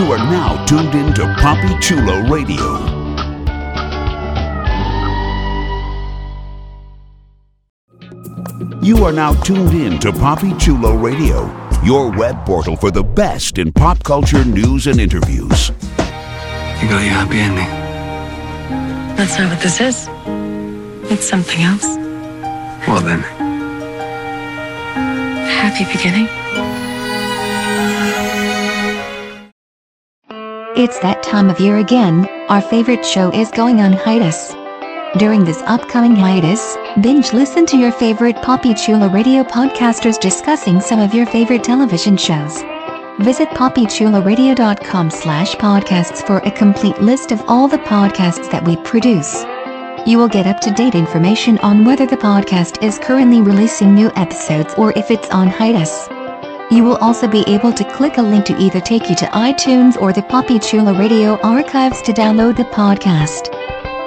You are now tuned in to Poppy Chulo Radio. You are now tuned in to Poppy Chulo Radio, your web portal for the best in pop culture news and interviews. You got your happy ending. That's not what this is. It's something else. Well then, Happy beginning. It's that time of year again. Our favorite show is going on hiatus. During this upcoming hiatus, binge listen to your favorite Poppy Chula radio podcasters discussing some of your favorite television shows. Visit poppychuloradio.com slash podcasts for a complete list of all the podcasts that we produce. You will get up-to-date information on whether the podcast is currently releasing new episodes or if it's on hiatus. You will also be able to click a link to either take you to iTunes or the Poppy Chula Radio archives to download the podcast.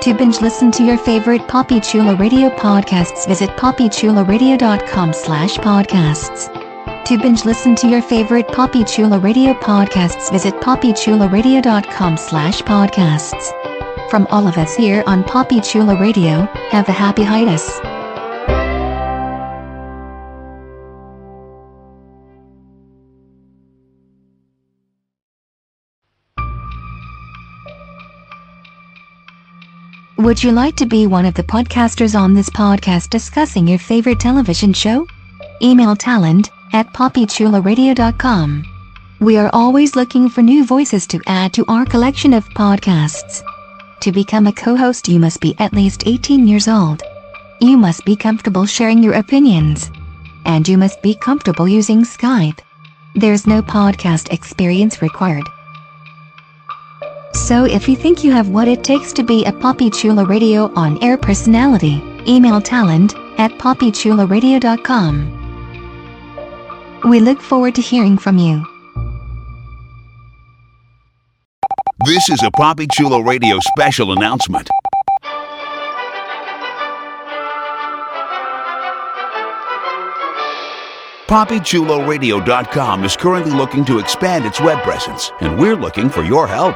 To binge listen to your favorite Poppy Chula Radio podcasts, visit poppychuloradio.com slash podcasts. To binge listen to your favorite Poppy Chula Radio podcasts, visit poppychuloradio.com slash podcasts. From all of us here on Poppy Chula Radio, have a happy hiatus. Would you like to be one of the podcasters on this podcast discussing your favorite television show? Email talent at poppychuloradio.com. We are always looking for new voices to add to our collection of podcasts. To become a co-host you must be at least 18 years old. You must be comfortable sharing your opinions. And you must be comfortable using Skype. There's no podcast experience required. So if you think you have what it takes to be a Poppy Chula Radio on-air personality, email talent at poppychularadio.com. We look forward to hearing from you. This is a Poppy Chula Radio special announcement. PoppyChuloRadio.com is currently looking to expand its web presence, and we're looking for your help.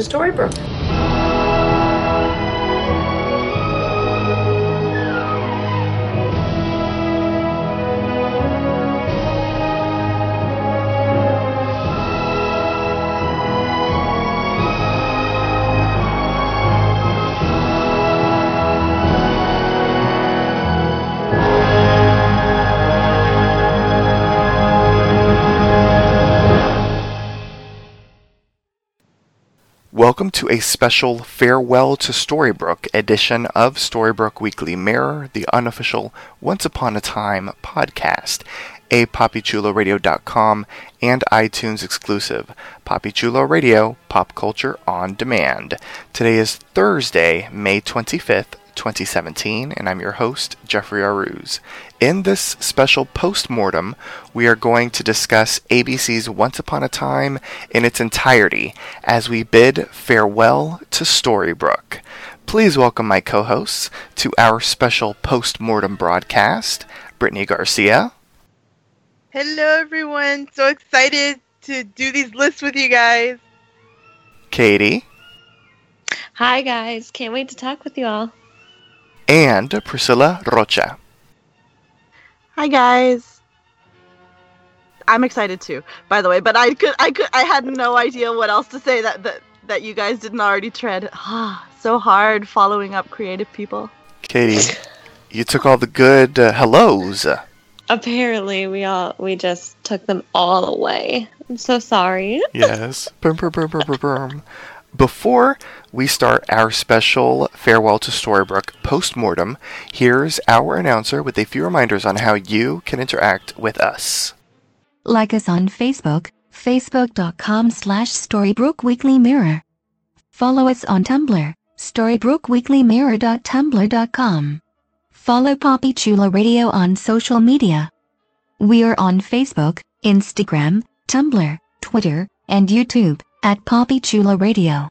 To Storybrooke. Welcome to a special Farewell to Storybrooke edition of Storybrooke Weekly Mirror, the unofficial Once Upon a Time podcast, a PoppyChuloRadio.com and iTunes exclusive. Poppychulo Radio, pop culture on demand. Today is Thursday, May 25th, 2017, and I'm your host, Jeffrey Aruz. In this special postmortem, we are going to discuss ABC's Once Upon a Time in its entirety as we bid farewell to Storybrooke. Please welcome my co hosts to our special postmortem broadcast Brittany Garcia. Hello, everyone. So excited to do these lists with you guys. Katie, Hi, guys. Can't wait to talk with you all. And Priscilla Rocha. Hi guys. I'm excited too, by the way, but I could I could I had no idea what else to say that that, that you guys didn't already tread. Ah, so hard following up creative people. Katie, you took all the good uh, hellos. Apparently, we all we just took them all away. I'm so sorry. Yes. Brum, brum, brum, brum, brum, brum. Before we start our special farewell to Storybrooke post-mortem, here's our announcer with a few reminders on how you can interact with us. Like us on Facebook, facebook.com slash Storybrooke Weekly Mirror. Follow us on Tumblr, storybrookweeklymirror.tumblr.com. Follow Poppy Chula Radio on social media. We are on Facebook, Instagram, Tumblr, Twitter, and YouTube at Poppy Chula Radio.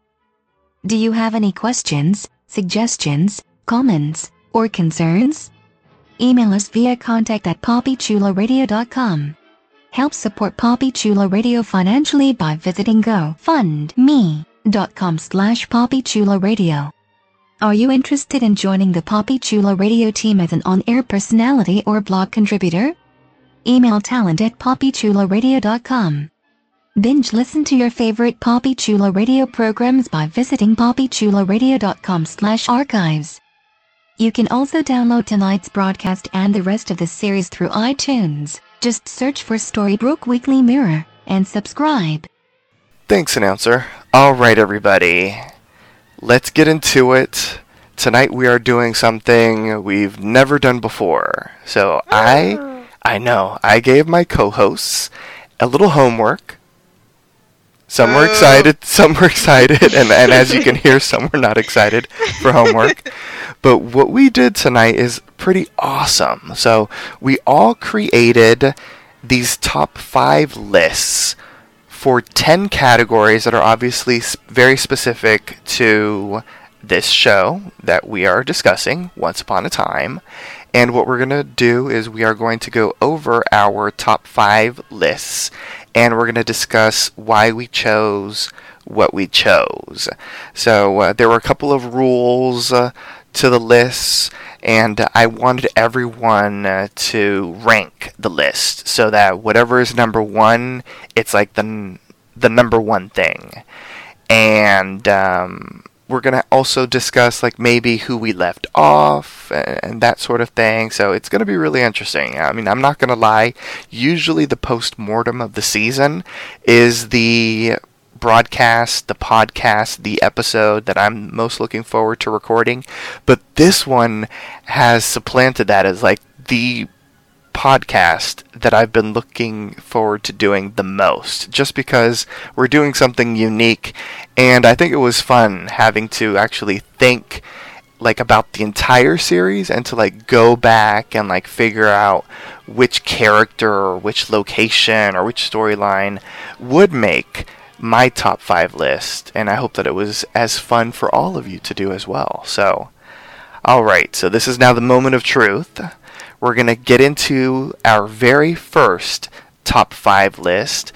Do you have any questions, suggestions, comments, or concerns? Email us via contact at poppychularadio.com. Help support Poppy Chula Radio financially by visiting gofundme.com slash poppychularadio. Are you interested in joining the Poppy Chula Radio team as an on-air personality or blog contributor? Email talent at poppychularadio.com. Binge listen to your favorite Poppy Chula Radio programs by visiting poppychularadio.com slash archives. You can also download tonight's broadcast and the rest of the series through iTunes. Just search for Storybrooke Weekly Mirror and subscribe. Thanks, announcer. All right, everybody. Let's get into it. Tonight we are doing something we've never done before. So I I know, I gave my co-hosts a little homework. Some were oh. excited, some were excited, and, and as you can hear, some were not excited for homework. But what we did tonight is pretty awesome. So we all created these top five lists for 10 categories that are obviously very specific to this show that we are discussing, Once Upon a Time. And what we're going to do is we are going to go over our top five lists and we're going to discuss why we chose what we chose. So uh, there were a couple of rules uh, to the lists, and I wanted everyone uh, to rank the list so that whatever is number one, it's like the n- the number one thing. And um, we're gonna also discuss like maybe who we left off and, and that sort of thing. So it's gonna be really interesting. I mean, I'm not gonna lie. Usually, the post mortem of the season is the broadcast, the podcast, the episode that I'm most looking forward to recording. But this one has supplanted that as like the podcast that I've been looking forward to doing the most just because we're doing something unique and I think it was fun having to actually think like about the entire series and to like go back and like figure out which character or which location or which storyline would make my top 5 list and I hope that it was as fun for all of you to do as well. So all right, so this is now the moment of truth. We're going to get into our very first top five list.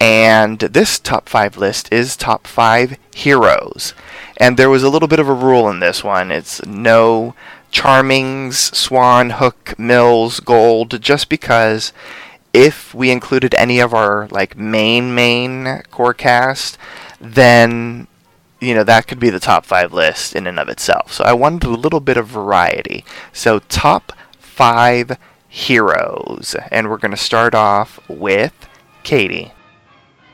And this top five list is top five heroes. And there was a little bit of a rule in this one it's no Charmings, Swan, Hook, Mills, Gold, just because if we included any of our like main main core cast, then you know that could be the top five list in and of itself. So I wanted a little bit of variety. So top five heroes, and we're going to start off with Katie.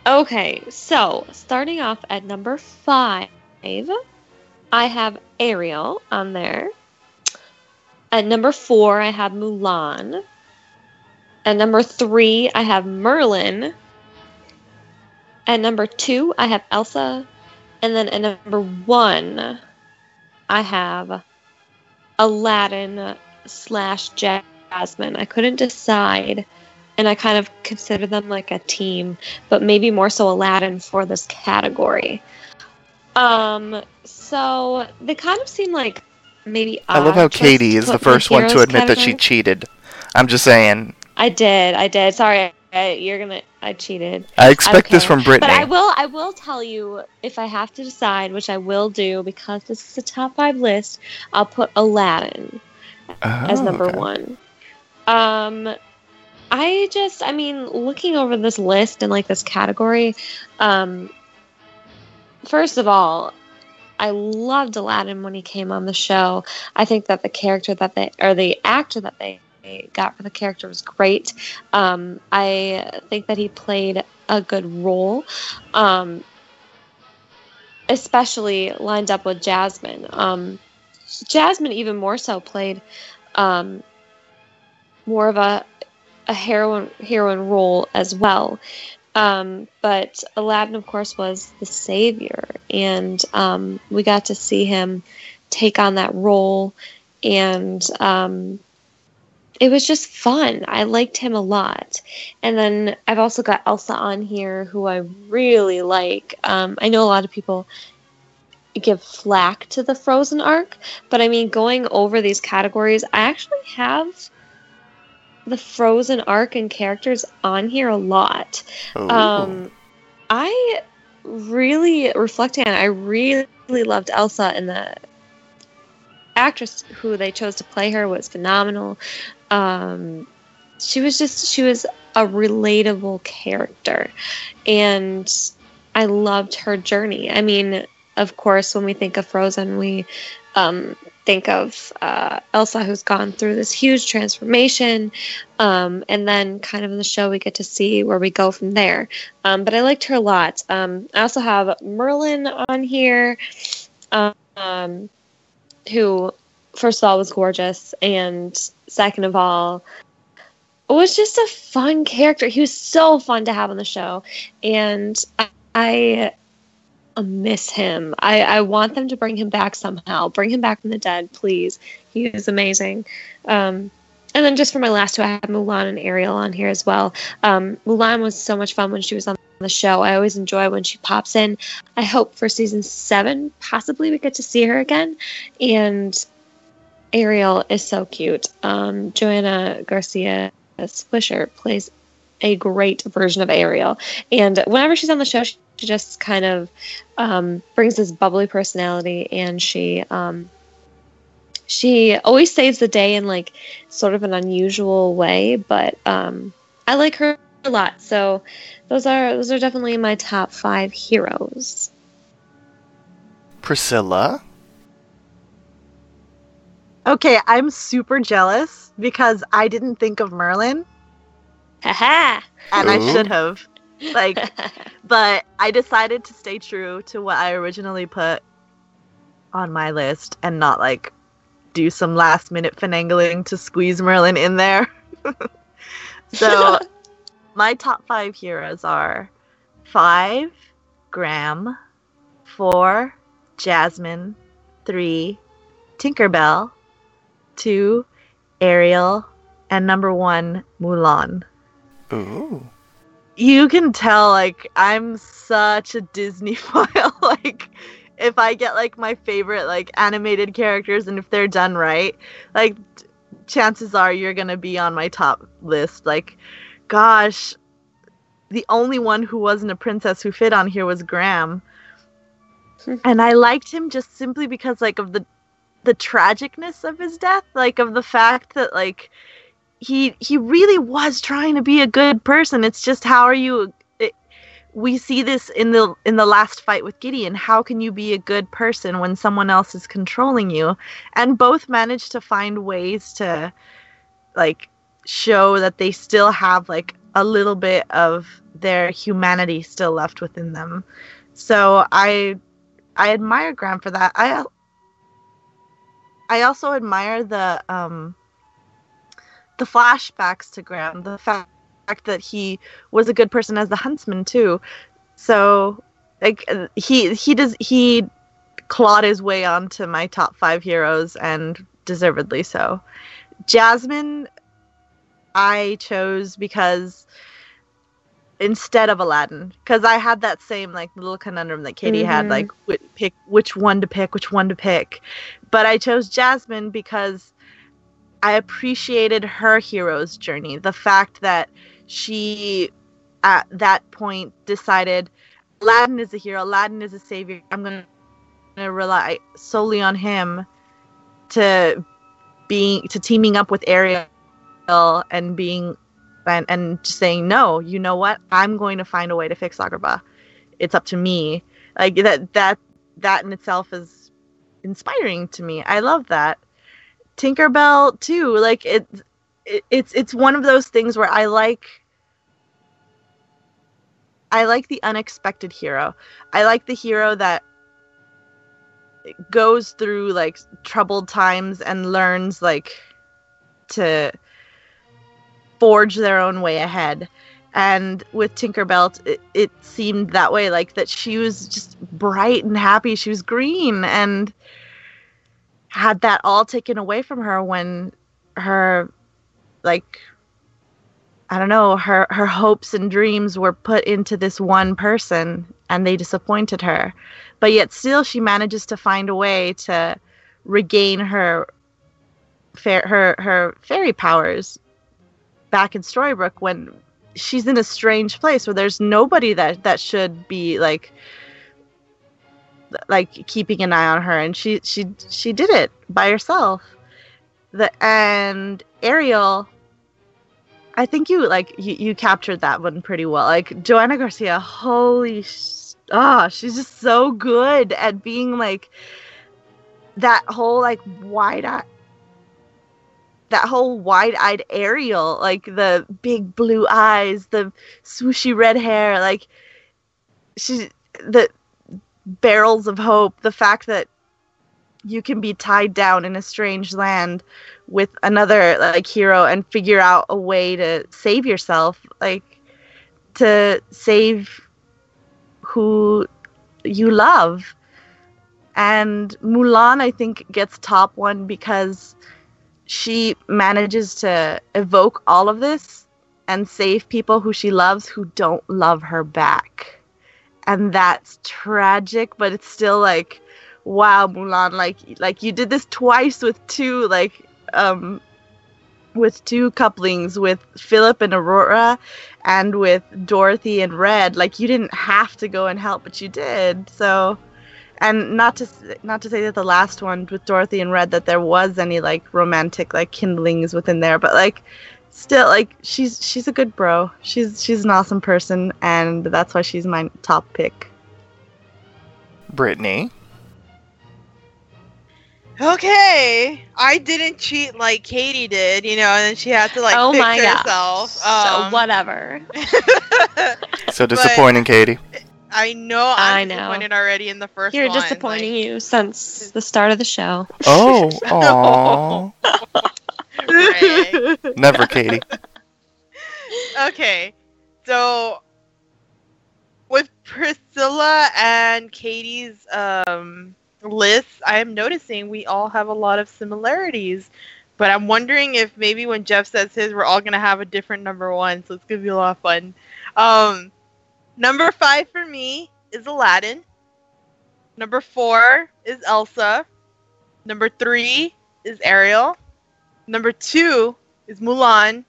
Okay, so starting off at number five, I have Ariel on there. At number four, I have Mulan. At number three, I have Merlin. At number two, I have Elsa. And then at number one, I have Aladdin slash Jasmine. I couldn't decide, and I kind of consider them like a team, but maybe more so Aladdin for this category. Um, so they kind of seem like maybe I love how Katie is the first one to admit that she cheated. I'm just saying. I did. I did. Sorry, I, you're gonna. I cheated. I expect this from Brittany. But I will. I will tell you if I have to decide, which I will do because this is a top five list. I'll put Aladdin as Oh, number okay. one. Um, I just, I mean, looking over this list and like this category, um, first of all, I loved Aladdin when he came on the show. I think that the character that they, or the actor that they got for the character was great. Um, I think that he played a good role. Um, especially lined up with Jasmine. Um, Jasmine even more so played um, more of a a heroine heroine role as well. Um, but Aladdin, of course, was the savior, and um, we got to see him take on that role, and um, it was just fun. I liked him a lot. And then I've also got Elsa on here, who I really like. Um, I know a lot of people give flack to the Frozen arc, but I mean, going over these categories, I actually have the Frozen arc and characters on here a lot. Ooh. Um, I really reflecting on it, I really loved Elsa and the actress who they chose to play her was phenomenal. Um, she was just she was a relatable character, and I loved her journey. I mean, of course, when we think of Frozen, we um, think of uh, Elsa, who's gone through this huge transformation, um, and then kind of in the show we get to see where we go from there. Um, but I liked her a lot. Um, I also have Merlin on here, um, who first of all was gorgeous, and second of all was just a fun character. He was so fun to have on the show, and I. Miss him. I, I want them to bring him back somehow. Bring him back from the dead, please. He is amazing. Um, and then just for my last two, I have Mulan and Ariel on here as well. Um, Mulan was so much fun when she was on the show. I always enjoy when she pops in. I hope for season seven, possibly we get to see her again. And Ariel is so cute. Um, Joanna Garcia Swisher plays a great version of Ariel. And whenever she's on the show, she just kind of um, brings this bubbly personality and she um, she always saves the day in like sort of an unusual way but um, i like her a lot. So those are those are definitely my top five heroes. Priscilla. Okay, I'm super jealous because I didn't think of Merlin, haha and I should have. Like, but I decided to stay true to what I originally put on my list and not like do some last minute finagling to squeeze Merlin in there. so, my top five heroes are five, Graham, four, Jasmine, three, Tinkerbell, two, Ariel, and number one, Mulan Ooh. You can tell like I'm such a Disney phile. like if I get like my favorite like animated characters and if they're done right, like t- chances are you're gonna be on my top list. Like, gosh, the only one who wasn't a princess who fit on here was Graham. Hmm. and I liked him just simply because like of the the tragicness of his death, like of the fact that like he he really was trying to be a good person. It's just how are you it, we see this in the in the last fight with Gideon. How can you be a good person when someone else is controlling you? And both managed to find ways to like show that they still have like a little bit of their humanity still left within them. So I I admire Graham for that. I I also admire the um the flashbacks to Graham, the fact that he was a good person as the huntsman too. So like he he does he clawed his way onto my top 5 heroes and deservedly so. Jasmine I chose because instead of Aladdin because I had that same like little conundrum that Katie had Mhm. like pick which one to pick which one to pick but I chose Jasmine because I appreciated her hero's journey. The fact that she, at that point, decided Aladdin is a hero, Aladdin is a savior. I'm going to rely solely on him to being to teaming up with Ariel and being and, and saying no you know what? I'm going to find a way to fix agrabah. It's up to me. Like that that that in itself is inspiring to me. I love that tinkerbell too like it, it it's it's one of those things where i like i like the unexpected hero i like the hero that goes through like troubled times and learns like to forge their own way ahead. And with Tinkerbell, it, it seemed that way, like that she was just bright and happy. She was green and had that all taken away from her when her, like, I don't know, her her hopes and dreams were put into this one person and they disappointed her. But yet still she manages to find a way to regain her fair her her fairy powers back in Storybrooke when she's in a strange place where there's nobody that that should be like like keeping an eye on her and she she she did it by herself. The and ariel i think you like you, you captured that one pretty well. Like joanna garcia holy ah oh, she's just so good at being like that whole like wide eye that whole wide-eyed Ariel, like the big blue eyes, the swooshy red hair, like she the barrels of hope, the fact that you can be tied down in a strange land with another like hero and figure out a way to save yourself, like to save who you love. And Mulan, I think, gets top one because she manages to evoke all of this and save people who she loves who don't love her back. And that's tragic, but it's still like, wow, Mulan, like like you did this twice with two like um with two couplings with Philip and Aurora and with Dorothy and Red. Like you didn't have to go and help, but you did. So and not to not to say that the last one with Dorothy and Red that there was any like romantic like kindlings within there, but like still like she's she's a good bro. She's she's an awesome person, and that's why she's my top pick. Brittany. Okay, I didn't cheat like Katie did, you know, and then she had to like oh fix my herself. gosh. Um, so whatever. So disappointing, Katie. I know I'm I know. disappointed already in the 1st You're one. disappointing you since the start of the show. Oh, aw. Greg. Never, Katie. okay, so with Priscilla and Katie's um, list, I am noticing we all have a lot of similarities. But I'm wondering if maybe when Jeff says his, we're all gonna have a different number one, so it's gonna be a lot of fun. Um, number five for me is Aladdin. Number four is Elsa. Number three is Ariel. Number two is Mulan.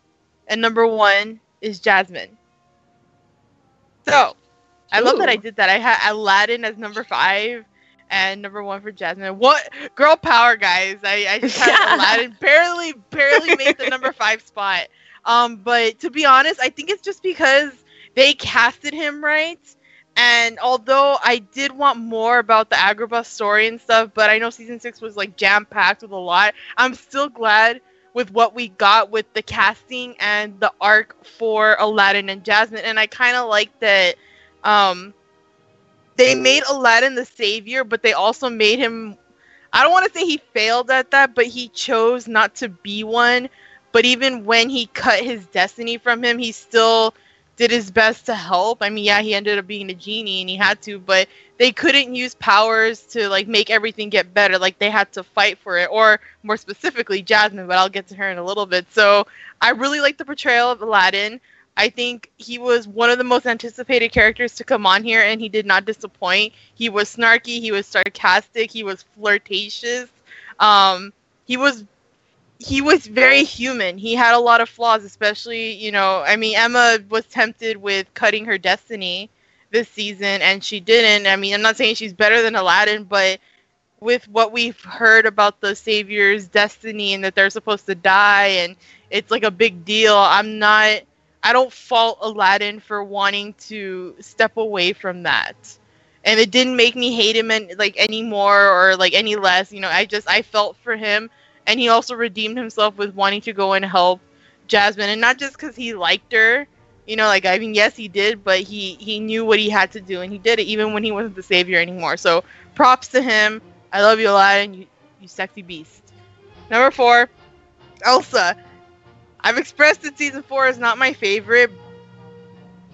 And number one is Jasmine. So, I love that I did that. I had Aladdin as number five and number one for Jasmine. What girl power, guys? I, I just had Aladdin barely, barely made the number five spot. Um, but to be honest, I think it's just because they casted him right. And although I did want more about the Agrabah story and stuff, but I know season six was like jam packed with a lot. I'm still glad with what we got with the casting and the arc for Aladdin and Jasmine. And I kind of like that um, they made Aladdin the savior, but they also made him. I don't want to say he failed at that, but he chose not to be one. But even when he cut his destiny from him, he still did his best to help. I mean, yeah, he ended up being a genie and he had to, but they couldn't use powers to like make everything get better. Like they had to fight for it, or more specifically, Jasmine. But I'll get to her in a little bit. So I really like the portrayal of Aladdin. I think he was one of the most anticipated characters to come on here, and he did not disappoint. He was snarky, he was sarcastic, he was flirtatious. Um, he was he was very human. He had a lot of flaws, especially, you know, I mean, Emma was tempted with cutting her destiny this season and she didn't. I mean, I'm not saying she's better than Aladdin, but with what we've heard about the savior's destiny and that they're supposed to die and it's like a big deal, I'm not I don't fault Aladdin for wanting to step away from that. And it didn't make me hate him and like any more or like any less. You know, I just I felt for him and he also redeemed himself with wanting to go and help Jasmine, and not just because he liked her. You know, like I mean, yes, he did, but he he knew what he had to do, and he did it even when he wasn't the savior anymore. So props to him. I love you, Aladdin. You you sexy beast. Number four, Elsa. I've expressed that season four is not my favorite.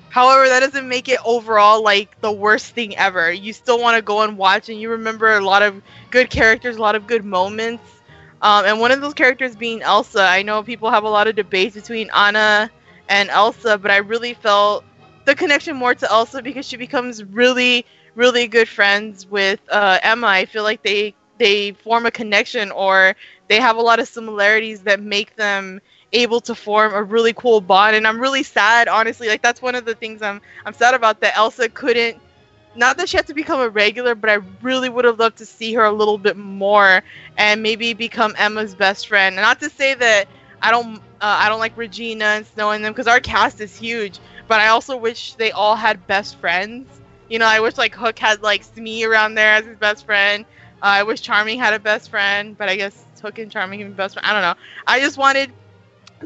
However, that doesn't make it overall like the worst thing ever. You still want to go and watch, and you remember a lot of good characters, a lot of good moments um, and one of those characters being Elsa. I know people have a lot of debates between Anna and Elsa, but I really felt the connection more to Elsa because she becomes really, really good friends with uh, Emma. I feel like they they form a connection or they have a lot of similarities that make them able to form a really cool bond and I'm really sad honestly like that's one of the things I'm I'm sad about that Elsa couldn't not that she had to become a regular, but I really would have loved to see her a little bit more and maybe become Emma's best friend. Not to say that I don't uh, I don't like Regina and Snow and them because our cast is huge, but I also wish they all had best friends. You know, I wish like Hook had like Smee around there as his best friend. Uh, I wish Charming had a best friend, but I guess Hook and Charming can be best friend. I don't know. I just wanted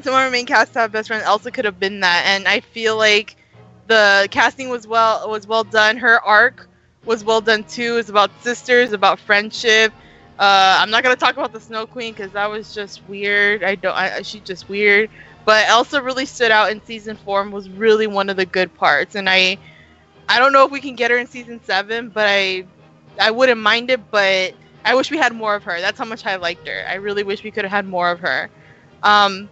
some of our main cast to have best friends. Elsa could have been that, and I feel like the casting was well was well done. Her arc was well done too. It's about sisters, about friendship. Uh, I'm not gonna talk about the Snow Queen because that was just weird. I don't. I, she's just weird. But Elsa really stood out in season four and was really one of the good parts. And I, I don't know if we can get her in season seven, but I, I wouldn't mind it. But I wish we had more of her. That's how much I liked her. I really wish we could have had more of her. Um,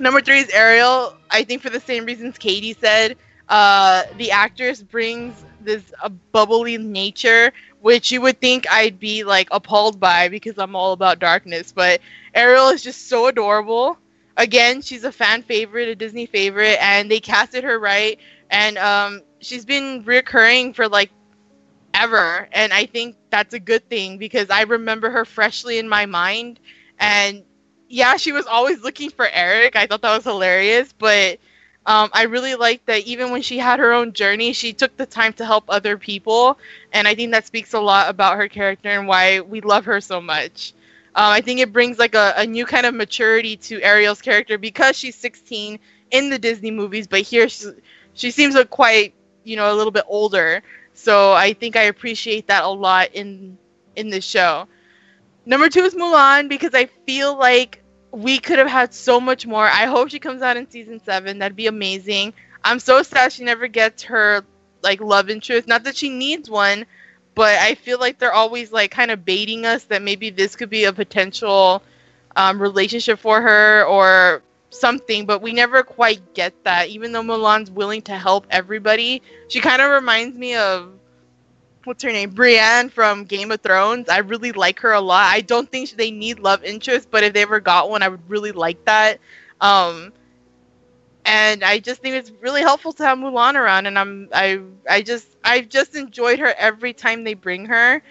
number three is Ariel. I think for the same reasons Katie said uh, the actress brings this uh, bubbly nature, which you would think I'd be like appalled by because I'm all about darkness. But Ariel is just so adorable. Again, she's a fan favorite, a Disney favorite, and they casted her right. And um, she's been recurring for like ever, and I think that's a good thing because I remember her freshly in my mind. And yeah, she was always looking for Eric. I thought that was hilarious, but um, I really like that even when she had her own journey, she took the time to help other people. And I think that speaks a lot about her character and why we love her so much. Um, I think it brings like a, a new kind of maturity to Ariel's character because she's 16 in the Disney movies, but here she, she seems like quite, you know, a little bit older. So I think I appreciate that a lot in in this show. Number two is Mulan because I feel like we could have had so much more. I hope she comes out in season seven. That'd be amazing. I'm so sad she never gets her like love interest. Not that she needs one, but I feel like they're always like kind of baiting us that maybe this could be a potential um, relationship for her or something. But we never quite get that. Even though Mulan's willing to help everybody, she kind of reminds me of what's her name, Brienne from Game of Thrones. I really like her a lot. I don't think they need love interest, but if they ever got one, I would really like that. Um, and I just think it's really helpful to have Mulan around, and I'm I I just I've just enjoyed her every time they bring her,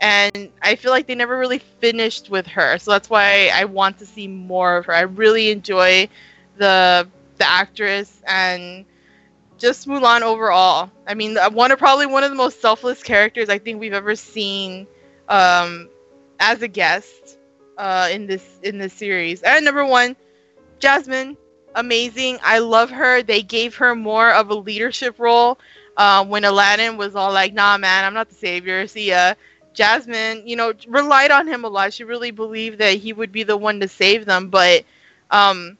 and I feel like they never really finished with her, so that's why I want to see more of her. I really enjoy the the actress and just Mulan overall. I mean, one of probably one of the most selfless characters I think we've ever seen um, as a guest uh, in this in this series. And number one, Jasmine, amazing. I love her. They gave her more of a leadership role uh, when Aladdin was all like, "Nah, man, I'm not the savior." See ya. Jasmine, you know, relied on him a lot. She really believed that he would be the one to save them, but um,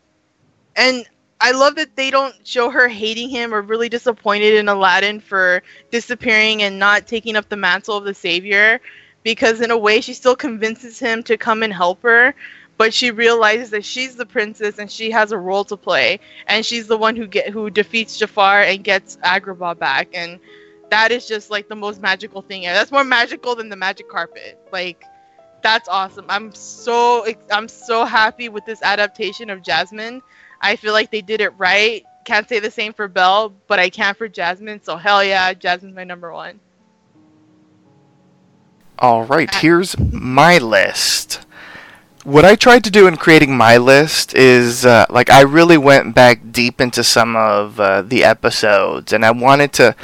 and I love that they don't show her hating him or really disappointed in Aladdin for disappearing and not taking up the mantle of the savior because in a way she still convinces him to come and help her but she realizes that she's the princess and she has a role to play and she's the one who get who defeats Jafar and gets Agrabah back and that is just like the most magical thing that's more magical than the magic carpet like that's awesome. I'm so I'm so happy with this adaptation of Jasmine. I feel like they did it right. Can't say the same for Belle, but I can for Jasmine. So hell yeah, Jasmine's my number one. All right, here's my list. What I tried to do in creating my list is uh, like I really went back deep into some of uh, the episodes, and I wanted to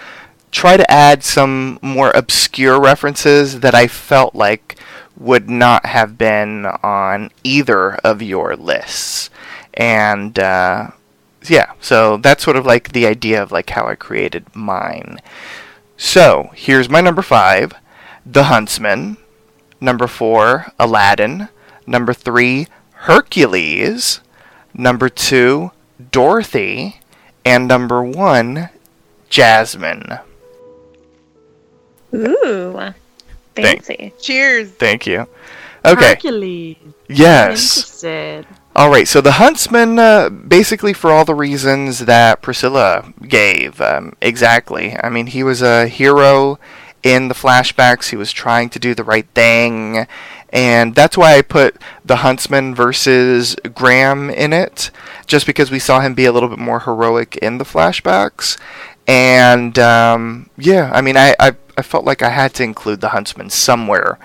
try to add some more obscure references that I felt like would not have been on either of your lists. And uh, yeah, so that's sort of like the idea of like how I created mine. So here's my number five. The Huntsman. Number four, Aladdin. Number three, Hercules. Number two, Dorothy. And number one, Jasmine. Ooh, fancy. Cheers. Thank you. Okay. Hercules. Yes. All right, so the Huntsman, uh, basically for all the reasons that Priscilla gave. Um, exactly. I mean, he was a hero in the flashbacks. He was trying to do the right thing. And that's why I put the Huntsman versus Graham in it, just because we saw him be a little bit more heroic in the flashbacks. And um, yeah, I mean, I, I, I felt like I had to include the Huntsman somewhere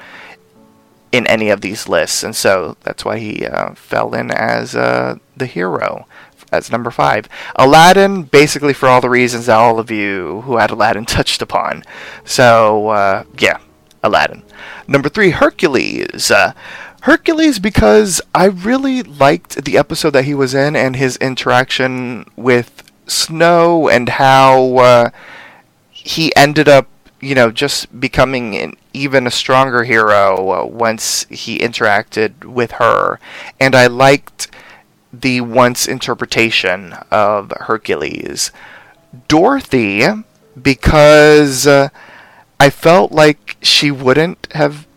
in any of these lists, and so that's why he uh, fell in as uh, the hero as number five. Aladdin, basically for all the reasons that all of you who had Aladdin touched upon. So uh, yeah, Aladdin. Number three, Hercules. Uh, Hercules because I really liked the episode that he was in and his interaction with Snow and how uh, he ended up you know, just becoming an even a stronger hero uh, once he interacted with her. And I liked the once interpretation of Hercules. Dorothy, because uh, I felt like she wouldn't have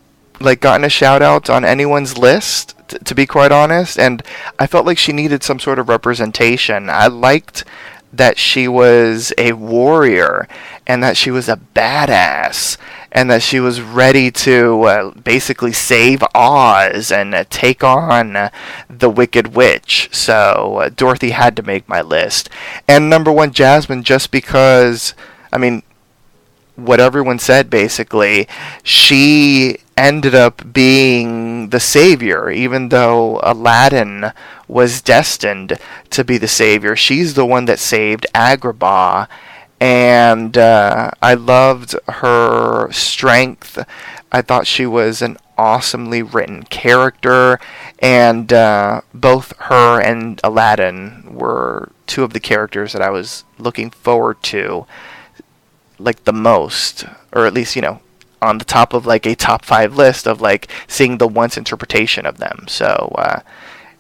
like gotten a shout out on anyone's list t- to be quite honest and I felt like she needed some sort of representation. I liked that she was a warrior and that she was a badass and that she was ready to uh, basically save Oz and uh, take on uh, the Wicked Witch. So uh, Dorothy had to make my list. And number one, Jasmine, just because, I mean, what everyone said basically, she ended up being the savior, even though Aladdin was destined to be the savior. She's the one that saved Agrabah, and uh, I loved her strength. I thought she was an awesomely written character, and uh, both her and Aladdin were two of the characters that I was looking forward to like the most, or at least you know on the top of like a top five list of like seeing the once interpretation of them. So, uh,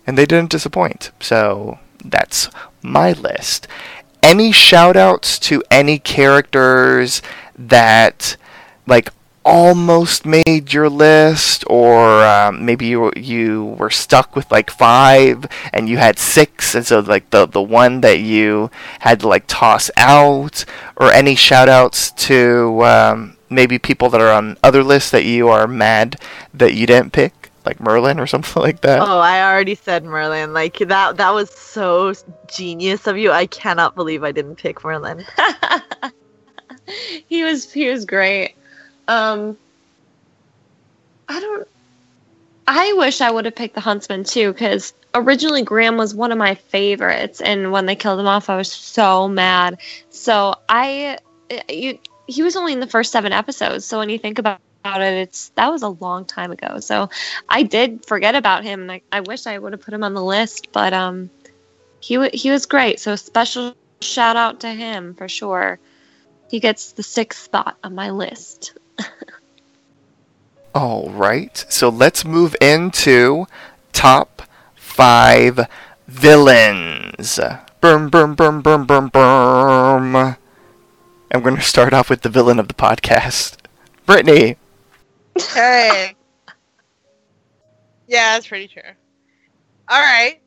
and they didn't disappoint. So that's my list. Any shout outs to any characters that like almost made your list, or um, maybe you you were stuck with like five and you had six, and so like the the one that you had to like toss out, or any shout outs to um, maybe people that are on other lists that you are mad that you didn't pick, like Merlin or something like that. Oh, I already said Merlin. Like that that was so genius of you. I cannot believe I didn't pick Merlin. he was he was great. Um I don't I wish I would have picked the huntsman too cuz originally Graham was one of my favorites and when they killed him off I was so mad. So I you he was only in the first 7 episodes. So when you think about about it it's that was a long time ago so i did forget about him and I, I wish i would have put him on the list but um he, w- he was great so special shout out to him for sure he gets the sixth spot on my list All right, so let's move into top five villains. Burm, burm, burm, burm, burm, burm. I'm going to start off with the villain of the podcast, Brittany. Hey. yeah, that's pretty true. All right.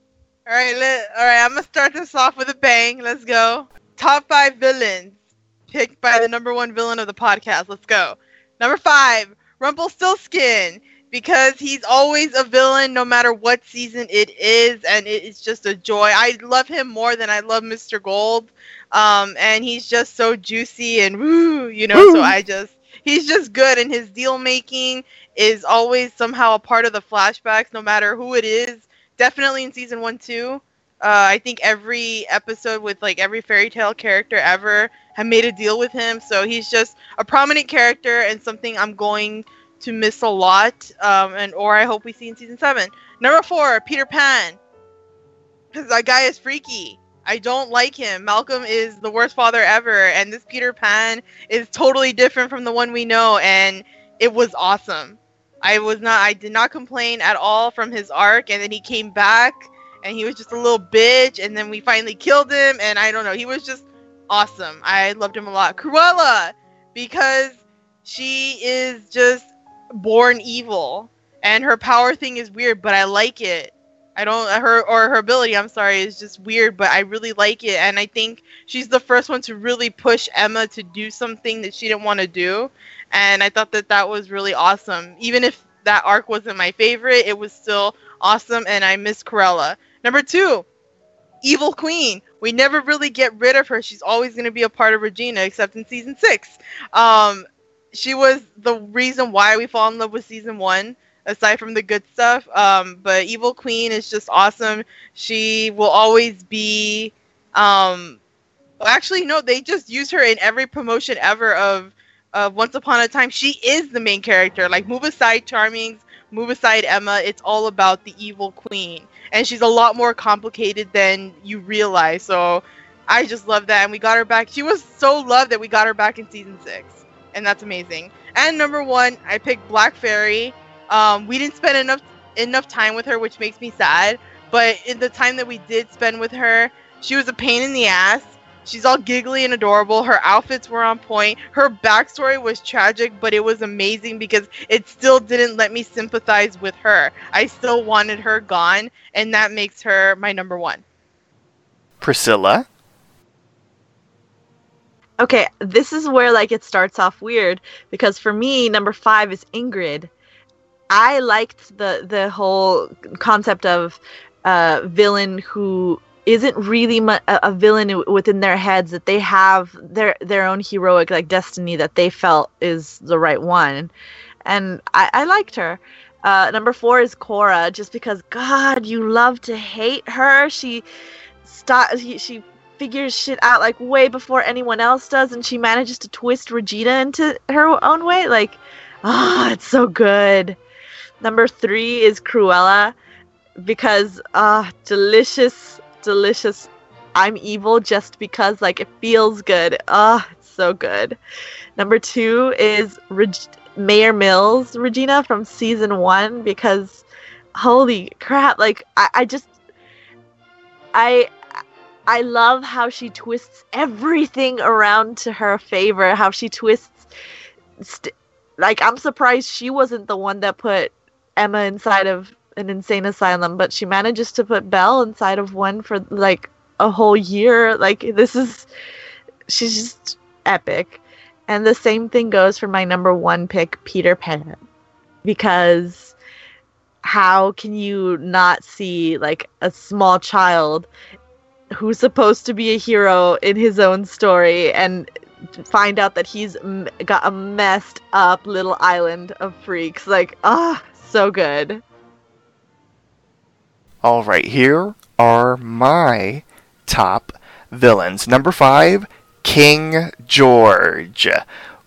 All right, let, all right, I'm going to start this off with a bang. Let's go. Top 5 villains picked by the number 1 villain of the podcast. Let's go. Number 5, Rumpelstiltskin. because he's always a villain no matter what season it is and it is just a joy i love him more than i love mr gold um, and he's just so juicy and woo you know so i just he's just good and his deal making is always somehow a part of the flashbacks no matter who it is definitely in season one too uh, i think every episode with like every fairy tale character ever have made a deal with him so he's just a prominent character and something i'm going to miss a lot, um, and or I hope we see in season seven. Number four, Peter Pan, because that guy is freaky. I don't like him. Malcolm is the worst father ever, and this Peter Pan is totally different from the one we know, and it was awesome. I was not, I did not complain at all from his arc, and then he came back, and he was just a little bitch, and then we finally killed him, and I don't know, he was just awesome. I loved him a lot. Cruella, because she is just born evil and her power thing is weird but i like it i don't her or her ability i'm sorry is just weird but i really like it and i think she's the first one to really push emma to do something that she didn't want to do and i thought that that was really awesome. Even if that arc wasn't my favorite it was still awesome and i miss Cruella. number two evil queen. We never really get rid of her. She's always going to be a part of regina except in season six. Um she was the reason why we fall in love with season one aside from the good stuff um, but evil queen is just awesome. She will always be um, actually no they just use her in every promotion ever of of once upon a time. She is the main character. Like move aside charmings. Move aside emma. It's all about the evil queen. And she's a lot more complicated than you realize. So i just love that. And we got her back. She was so loved that we got her back in season six. And that's amazing. And number one, I picked Black Fairy. Um, we didn't spend enough enough time with her, which makes me sad. But in the time that we did spend with her, she was a pain in the ass. She's all giggly and adorable. Her outfits were on point. Her backstory was tragic, but it was amazing because it still didn't let me sympathize with her. I still wanted her gone, and that makes her my number one. Priscilla? Okay, this is where like it starts off weird because for me, number five is Ingrid. I liked the the whole concept of a villain who isn't really mu- a, villain within their heads that they have their their own heroic like destiny that they felt is the right one, and I, I liked her. Uh, number four is Cora, just because God, you love to hate her. She stop. She figures shit out like way before anyone else does and she manages to twist Regina into her own way. Like, ah, oh, it's so good. Number three is Cruella because ah, uh, delicious, delicious. I'm evil just because like it feels good. Ah, it's so good. Number two is Reg- Mayor Mills Regina from season one because holy crap, like I, I just I I love how she twists everything around to her favor. How she twists, st- like I'm surprised she wasn't the one that put Emma inside of an insane asylum, but she manages to put Belle inside of one for like a whole year. Like this is, she's just epic. And the same thing goes for my number one pick, Peter Pan, because how can you not see like a small child who's supposed to be a hero in his own story and find out that he's got a messed up little island of freaks. Like, ah, so good. All right, here are my top villains. Number five, King George.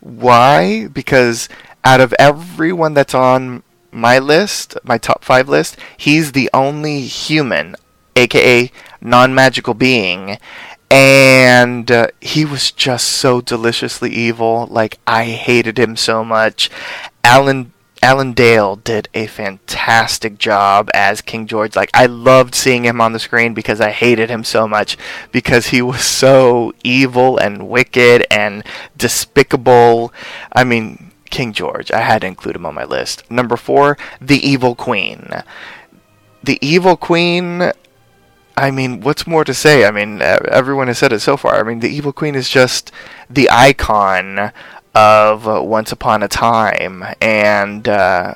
Why? Because out of everyone that's on my list, my top five list, he's the only human, aka non magical being. And uh, he was just so deliciously evil. Like, I hated him so much. Alan Alan Dale did a fantastic job as King George. Like I loved seeing him on the screen because I hated him so much because he was so evil and wicked and despicable. I mean, King George. I had to include him on my list. Number 4, The Evil Queen. The Evil Queen I mean, what's more to say? I mean, everyone has said it so far. I mean, the Evil Queen is just the icon of uh, Once Upon a Time, and uh,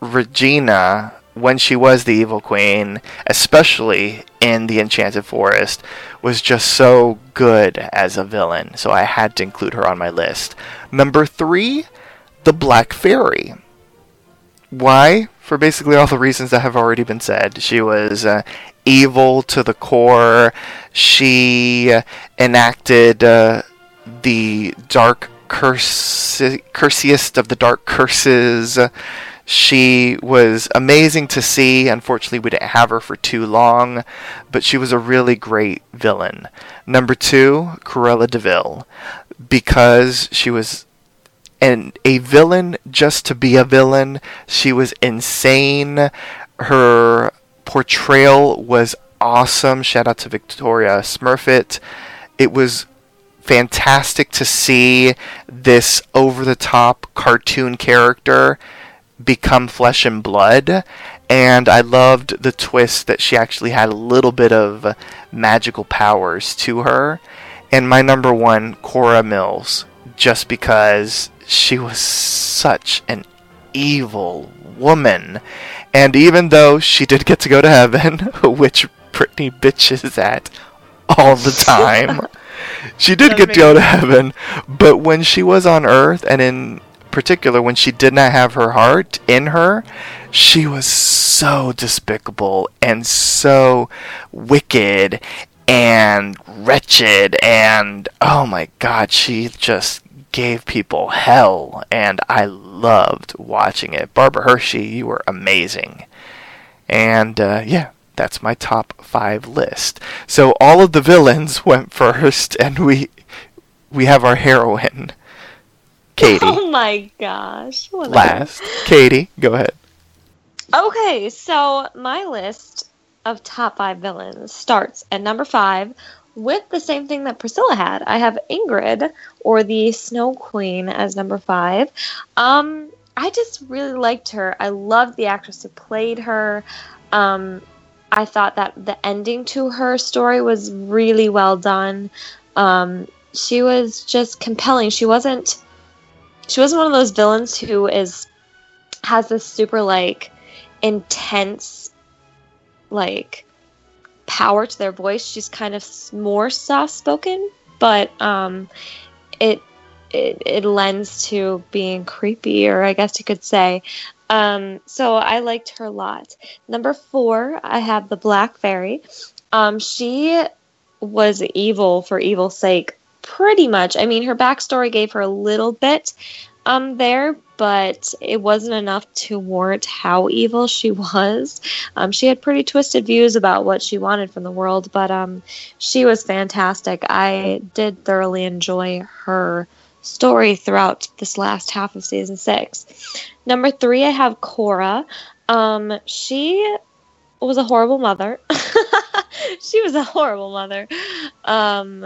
Regina, when she was the evil queen, especially in the Enchanted Forest, was just so good as a villain. So I had to include her on my list. Number three, the Black Fairy. Why? For basically all the reasons that have already been said. She was uh, evil to the core. She enacted uh, the dark curse, cursiest of the dark curses. She was amazing to see. Unfortunately, we didn't have her for too long, but she was a really great villain. Number two, Cruella de Vil, because she was and a villain just to be a villain. She was insane. Her portrayal was awesome. Shout out to Victoria Smurfit. It was fantastic to see this over the top cartoon character become flesh and blood. And I loved the twist that she actually had a little bit of magical powers to her. And my number one, Cora Mills, just because she was such an evil woman. And even though she did get to go to heaven, which Brittany bitches at all the time, she did get to go to heaven. But when she was on earth, and in particular when she did not have her heart in her, she was so despicable and so wicked and wretched and oh my god, she just gave people hell, and I loved watching it. Barbara Hershey, you were amazing. And uh, yeah, that's my top five list. So all of the villains went first, and we we have our heroine, Katie. Oh my gosh. Whatever. Last, Katie, go ahead. Okay, so my list of top five villains starts at number five with the same thing that Priscilla had. I have Ingrid or the Snow Queen as number five. Um, I just really liked her. I loved the actress who played her. Um, I thought that the ending to her story was really well done. Um, she was just compelling. She wasn't. She wasn't one of those villains who is has this super like intense like power to their voice. She's kind of more soft spoken, but um, it, it it lends to being creepy, or I guess you could say. Um, so I liked her a lot. Number four, I have the Black Fairy. Um, she was evil for evil's sake, pretty much. I mean, her backstory gave her a little bit um, there, but it wasn't enough to warrant how evil she was. Um, she had pretty twisted views about what she wanted from the world, but um, she was fantastic. I did thoroughly enjoy her story throughout this last half of season six. Number three, I have Cora. Um, she was a horrible mother. she was a horrible mother. Um,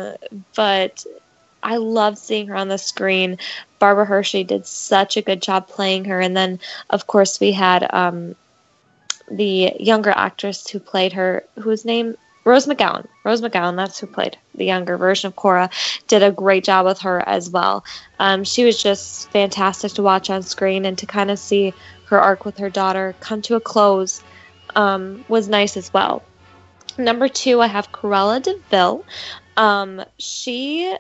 but I loved seeing her on the screen. Barbara Hershey did such a good job playing her, and then of course we had um, the younger actress who played her, whose name Rose McGowan. Rose McGowan, that's who played the younger version of Cora, did a great job with her as well. Um, she was just fantastic to watch on screen and to kind of see her arc with her daughter come to a close um, was nice as well. Number two, I have Cruella de Vil. Um, she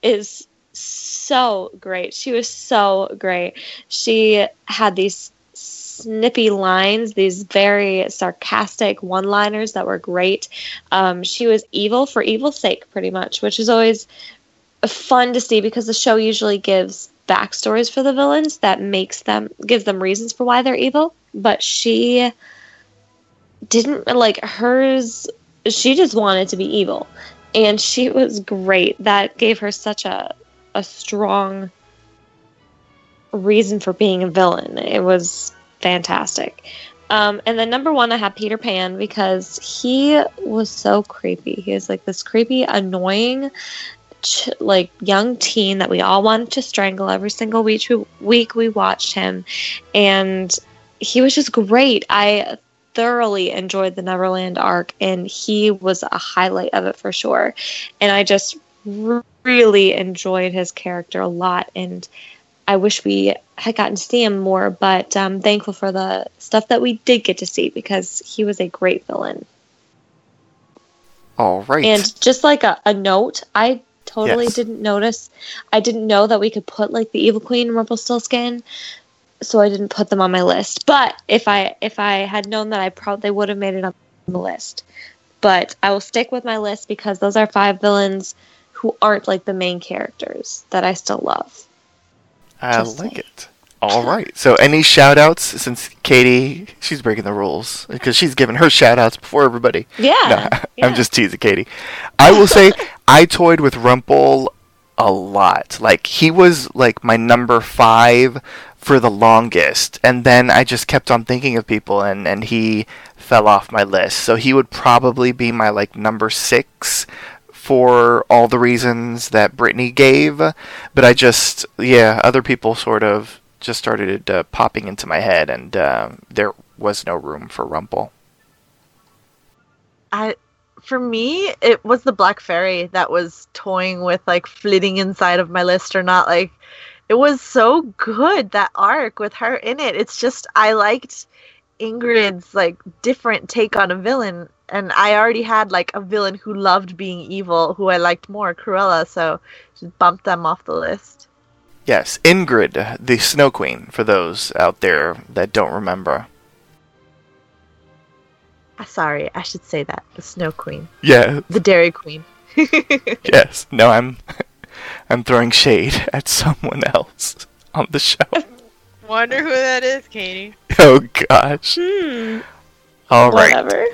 is so great. She was so great. She had these snippy lines, these very sarcastic one liners that were great. Um, she was evil for evil's sake, pretty much, which is always fun to see because the show usually gives backstories for the villains that makes them gives them reasons for why they're evil but she didn't like hers she just wanted to be evil and she was great that gave her such a a strong reason for being a villain. It was fantastic. Um, and then number one, I have Peter Pan because he was so creepy. He was like this creepy, annoying, ch- like young teen that we all wanted to strangle every single week. We, week we watched him, and he was just great. I thoroughly enjoyed the Neverland arc, and he was a highlight of it for sure. And I just really enjoyed his character a lot and I wish we had gotten to see him more, but I'm thankful for the stuff that we did get to see because he was a great villain. All right. And just like a, a note, I totally Yes. didn't notice. I didn't know that we could put like the Evil Queen and Rumpelstiltskin, so I didn't put them on my list. But if I if I had known that, I probably would have made it on the list. But I will stick with my list because those are five villains who aren't like the main characters that I still love. I Just like it. All right. So, any shout outs since Katie, she's breaking the rules because she's giving her shout outs before everybody. Yeah, No, yeah. I'm just teasing Katie. I will say I toyed with Rumple a lot. Like, he was like my number five for the longest. And then I just kept on thinking of people and, and he fell off my list. So, he would probably be my like number six for all the reasons that Brittany gave, but I just yeah, other people sort of just started uh, popping into my head, and uh, there was no room for Rumple. I for me it was the Black Fairy that was toying with like flitting inside of my list or not. Like it was so good that arc with her in it. It's just I liked Ingrid's like different take on a villain and I already had like a villain who loved being evil who I liked more, Cruella, so just bumped them off the list. Yes, Ingrid, the Snow Queen, for those out there that don't remember. Ah, Sorry, I should say that. The Snow Queen. Yeah, The Dairy Queen. yes. No, I'm I'm throwing shade at someone else on the show. Wonder who that is, Katie. Oh gosh. Hmm. All right. Whatever.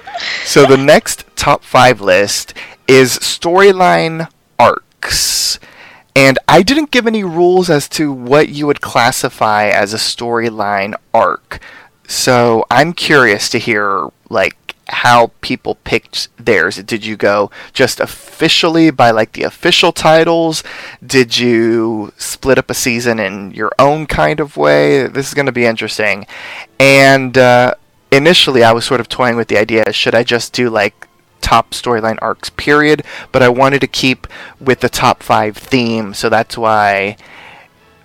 So the next top five list is storyline arcs. And I didn't give any rules as to what you would classify as a storyline arc. So I'm curious to hear like how people picked theirs. Did you go just officially by like the official titles? Did you split up a season in your own kind of way? This is going to be interesting. And uh, initially, I was sort of toying with the idea: should I just do like top storyline arcs, period? But I wanted to keep with the top five theme, so that's why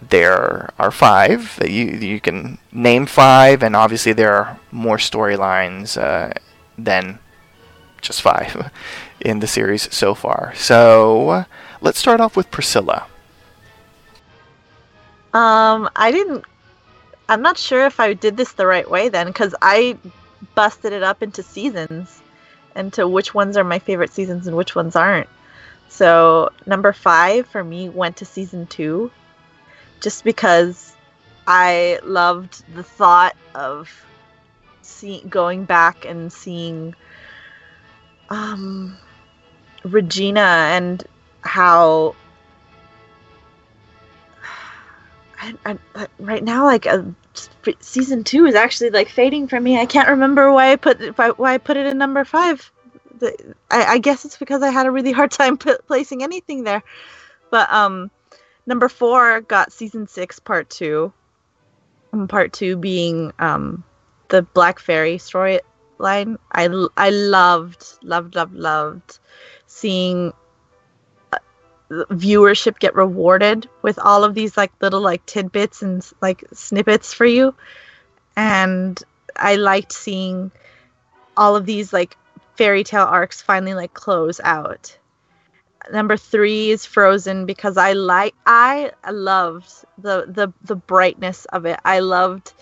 there are five that you you can name five, and obviously there are more storylines uh, than just five in the series so far. So let's start off with Priscilla. Um, I didn't. I'm not sure if I did this the right way then, because I busted it up into seasons, into which ones are my favorite seasons and which ones aren't. So number five for me went to season two, just because I loved the thought of see, going back and seeing um, Regina and how I, I, right now, like uh, season two is actually like fading for me. I can't remember why I put why I put it in number five. The, I, I guess it's because I had a really hard time put, placing anything there. But um, number four got season six, part two. And part two being um, the Black Fairy storyline. I I loved loved loved loved seeing viewership get rewarded with all of these like little like tidbits and like snippets for you. And i liked seeing all of these like fairy tale arcs finally like close out. Number three is frozen because i like i loved the the the brightness of it. I loved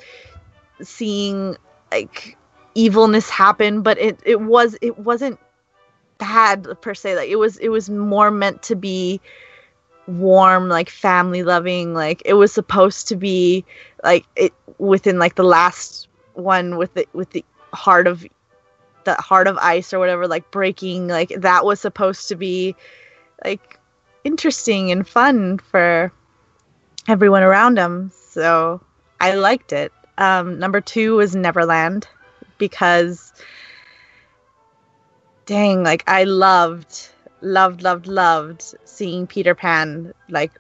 seeing like evilness happen but it it was it wasn't bad per se like it was it was more meant to be warm like family loving like it was supposed to be like it within like the last one with the with the heart of the heart of ice or whatever like breaking like that was supposed to be like interesting and fun for everyone around him so i liked it. Um number two was neverland because dang like i loved loved loved loved seeing peter pan like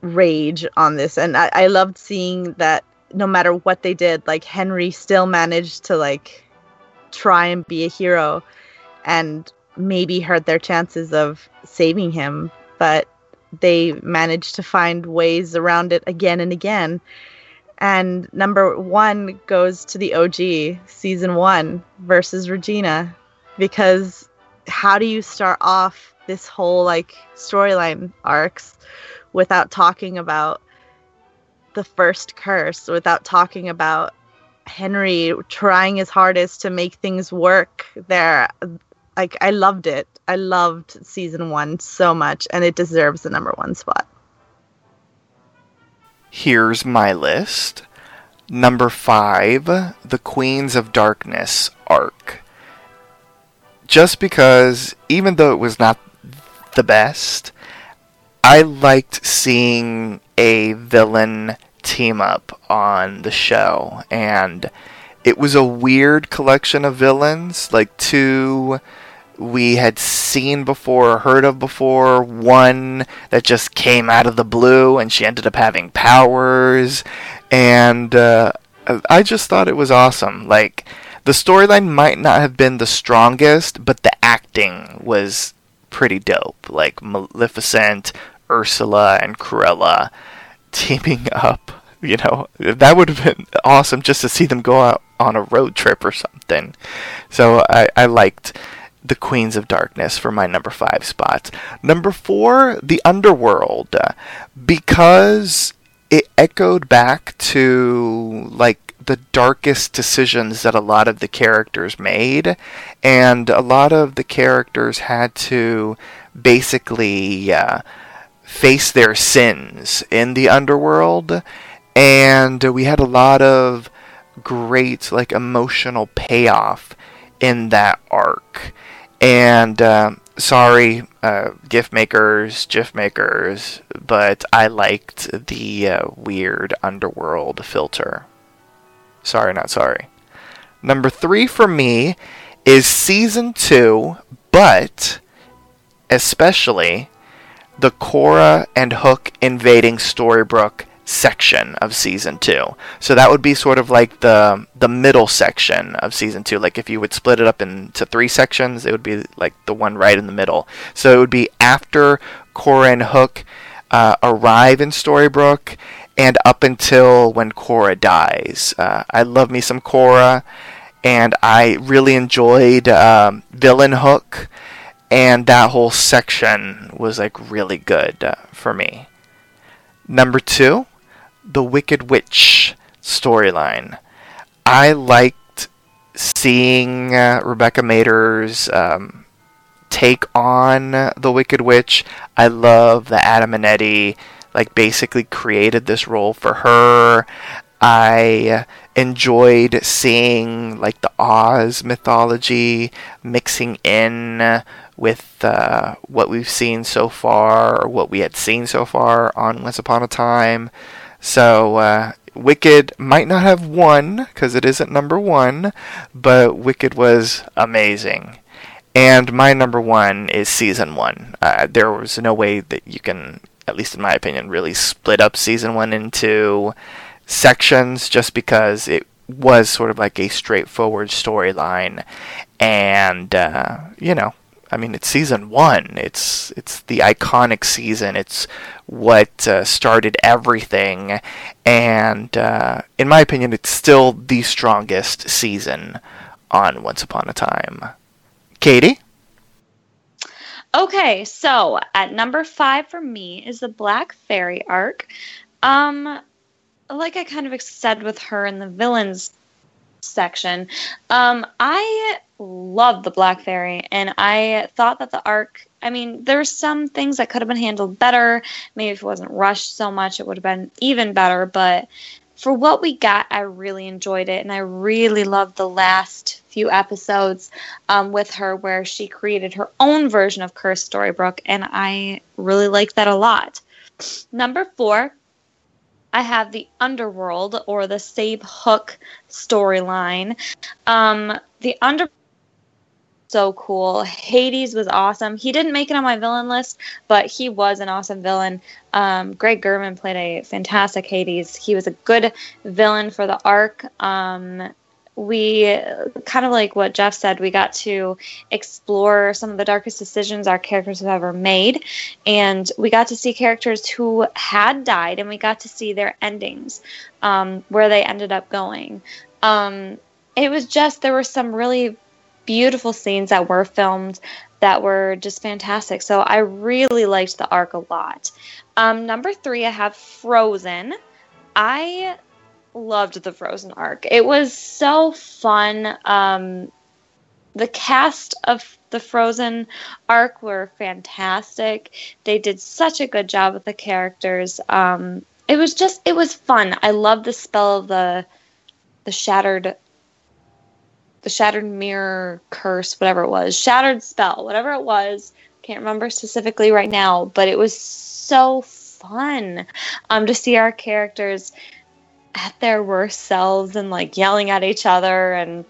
rage on this. And I, I loved seeing that no matter what they did like henry still managed to like try and be a hero and maybe hurt their chances of saving him. But they managed to find ways around it again and again. And number one goes to the OG season one versus Regina, because how do you start off this whole like storyline arcs without talking about the first curse, without talking about Henry trying his hardest to make things work there? Like, I loved it. I loved season one so much, and it deserves the number one spot. Here's my list. Number five, The Queens of Darkness arc. Just because, even though it was not the best, I liked seeing a villain team up on the show, and it was a weird collection of villains, like two we had seen before or heard of before, one that just came out of the blue and she ended up having powers, and uh, I just thought it was awesome. Like, the storyline might not have been the strongest, but the acting was pretty dope. Like, Maleficent, Ursula, and Cruella teaming up. You know, that would have been awesome just to see them go out on a road trip or something. So I, I liked the Queens of Darkness for my number five spot. Number four, The Underworld, because echoed back to like the darkest decisions that a lot of the characters made, and a lot of the characters had to basically uh, face their sins in the underworld, and we had a lot of great like emotional payoff in that arc. And uh, sorry, uh, gift makers, GIF makers, but I liked the uh, weird underworld filter. Sorry, not sorry. Number three for me is season two, but especially the Cora and Hook invading Storybrooke section of season two. So that would be sort of like the the middle section of season two. Like if you would split it up into three sections, it would be like the one right in the middle. So it would be after Cora and Hook uh, arrive in Storybrooke and up until when Cora dies. Uh, I love me some Cora, and I really enjoyed um, Villain Hook, and that whole section was like really good uh, for me. Number two, the Wicked Witch storyline. I liked seeing uh, Rebecca Mader's um, take on the Wicked Witch. I love that Adam and Eddy like basically created this role for her. I enjoyed seeing like the Oz mythology mixing in with uh, what we've seen so far, or what we had seen so far on Once Upon a Time. So uh, Wicked might not have won because it isn't number one, but Wicked was amazing. And my number one is season one. Uh, there was no way that you can, at least in my opinion, really split up season one into sections just because it was sort of like a straightforward storyline. And, uh, you know, I mean, it's season one. It's it's the iconic season. It's what uh, started everything, and uh, in my opinion, it's still the strongest season on Once Upon a Time. Katie. Okay, so at number five for me is the Black Fairy arc. Um, like I kind of said with her and the villains section, um, I love the Black Fairy, and I thought that the arc. I mean, there's some things that could have been handled better. Maybe if it wasn't rushed so much, it would have been even better. But for what we got, I really enjoyed it, and I really loved the last few episodes um, with her where she created her own version of Cursed Storybrooke, and I really liked that a lot. Number four, I have the Underworld or the Save Hook storyline. Um, the Under so cool. Hades was awesome. He didn't make it on my villain list, but he was an awesome villain. Um, Greg Germann played a fantastic Hades. He was a good villain for the arc. Um, we kind of like what Jeff said, we got to explore some of the darkest decisions our characters have ever made. And we got to see characters who had died and we got to see their endings, um, where they ended up going. Um, it was just, there were some really beautiful scenes that were filmed that were just fantastic. So I really liked the arc a lot. Um, number three, I have Frozen. I loved the Frozen arc. It was so fun. Um, the cast of the Frozen arc were fantastic. They did such a good job with the characters. Um, it was just it was fun. I love the spell of the the shattered the shattered mirror curse, whatever it was, shattered spell, whatever it was. Can't remember specifically right now, but it was so fun um, to see our characters at their worst selves and like yelling at each other and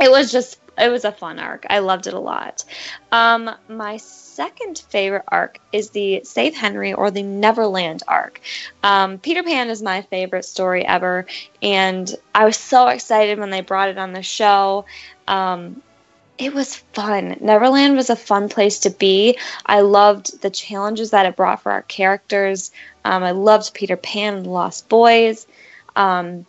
it was just it was a fun arc i loved it a lot um, my second favorite arc is the save henry or the neverland arc um, peter pan is my favorite story ever and i was so excited when they brought it on the show um, it was fun. Neverland was a fun place to be. I loved the challenges that it brought for our characters. Um, I loved Peter Pan and the Lost Boys um,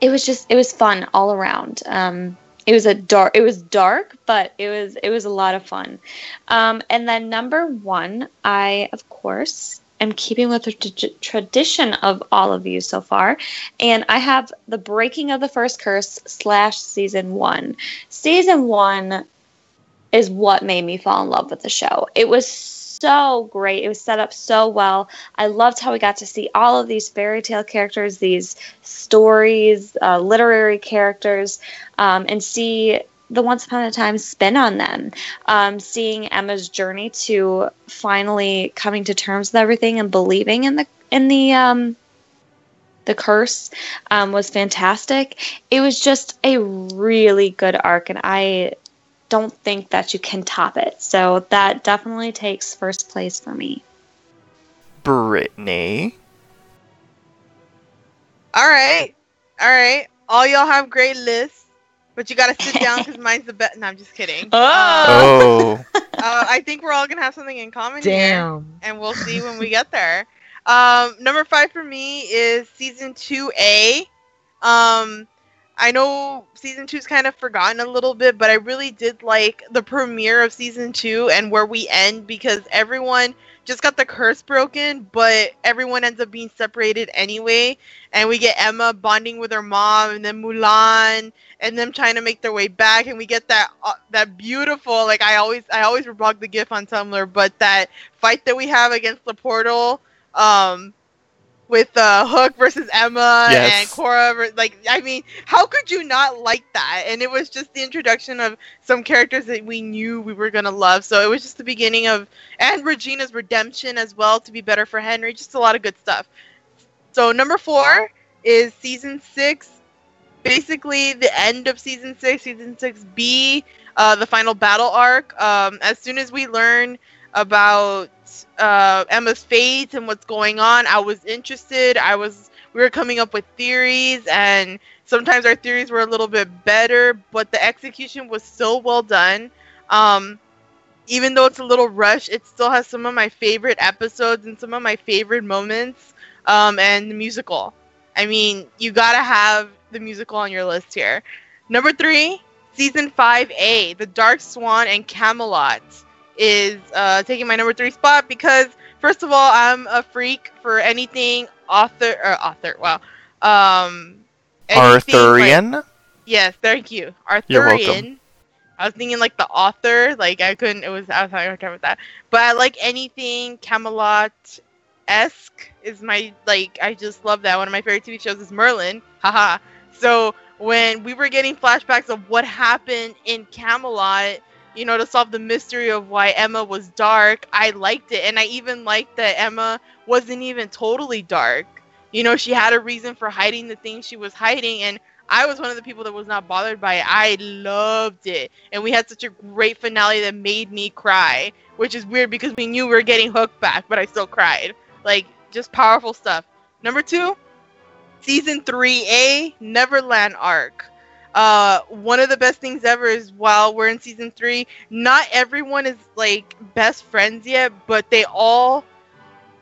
it was just it was fun all around. Um, it was a dark it was dark but it was it was a lot of fun. Um, and then number one i of course am keeping with the tradition of all of you so far and i have the breaking of the first curse slash season one. Season one is what made me fall in love with the show. It was so great. It was set up so well. I loved how we got to see all of these fairy tale characters, these stories, uh, literary characters, um, and see the Once Upon a Time spin on them. Um, seeing Emma's journey to finally coming to terms with everything and believing in the in the um, the curse um, was fantastic. It was just a really good arc, and I don't think that you can top it. So that definitely takes first place for me. Brittany. All right. All right. All y'all have great lists, but you got to sit down because mine's the best. No, I'm just kidding. Oh. Uh, uh, I think we're all going to have something in common Damn. here. And we'll see when we get there. Um, number five for me is season 2A. Um, I know season two's kind of forgotten a little bit, but I really did like the premiere of season two and where we end because everyone just got the curse broken, but everyone ends up being separated anyway. And we get Emma bonding with her mom, and then Mulan, and them trying to make their way back. And we get that uh, that beautiful, like I always I always reblog the GIF on Tumblr, but that fight that we have against the portal. Um, with uh, Hook versus Emma Yes. and Cora. Like, I mean, how could you not like that? And it was just the introduction of some characters that we knew we were gonna love. So it was just the beginning of, and Regina's redemption as well to be better for Henry. Just a lot of good stuff. So number four is season six. Basically, the end of season six, season six B, uh, the final battle arc. Um, as soon as we learn about uh, Emma's fate and what's going on. I was interested. I was we were coming up with theories, and sometimes our theories were a little bit better, but the execution was so well done. Um, even though it's a little rushed, it still has some of my favorite episodes and some of my favorite moments. Um, and the musical. I mean, you gotta have the musical on your list here. Number three, season five A, The Dark Swan and Camelot is uh, taking my number three spot because first of all, I'm a freak for anything author or author. Wow. Um, anything like- Arthurian. yes, thank you. Arthurian. You're welcome. Arthurian. I was thinking like the author, like I couldn't. It was I was having a hard time with that. But I like anything Camelot esque is my like. I just love that. One of my favorite TV shows is Merlin. Haha. So when we were getting flashbacks of what happened in Camelot, you know, to solve the mystery of why Emma was dark, I liked it, and I even liked that Emma wasn't even totally dark. You know, she had a reason for hiding the things she was hiding, and I was one of the people that was not bothered by it. I loved it. And we had such a great finale that made me cry, which is weird because we knew we were getting hooked back, but I still cried. Like, just powerful stuff. Number two, season 3A, Neverland arc. Uh, one of the best things ever is while we're in season three, not everyone is like best friends yet, but they all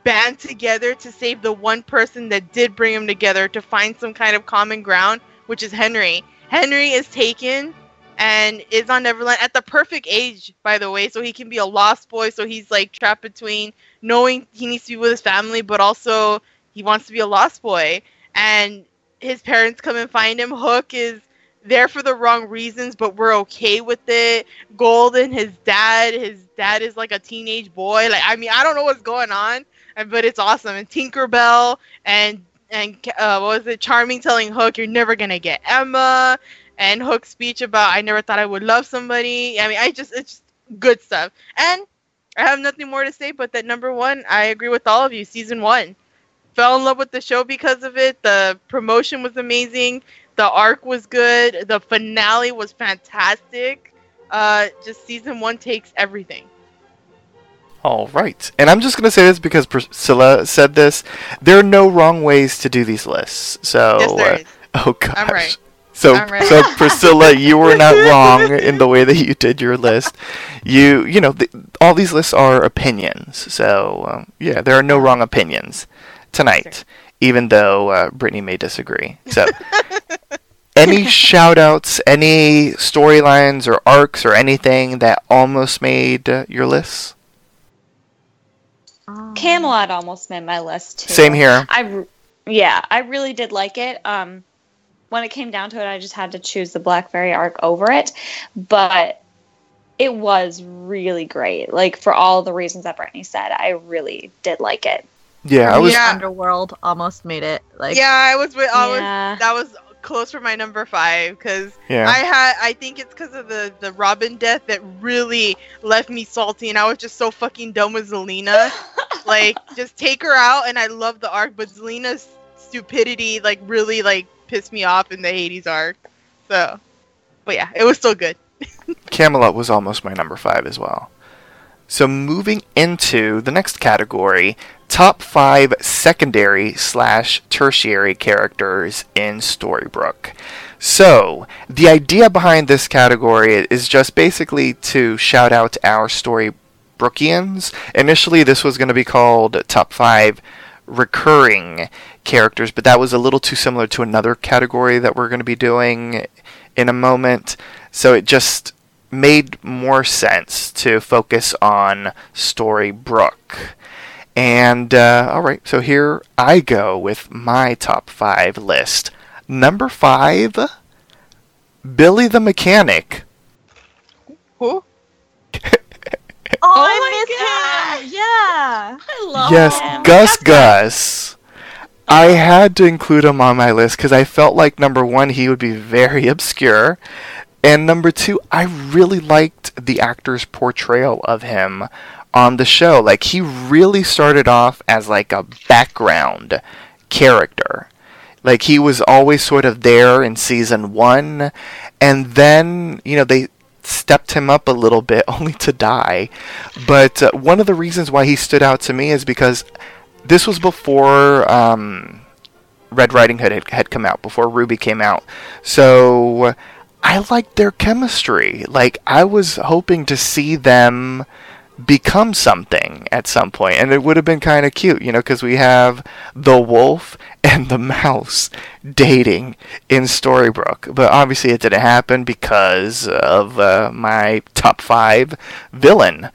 band together to save the one person that did bring them together to find some kind of common ground, which is Henry. Henry is taken and is on Neverland at the perfect age, by the way, so he can be a lost boy. So he's like trapped between knowing he needs to be with his family, but also he wants to be a lost boy. And his parents come and find him. Hook is there for the wrong reasons, but we're okay with it. Golden, his dad, his dad is like a teenage boy. Like I mean, I don't know what's going on, but it's awesome. And Tinkerbell and and uh, what was it? Charming telling Hook, "You're never gonna get Emma." And Hook's speech about, "I never thought I would love somebody." I mean, I just it's just good stuff. And I have nothing more to say, but that number one, I agree with all of you. Season one, fell in love with the show because of it. The promotion was amazing. The arc was good. The finale was fantastic. Uh, just season one takes everything. All right. And I'm just going to say this because Priscilla said this. There are no wrong ways to do these lists. So, yes. Uh, oh gosh. I'm right. So, right. so Priscilla, you were not wrong in the way that you did your list. You, you know, th- all these lists are opinions. So, um, yeah, there are no wrong opinions tonight, even though uh, Brittany may disagree. So, any shout outs, any storylines or arcs or anything that almost made uh, your list? Camelot almost made my list too. Same here. I r- yeah, I really did like it. Um, when it came down to it, I just had to choose the Black Fairy arc over it, but it was really great. Like for all the reasons that Brittany said, I really did like it. Yeah, I was. Yeah. Underworld almost made it. Like yeah, I was with. I was, Yeah. that was close for my number five because Yeah. I had. I think it's because of the the Robin death that really left me salty, and I was just so fucking done with Zelena. like, just take her out, and I love the arc, but Zelena's stupidity like really like pissed me off in the Hades arc. So, but yeah, it was still good. Camelot was almost my number five as well. So moving into the next category, top five secondary slash tertiary characters in Storybrooke. So the idea behind this category is just basically to shout out our Storybrookians. Initially, this was going to be called top five recurring characters, but that was a little too similar to another category that we're going to be doing in a moment. So it just made more sense to focus on Storybrooke. And uh, all right, so here I go with my top five list. Number five, Billy the Mechanic. Who? Oh, Oh I my missed him. Yeah. I love yes, him. Gus Gus. I had to include him on my list because I felt like number one, he would be very obscure. And number two, I really liked the actor's portrayal of him on the show. Like, he really started off as like a background character. Like, he was always sort of there in season one. And then, you know, they stepped him up a little bit only to die. But uh, one of the reasons why he stood out to me is because this was before um, Red Riding Hood had, had come out, before Ruby came out. So I liked their chemistry. Like, I was hoping to see them become something at some point and it would have been kind of cute you know because we have the wolf and the mouse dating in storybrooke. But obviously it didn't happen because of uh, my top five villain.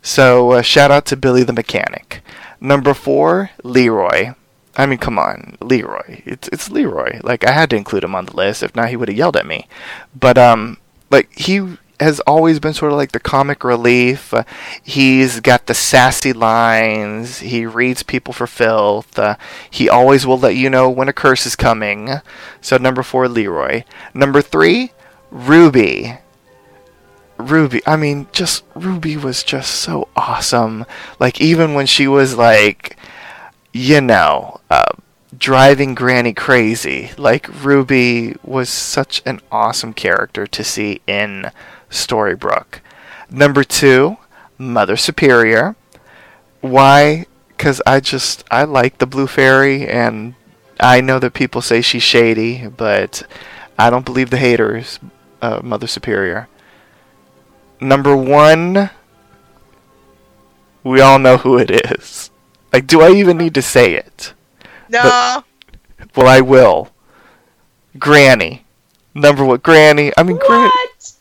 So uh, shout out to billy the mechanic. Number four leroy I mean, come on, Leroy. It's it's Leroy. Like I had to include him on the list. If not, he would have yelled at me. But um, like he has always been sort of like the comic relief. Uh, he's got the sassy lines. He reads people for filth. Uh, he always will let you know when a curse is coming. So number four, Leroy. Number three, Ruby. Ruby, I mean, just Ruby was just so awesome. Like even when she was like, you know, uh, driving Granny crazy. Like Ruby was such an awesome character to see in Storybrooke. Number two, Mother Superior. Why? Because I just I like the Blue Fairy, and I know that people say she's shady, but I don't believe the haters, uh, Mother Superior. Number one, we all know who it is. Like, do I even need to say it? No. Well, I will. Granny. Number one, Granny. I mean, Granny.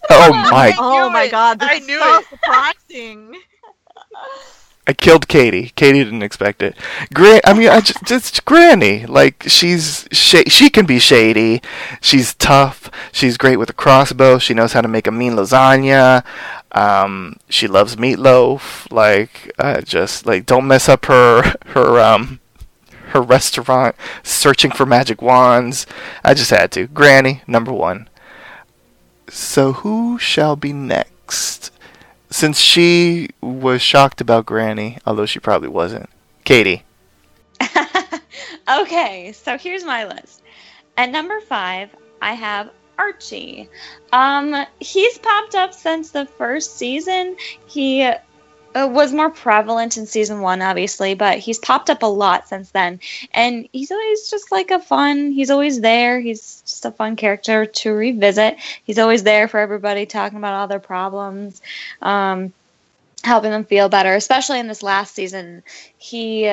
Oh, oh my! God. Oh my it. god, this I is knew so it. surprising. I killed Katie. Katie didn't expect it. Gran. I mean, I just just Granny. Like she's sh- she can be shady. She's tough. She's great with a crossbow. She knows how to make a mean lasagna. Um, she loves meatloaf. Like, uh, just like don't mess up her her um her restaurant. Searching for magic wands. I just had to. Granny number one. So who shall be next? Since she was shocked about Granny, although she probably wasn't. Katie. okay, so here's my list. At number five, I have Archie. Um, he's popped up since the first season. He uh, was more prevalent in season one, obviously, but he's popped up a lot since then. And he's always just like a fun, he's always there. He's just a fun character to revisit. He's always there for everybody, talking about all their problems, um, helping them feel better, especially in this last season. He.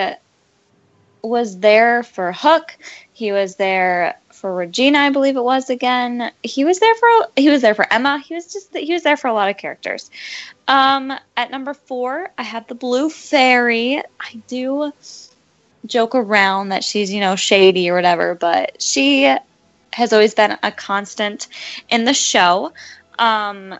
Was there for Hook. He was there for Regina, I believe it was again. He was there for he was there for Emma. He was just he was there for a lot of characters. Um, at number four, I have the Blue Fairy. I do joke around that she's you know shady or whatever, but she has always been a constant in the show. Um,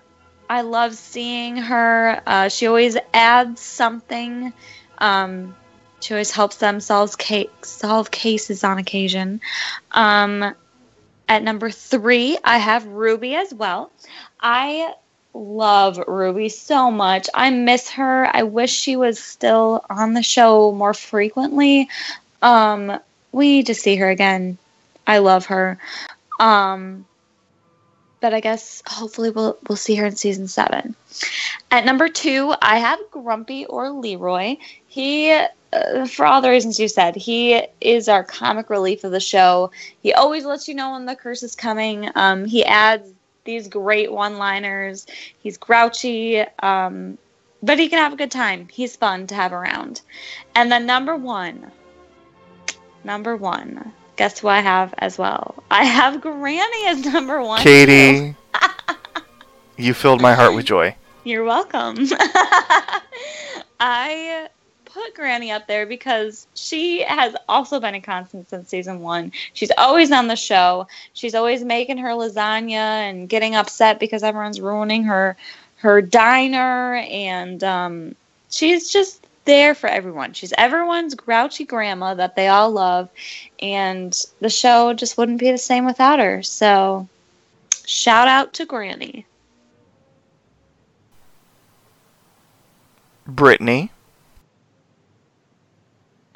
I love seeing her. Uh, she always adds something. Um, she always helps them solve, solve cases on occasion. Um, at number three, I have Ruby as well. I love Ruby so much. I miss her. I wish she was still on the show more frequently. Um, we need to see her again. I love her. Um, but I guess hopefully we'll we'll see her in season seven. At number two, I have Grumpy or Leroy. He, uh, for all the reasons you said, he is our comic relief of the show. He always lets you know when the curse is coming. Um, he adds these great one-liners. He's grouchy, um, but he can have a good time. He's fun to have around. And then number one, number one. Guess who I have as well? I have Granny as number one. Katie. you filled my heart with joy. You're welcome. I put Granny up there because she has also been a constant since season one. She's always on the show. She's always making her lasagna and getting upset because everyone's ruining her her diner, and um, she's just there for everyone. She's everyone's grouchy grandma that they all love, and the show just wouldn't be the same without her. So, shout out to Granny. Brittany.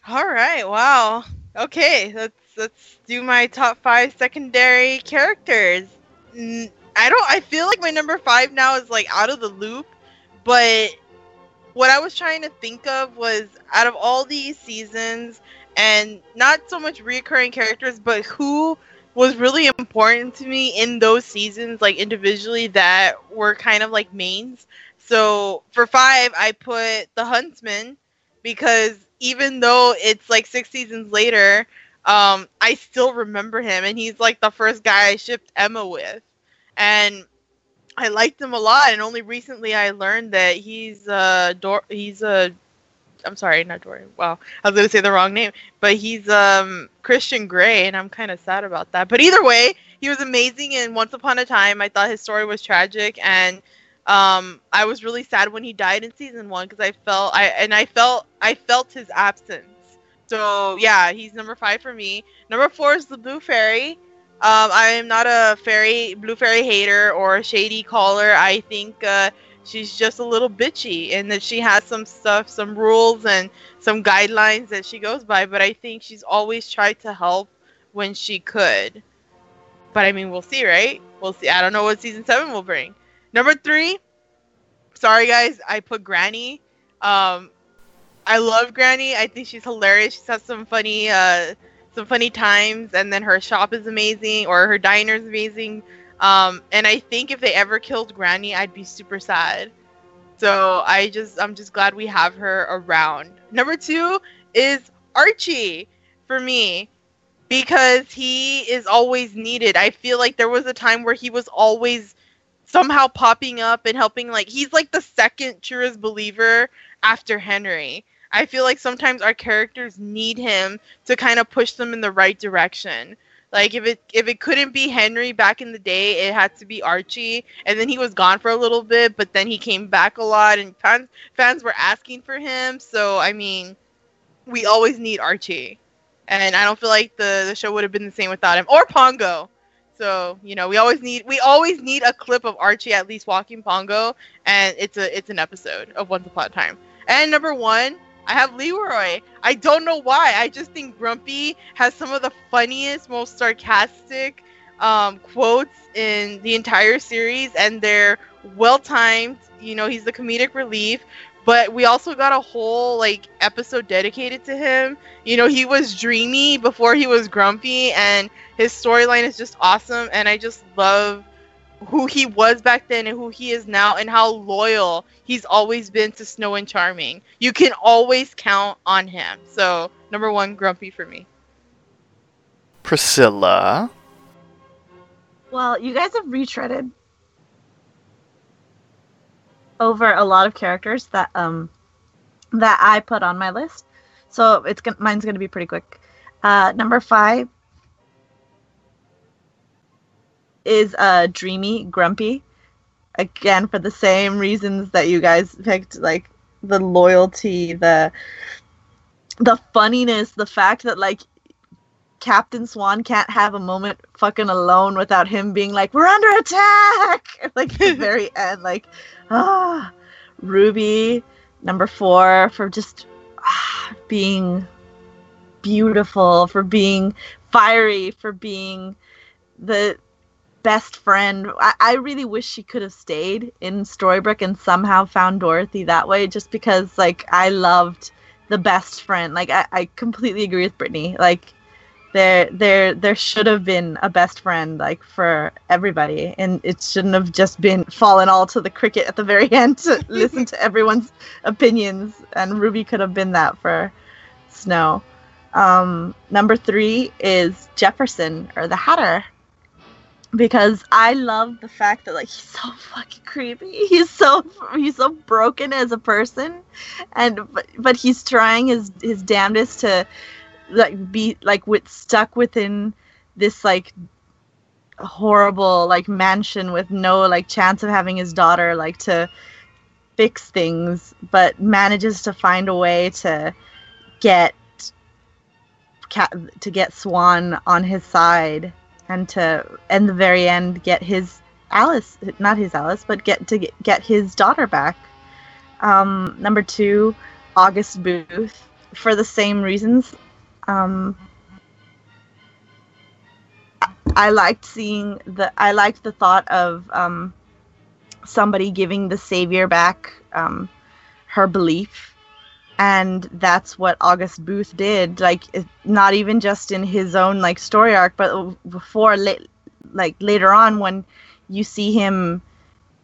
All right. Wow. Okay. Let's let's do my top five secondary characters. I don't. I feel like my number five now is like out of the loop, but what I was trying to think of was out of all these seasons, and not so much reoccurring characters, but who was really important to me in those seasons, like individually, that were kind of like mains. So for five, I put the Huntsman because even though it's like six seasons later, um, I still remember him, and he's like the first guy I shipped Emma with, and I liked him a lot. And only recently I learned that he's uh Dor- he's a I'm sorry, not Dorian. Wow, I was gonna say the wrong name, but he's um Christian Grey, and I'm kind of sad about that. But either way, he was amazing in Once Upon a Time. I thought his story was tragic, and um I was really sad when he died in season one because I felt I and I felt I felt his absence. So yeah, he's number five for me. Number four is the Blue Fairy. Um, I am not a fairy blue fairy hater or a shady caller. I think uh, she's just a little bitchy and that she has some stuff, some rules and some guidelines that she goes by. But I think she's always tried to help when she could. But I mean, we'll see, right? We'll see. I don't know what season seven will bring. Number three. Sorry, guys. I put Granny. Um, I love Granny. I think she's hilarious. She's has some funny uh, some funny times, and then her shop is amazing or her diner is amazing. Um, and I think if they ever killed Granny, I'd be super sad. So I just I'm just glad we have her around. Number two is Archie for me because he is always needed. I feel like there was a time where he was always somehow popping up and helping like he's like the second truest believer after Henry. I feel like sometimes our characters need him to kind of push them in the right direction. Like if it if it couldn't be Henry back in the day, it had to be Archie, and then he was gone for a little bit, but then he came back a lot, and fans fans were asking for him. So I mean, we always need Archie, and I don't feel like the the show would have been the same without him or Pongo. So you know, we always need we always need a clip of Archie at least walking Pongo, and it's a it's an episode of Once Upon a Time. And number one, I have Leroy. I don't know why. I just think Grumpy has some of the funniest, most sarcastic um, quotes in the entire series, and they're well timed. You know, he's the comedic relief. But we also got a whole like episode dedicated to him. You know, he was dreamy before he was grumpy, and his storyline is just awesome. And I just love who he was back then and who he is now and how loyal he's always been to Snow and Charming. You can always count on him. So, number 1 Grumpy for me. Priscilla. Well, you guys have retreaded over a lot of characters that um that I put on my list. So it's gonna, mine's going to be pretty quick. Uh, number 5 is uh dreamy grumpy again for the same reasons that you guys picked like the loyalty the the funniness the fact that like captain swan can't have a moment fucking alone without him being like we're under attack like the very end like ah ruby number four for just ah, being beautiful for being fiery for being the best friend. I, I really wish she could have stayed in Storybrooke and somehow found Dorothy that way, just because like I loved the best friend. Like I, I completely agree with Brittany. Like there there there should have been a best friend like for everybody. And it shouldn't have just been fallen all to the cricket at the very end to listen to everyone's opinions. And ruby could have been that for snow. Um, number three is jefferson or the hatter. Because I love the fact that like he's so fucking creepy. He's so he's so broken as a person, and but, but he's trying his his damnedest to like be like with stuck within this like horrible like mansion with no like chance of having his daughter like to fix things, but manages to find a way to get to get Swan on his side and to in the very end get his Alice, not his Alice, but get to get, his daughter back. Um, number two, August Booth, for the same reasons. Um, I liked seeing the. I liked the thought of um, somebody giving the savior back um, her belief and that's what August Booth did. Like, not even just in his own like story arc, but before, like later on, when you see him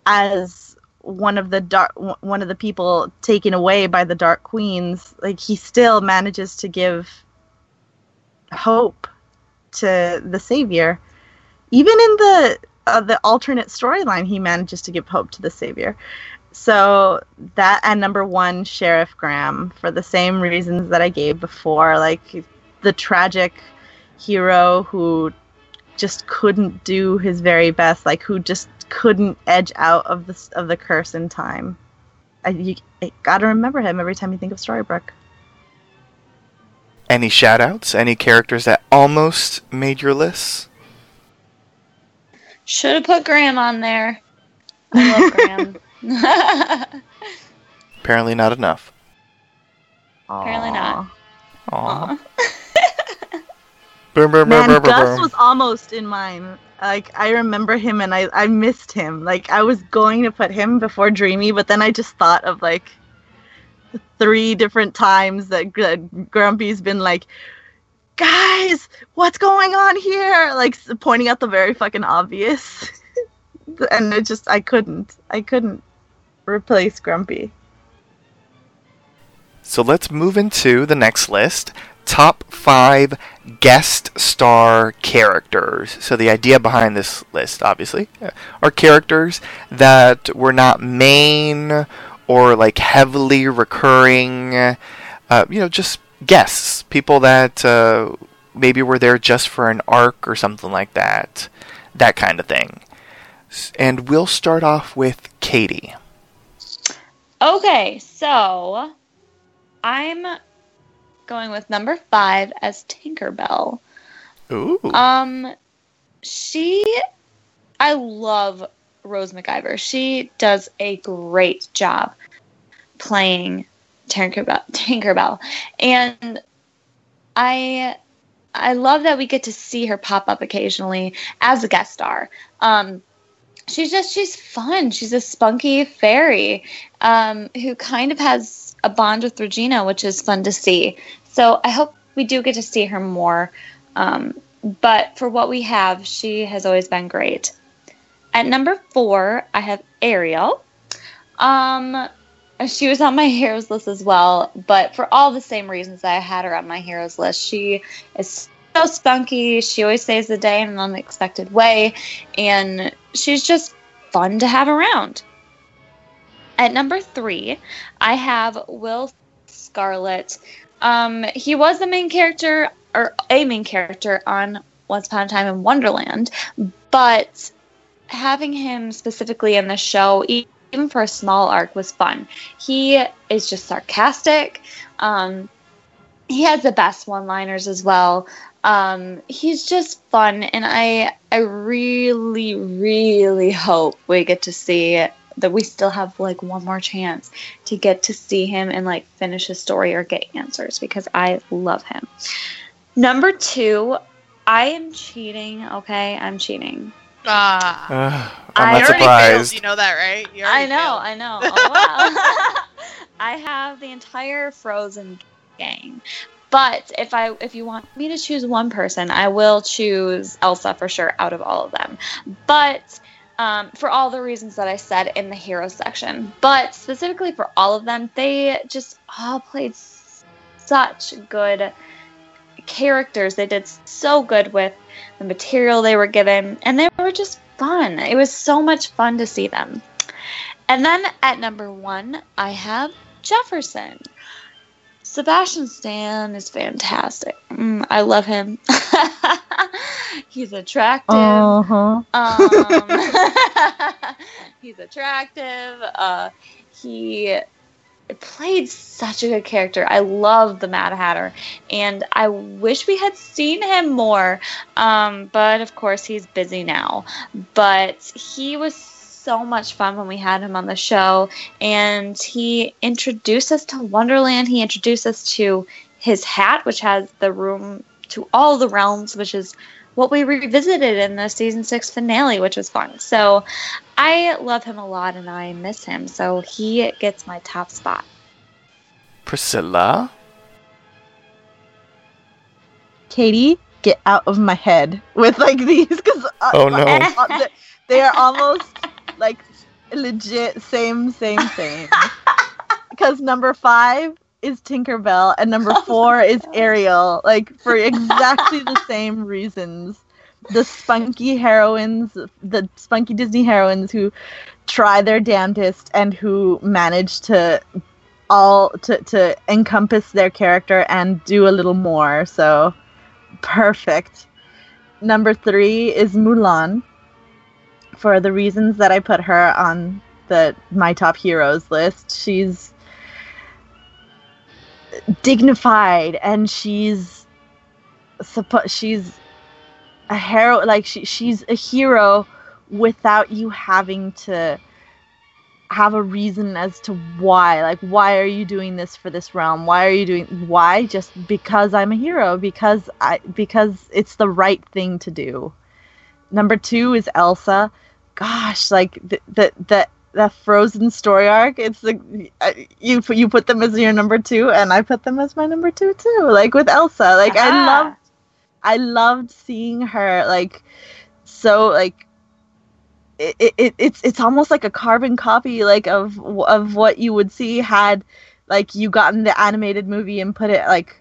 as one of the dark, one of the people taken away by the Dark Queens, like he still manages to give hope to the Savior. Even in the uh, the alternate storyline, he manages to give hope to the Savior. So that and number one sheriff graham for the same reasons that i gave before like the tragic hero who just couldn't do his very best like who just couldn't edge out of the of the curse in time. I, you I gotta remember him every time you think of storybrooke any shoutouts any characters that almost made your list should have put graham on there i love graham Apparently not enough. Apparently not. Aww. Man, Gus was almost in mine. Like I remember him and I I missed him. Like I was going to put him before Dreamy, but then I just thought of like three different times that Grumpy's been like, guys, guys, what's going on here? Like pointing out the very fucking obvious. and it just, I couldn't. I couldn't replace Grumpy. So let's move into the next list. Top five guest star characters. So the idea behind this list, obviously, uh, are characters that were not main or like heavily recurring. Uh, you know, just guests, people that uh, maybe were there just for an arc or something like that, that kind of thing. And we'll start off with Katie. Okay, so I'm going with number five as Tinkerbell. Ooh. Um, she, I love Rose McIver. She does a great job playing Tinkerbell. Tinkerbell, and I, I love that we get to see her pop up occasionally as a guest star. Um, she's just she's fun. She's a spunky fairy um, who kind of has a bond with Regina, which is fun to see. So I hope we do get to see her more. Um, but for what we have, she has always been great. At number four, I have Ariel. Um, she was on my heroes list as well, but for all the same reasons I had her on my heroes list. She is so spunky. She always saves the day in an unexpected way, and she's just fun to have around. At number three, I have Will Scarlet. Um, he was the main character or a main character on Once Upon a Time in Wonderland, but having him specifically in the show, even for a small arc, was fun. He is just sarcastic. Um, he has the best one-liners as well. Um, he's just fun, and I I really really hope we get to see that we still have like one more chance to get to see him and like finish his story or get answers because I love him. Number two, I am cheating. Okay, I'm cheating. Ah. Uh, I I'm not you already failed, surprised. You know that, right? You I know, failed. I know. Oh, wow. I have the entire Frozen gang. But if I if you want me to choose one person, I will choose Elsa for sure out of all of them. But um, for all the reasons that I said in the hero section, but specifically for all of them, they just all played such good characters. They did so good with the material they were given, and they were just fun. It was so much fun to see them. And then at number one, I have Jefferson. Sebastian Stan is fantastic. Mm, I love him. He's attractive. Uh-huh. Um, he's attractive. Uh, he played such a good character. I love the Mad Hatter, and I wish we had seen him more. Um, but of course, he's busy now. But he was so much fun when we had him on the show, and he introduced us to Wonderland. He introduced us to his hat, which has the room to all the realms, which is what we revisited in the season six finale, which was fun. So I love him a lot and I miss him. So he gets my top spot. Priscilla. Katie, get out of my head with like these because uh, Oh, no. uh, they- they are almost like legit same same same. Because number five is Tinkerbell and number four is Ariel, like for exactly the same reasons. The spunky heroines, the spunky Disney heroines who try their damnedest and who manage to all to, to encompass their character and do a little more. So perfect. Number three is Mulan. For the reasons that I put her on the my top heroes list, she's dignified and she's suppo- she's a hero like she, she's a hero without you having to have a reason as to why. Like why are you doing this for this realm? Why are you doing why? Just because i'm a hero because i because it's the right thing to do. Number two is elsa. Gosh like the the the, the frozen story arc it's the you you put them as your number two and i put them as my number two too like with elsa. Like i Ah. love I loved seeing her like so like it, it it's it's almost like a carbon copy like of of what you would see had like you gotten the animated movie and put it like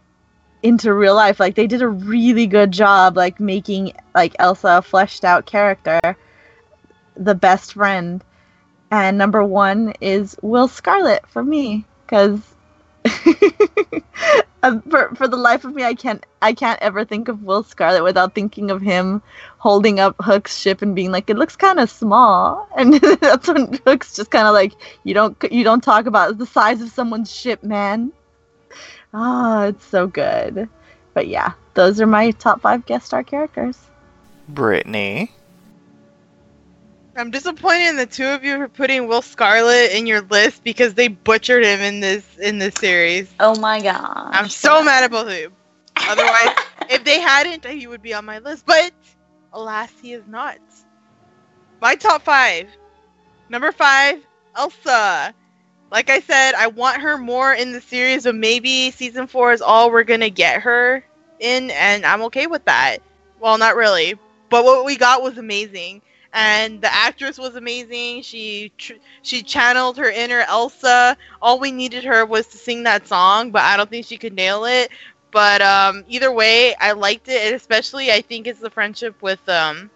into real life. Like they did a really good job like making like Elsa a fleshed out character the best friend. And number 1 is Will Scarlet for me cuz um, for for the life of me, I can't I can't ever think of Will Scarlet without thinking of him holding up Hook's ship and being like, "It looks kind of small," and that's when Hook's just kind of like, "You don't you don't talk about the size of someone's ship, man." Ah, oh, it's so good. But yeah, those are my top five guest star characters. Brittany. I'm disappointed in the two of you for putting Will Scarlet in your list because they butchered him in this in this series. Oh my god! I'm so mad at both of you. Otherwise, if they hadn't, he would be on my list. But alas, he is not. My top five. Number five, Elsa. Like I said, I want her more in the series, but maybe season four is all we're gonna get her in, and I'm okay with that. Well, not really, but what we got was amazing and the actress was amazing. She tr- she channeled her inner Elsa. All we needed her was to sing that song, but I don't think she could nail it. But um, either way, I liked it, and especially I think it's the friendship with um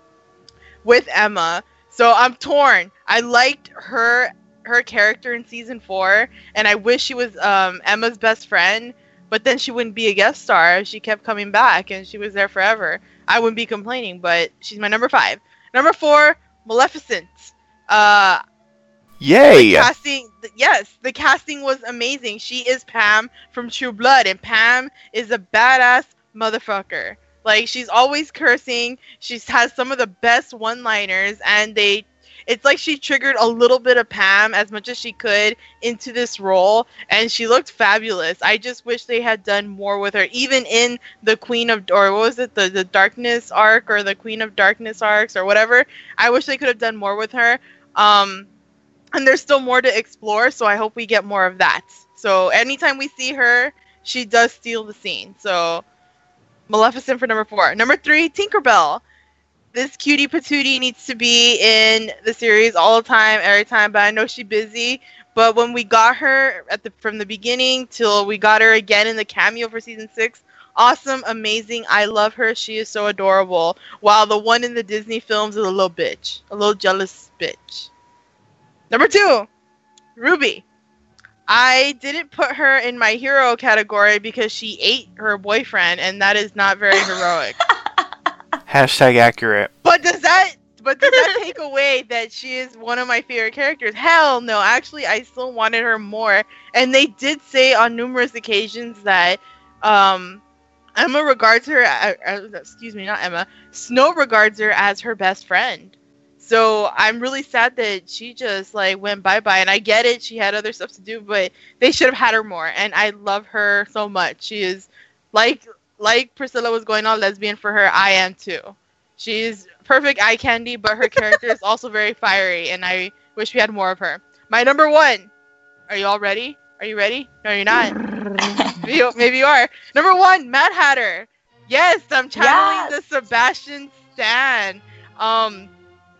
with Emma. So I'm torn. I liked her her character in season four, and I wish she was um, Emma's best friend. But then she wouldn't be a guest star. She kept coming back, and she was there forever. I wouldn't be complaining. But she's my number five. Number four, Maleficent. Uh, Yay! The casting, yes, the casting was amazing. She is Pam from True Blood, and Pam is a badass motherfucker. Like she's always cursing. She has some of the best one-liners, and they it's like she triggered a little bit of Pam as much as she could into this role, and she looked fabulous. I just wish they had done more with her, even in the Queen of or what was it, the the Darkness arc or the Queen of Darkness arcs or whatever. I wish they could have done more with her. Um, and there's still more to explore, so I hope we get more of that. So anytime we see her, she does steal the scene. So Maleficent for number four. Number three, Tinkerbell this cutie patootie needs to be in the series all the time, every time. But I know she's busy. But when we got her at the from the beginning till we got her again in the cameo for season six, awesome, amazing. I love her. She is so adorable. While the one in the Disney films is a little bitch, a little jealous bitch. Number two, Ruby. I didn't put her in my hero category because she ate her boyfriend, and that is not very heroic. Hashtag accurate. But does that but does that take away that she is one of my favorite characters? Hell no. Actually, I still wanted her more. And they did say on numerous occasions that um, Emma regards her, excuse me, not Emma, Snow regards her as her best friend. So I'm really sad that she just like went bye bye. And I get it, she had other stuff to do, but they should have had her more. And I love her so much. She is like like Priscilla was going on lesbian for her, I am too. She's perfect eye candy, but her character is also very fiery, and I wish we had more of her. My number one. Are you all ready? Are you ready? No, you're not. maybe, you, maybe you are. Number one, Mad Hatter. Yes, I'm channeling yes. the Sebastian Stan. Um,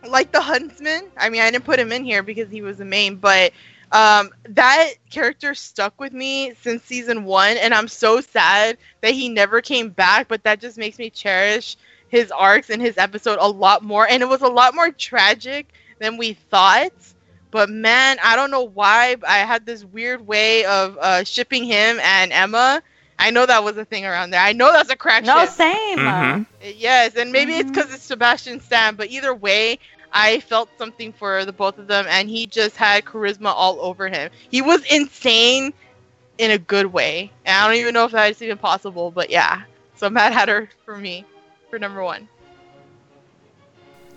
like the Huntsman. I mean, I didn't put him in here because he was the main, but um, that character stuck with me since season one, and I'm so sad that he never came back. But that just makes me cherish his arcs and his episode a lot more. And it was a lot more tragic than we thought. But man, I don't know why I had this weird way of uh, shipping him and Emma. I know that was a thing around there. I know that's a crack. No, ship. same. Mm-hmm. Yes, and maybe mm-hmm. it's because it's Sebastian Stan, but either way, I felt something for the both of them, and he just had charisma all over him. He was insane in a good way, and I don't even know if that is even possible, but yeah. So Mad Hatter for me, for number one.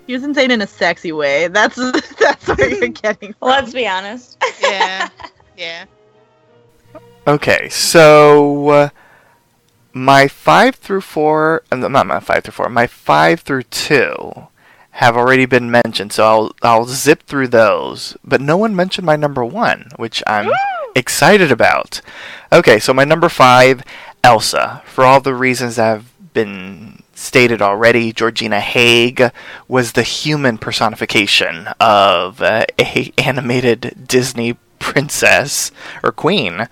He was insane in a sexy way. That's that's where you're getting. From. Let's be honest. yeah, yeah. Okay, so uh, my five through four, uh, not my five through four, my five through two have already been mentioned, so I'll I'll zip through those. But no one mentioned my number one, which I'm excited about. Okay, so my number five, Elsa, for all the reasons that have been stated already, Georgina Haig was the human personification of uh, a animated Disney princess or queen,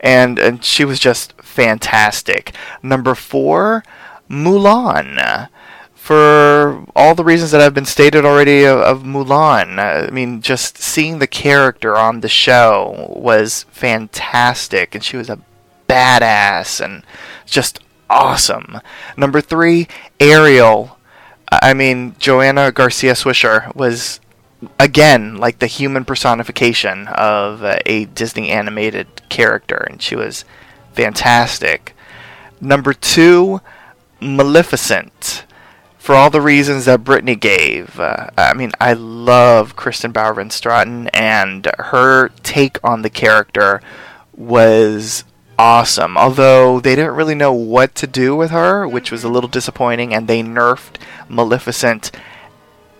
and and she was just fantastic. Number four, Mulan. For all the reasons that have been stated already of, of Mulan, I mean, just seeing the character on the show was fantastic, and she was a badass and just awesome. Number three, Ariel. I mean, Joanna Garcia Swisher was again like the human personification of uh, a Disney animated character, and she was fantastic. Number two, Maleficent. For all the reasons that Brittany gave, uh, I mean, I love Kristin Bauer Van Straten, and her take on the character was awesome. Although they didn't really know what to do with her, which was a little disappointing, and they nerfed Maleficent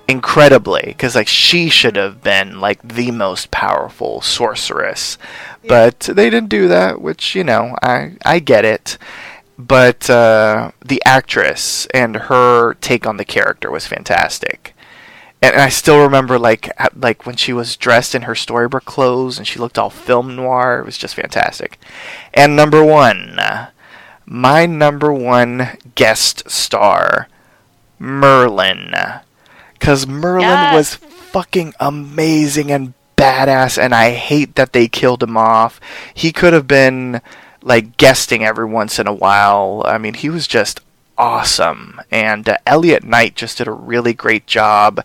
incredibly because like she should have been like the most powerful sorceress, but they didn't do that, which you know I I get it. But uh, the actress and her take on the character was fantastic and I still remember like at- like when she was dressed in her storybook clothes and she looked all film noir. It was just fantastic. And number one, my number one guest star, Merlin, because Merlin Yes. was fucking amazing and badass, and I hate that they killed him off. He could have been like guesting every once in a while. I mean, he was just awesome. And uh, Elliot Knight just did a really great job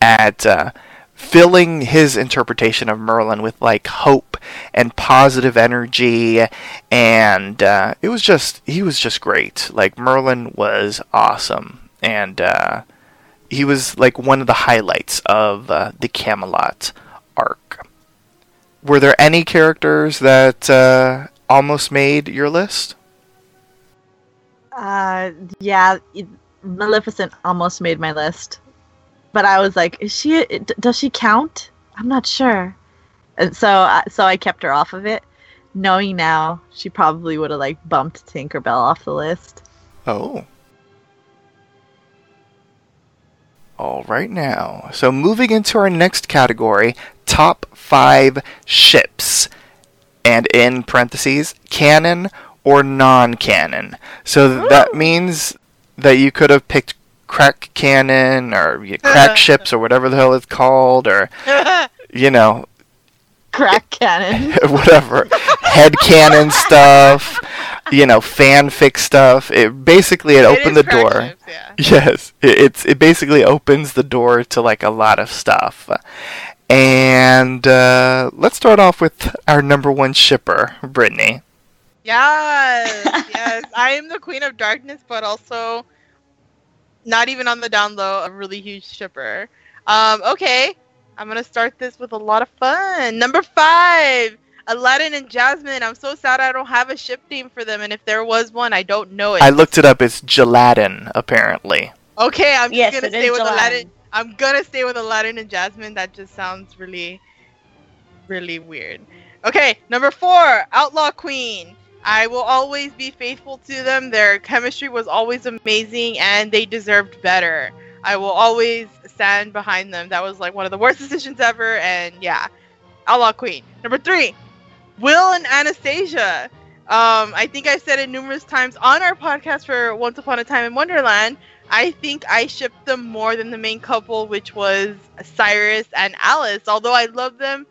at uh, filling his interpretation of Merlin with like hope and positive energy. And uh, it was just, he was just great. Like, Merlin was awesome. And uh, he was like one of the highlights of uh, the Camelot arc. Were there any characters that uh, almost made your list? Uh, yeah, Maleficent almost made my list, but I was like, is she? d- Does she count? I'm not sure, and so I- so I kept her off of it, knowing now she probably would have like bumped Tinkerbell off the list. Oh. All right now. So moving into our next category, top five ships. And in parentheses, canon or non-canon. So that oh. means that you could have picked crack canon or y- crack ships or whatever the hell it's called or you know. Crack canon. whatever. Head canon stuff you know fanfic stuff. It basically it, opened the door. yes. It, it's it basically opens the door to like a lot of stuff and uh, let's start off with our number one shipper brittany Yes, yes. I am the queen of darkness, but also not even on the down low, a really huge shipper. Um, okay, I'm gonna start this with a lot of fun. Number five, Aladdin and Jasmine. I'm so sad I don't have a ship name for them, and if there was one, I don't know it. i looked it up it's gelatin apparently Okay, I'm Yes, just gonna it stay with Aladdin. Aladdin. I'm gonna stay with Aladdin and Jasmine. That just sounds really, really weird. Okay, number four, Outlaw Queen. I will always be faithful to them. Their chemistry was always amazing, and they deserved better. I will always stand behind them. That was like one of the worst decisions ever, and yeah, Outlaw Queen. Number three, Will and Anastasia. Um, I think I've said it numerous times on our podcast for Once Upon a Time in Wonderland. I think I shipped them more than the main couple, which was Cyrus and Alice. Although I love them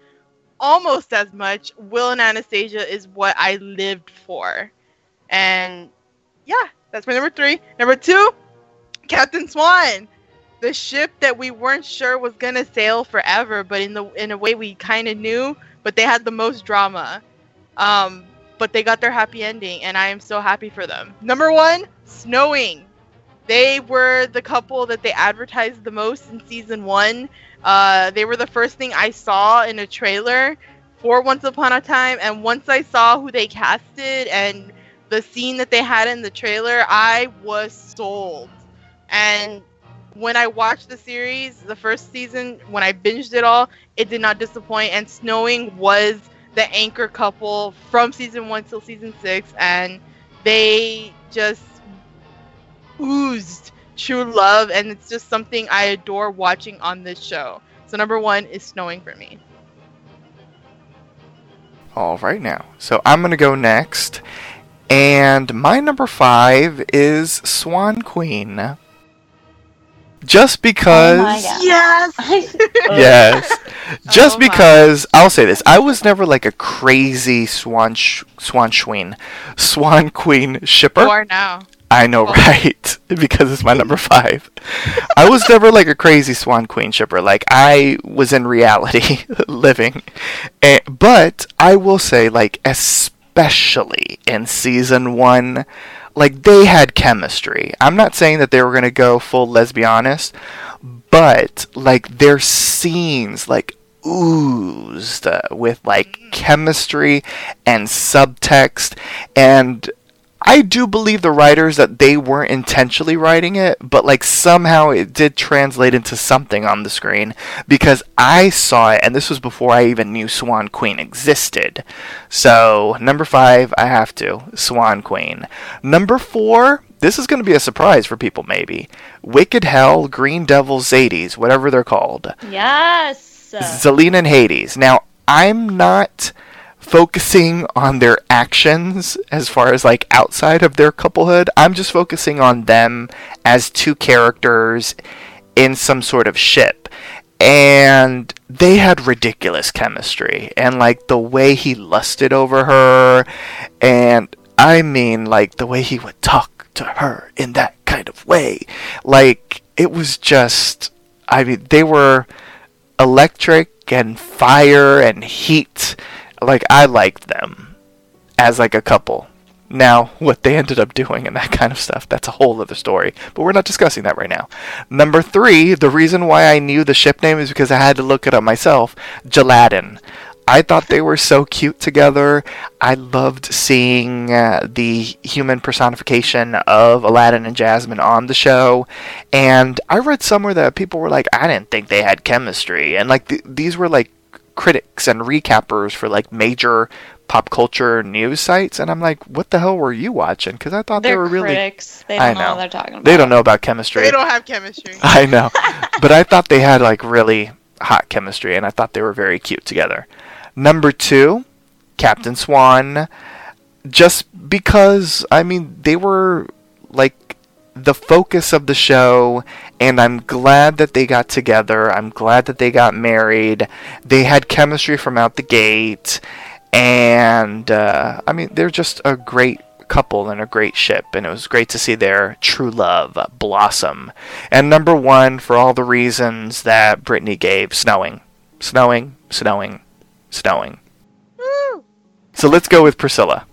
almost as much, Will and Anastasia is what I lived for. And yeah, that's my number three. Number two, Captain Swan. The ship that we weren't sure was gonna sail forever, but in the in a way we kind of knew. But they had the most drama. Um, but they got their happy ending, and I am so happy for them. Number one, Snowing. They were the couple that they advertised the most in season one. Uh, they were the first thing I saw in a trailer for Once Upon a Time, and once I saw who they casted and the scene that they had in the trailer, I was sold. And when I watched the series, the first season, when I binged it all, it did not disappoint. And Snowing was the anchor couple from season one till season six, and they just oozed true love, and it's just something I adore watching on this show. So number one is snowing for me. All right now. So I'm going to go next. And my number five is Swan Queen. Just because. Oh. Yes. yes. Just Oh because I'll say this, I was never like a crazy Swan sh- Swan Queen, Swan Queen shipper. You are now. I know, right? because it's my number five. I was never like a crazy Swan Queen shipper. Like I was in reality living, Eh, but I will say, like especially in season one, like they had chemistry. I'm not saying that they were gonna go full lesbianist, but like their scenes, like oozed with like chemistry and subtext and I do believe the writers that they weren't intentionally writing it, but like somehow it did translate into something on the screen because I saw it, and this was before I even knew Swan Queen existed. So, number five, I have to Swan Queen. Number four, this is going to be a surprise for people, maybe. Wicked Hell, Green Devil, Zades, whatever they're called. Yes. Zelena and Hades. Now, I'm not focusing on their actions as far as like outside of their couplehood. I'm just focusing on them as two characters in some sort of ship. And they had ridiculous chemistry. And like the way he lusted over her. And I mean, like the way he would talk to her in that kind of way. Like, it was just. I mean, they were electric and fire and heat. Like I liked them as like a couple. Now, what they ended up doing and that kind of stuff, that's a whole other story. But we're not discussing that right now. Number three, the reason why I knew the ship name is because I had to look it up myself. Gelatin. I thought they were so cute together. I loved seeing uh, the human personification of Aladdin and Jasmine on the show. And I read somewhere that people were like, I didn't think they had chemistry. And like th- these were like critics and recappers for like major pop culture news sites. And I'm like, what the hell were you watching? Because I thought they They're were really. critics. They I don't know. know. what they're talking about. They don't know about chemistry. They don't have chemistry. I know. but I thought they had like really hot chemistry and I thought they were very cute together. Number two, Captain Swan. Just because, I mean, they were like the focus of the show, and I'm glad that they got together. I'm glad that they got married. They had chemistry from out the gate, and uh, I mean, they're just a great couple and a great ship, and it was great to see their true love blossom. And number one, for all the reasons that Brittany gave, snowing, snowing, snowing, snowing. So let's go with Priscilla.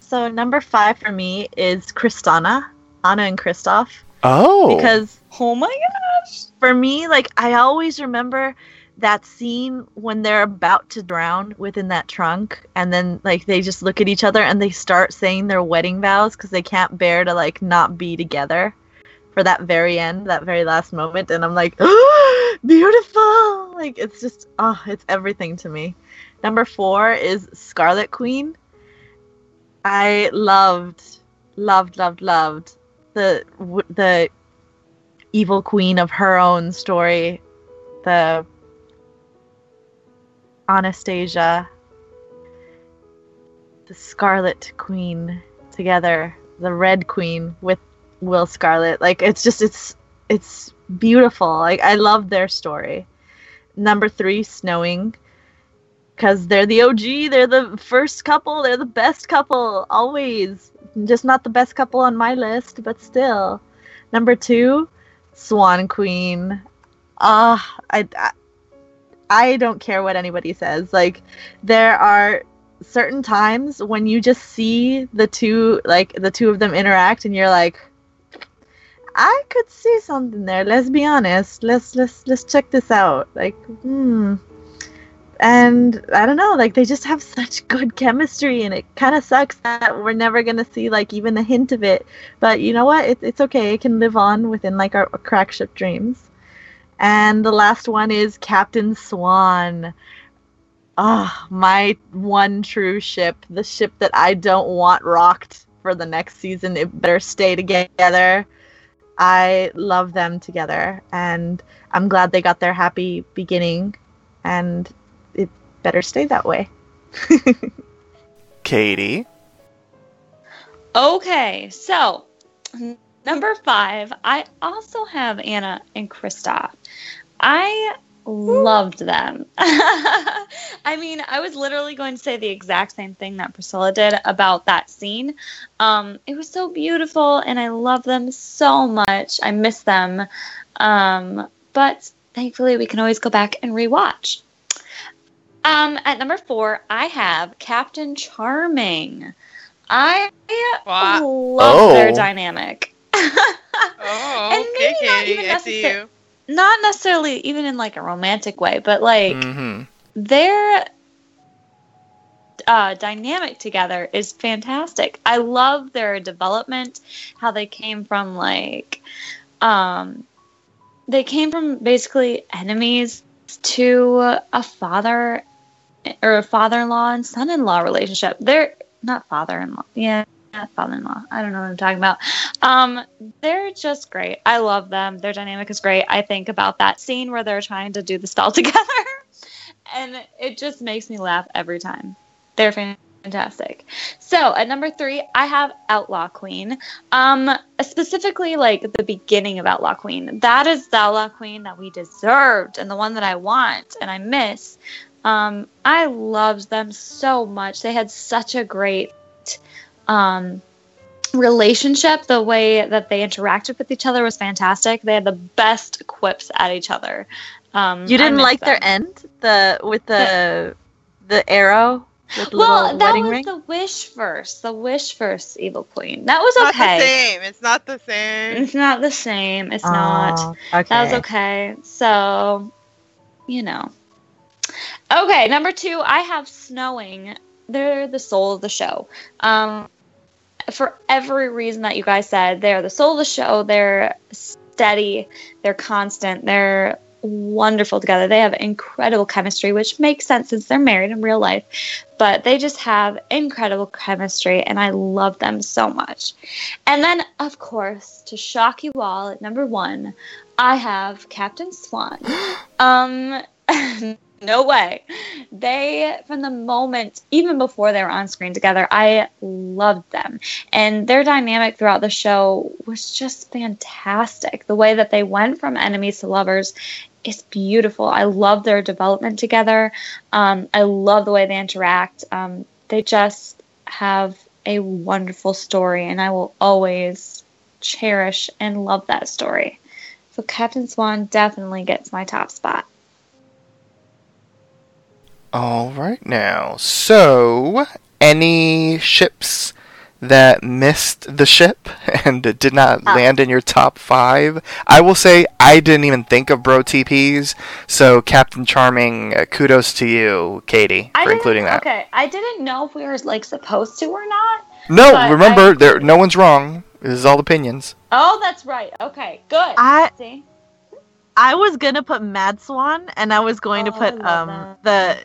So number five for me is Kristanna, Anna and Kristoff. Oh, Because Oh my gosh. for me, like I always remember that scene when they're about to drown within that trunk, and then like they just look at each other and they start saying their wedding vows because they can't bear to like not be together for that very end, that very last moment, and I'm like, beautiful. Like it's just, oh, it's everything to me. Number four is Scarlet Queen. I loved, loved, loved, loved the the evil queen of her own story, the Anastasia, the Scarlet Queen together, the Red Queen with Will Scarlet. Like it's just it's it's beautiful. Like I love their story. Number three, Snowing. Because they're the OG, they're the first couple, they're the best couple, always. Just not the best couple on my list, but still. Number two, Swan Queen. Ah, I, I, I don't care what anybody says. Like, there are certain times when you just see the two, like the two of them interact, and you're like, I could see something there. Let's be honest. Let's let's let's check this out. Like, hmm. And I don't know, like they just have such good chemistry, and it kind of sucks that we're never gonna see like even a hint of it. But you know what? It, it's okay. It can live on within like our, our crack ship dreams. And the last one is Captain Swan. Ah, my one true ship, the ship that I don't want rocked for the next season. It better stay together. I love them together, and I'm glad they got their happy beginning, and better stay that way. Katie. Okay, so number five, I also have Anna and Kristoff. I loved them. I mean, I was literally going to say the exact same thing that Priscilla did about that scene. Um, it was so beautiful, and I love them so much. I miss them. Um, but thankfully, we can always go back and rewatch. Um, at number four, I have Captain Charming. I Wow. love their Oh. dynamic. Oh, And okay, maybe not even I see necessar- you. Not necessarily even in like a romantic way, but like hmm their uh, dynamic together is fantastic. I love their development, how they came from like, um, they came from basically enemies to a father or a father-in-law and son-in-law relationship. They're not father-in-law, yeah, not father-in-law. I don't know what I'm talking about. Um, they're just great. I love them. Their dynamic is great. I think about that scene where they're trying to do the spell together and it just makes me laugh every time. They're fantastic. So at number three, I have Outlaw Queen. Um, specifically like the beginning of Outlaw Queen. That is the Outlaw Queen that we deserved and the one that I want and I miss. Um, I loved them so much. They had such a great um relationship. The way that they interacted with each other was fantastic. They had the best quips at each other. Um You didn't miss like their end, the with the the arrow? With the well little that was ring. the wish verse the wish verse evil queen. That was Not the okay. same. It's not the same. it's not the same. It's not. Okay. that was okay. So you know okay number two i have snowing. They're the soul of the show. Um for every reason that you guys said they're the soul of the show. They're steady. They're constant. They're wonderful together. They have incredible chemistry which makes sense since they're married in real life but they just have incredible chemistry and i love them so much. And then of course to shock you all at number one i have captain swan. Um no way. They from the moment even before they were on screen together i loved them. And their dynamic throughout the show was just fantastic. The way that they went from enemies to lovers is beautiful. I love their development together. Um, i love the way they interact. Um, they just have a wonderful story and i will always cherish and love that story. So captain swan definitely gets my top spot All right now. So, any ships that missed the ship and did not Ah. land in your top five? I will say I didn't even think of Bro TPs. So, Captain Charming, uh, kudos to you, Katie, I for including that. Okay, I didn't know if we were like supposed to or not. No, remember, I- there no one's wrong. This is all opinions. Oh, that's right. Okay, good. I- see. I was gonna put Mad Swan, and I was going to Oh, put I love um the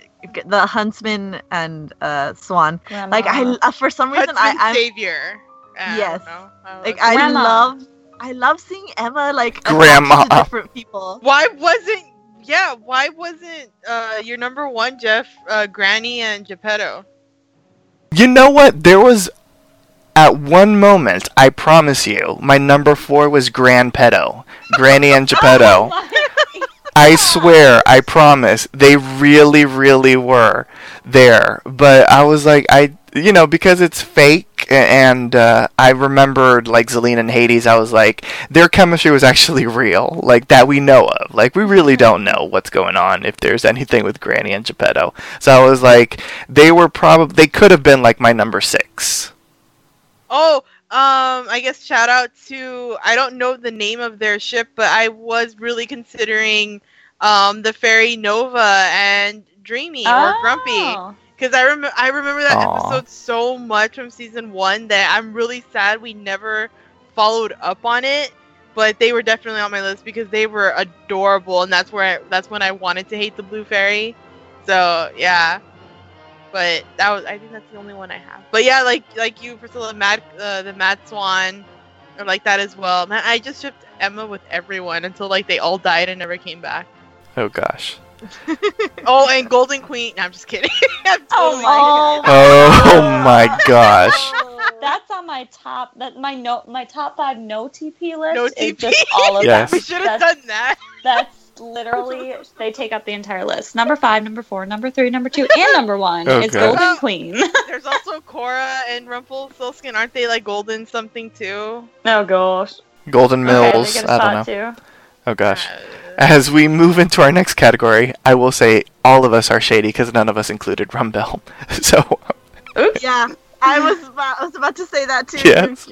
the Huntsman and uh Swan. Like I uh, for some reason I I'm Savior. I Yes. don't. I like I Grandma. love I love seeing Emma like Grandma. to different people. Why wasn't? Yeah, why wasn't uh your number one Jeff, uh, Granny and Geppetto? You know what? There was at one moment, I promise you, my number four was Gran Pedo, Granny and Geppetto. I swear, I promise, they really, really were there. But I was like, I, you know, because it's fake, and uh, I remembered like Zelena and Hades. I was like, their chemistry was actually real, like that we know of. Like we really don't know what's going on if there's anything with Granny and Geppetto. So I was like, they were probably, they could have been like my number six. Oh, um, I guess shout out to I don't know the name of their ship, but I was really considering um the fairy Nova and Dreamy or Grumpy Oh. because I remember I remember that Aw. episode so much from season one that I'm really sad we never followed up on it. But they were definitely on my list because they were adorable, and that's where I, that's when I wanted to hate the blue fairy. So yeah, but that was I think that's the only one I have. But yeah, like like you, Priscilla, Mad uh, the Mad Swan, or like that as well. Man, I just shipped Emma with everyone until like they all died and never came back. Oh gosh. Oh, and Golden Queen. No, I'm just kidding. I'm Oh totally my Oh my gosh. That's on my top. That my no, my top five no TP list. No is TP? just all of Yes. them. We should have done that. That's literally they take up the entire list. Number five, number four, number three, number two, and number one Oh, is God. Golden Queen. There's also Cora and Rumpelstiltskin. Aren't they like golden something too? oh gosh. Golden Mills. get a I don't know. too. Oh gosh. Uh, As we move into our next category, I will say all of us are shady because none of us included Rumbell. So Oops. Yeah, I was about, I was about to say that too. Yes.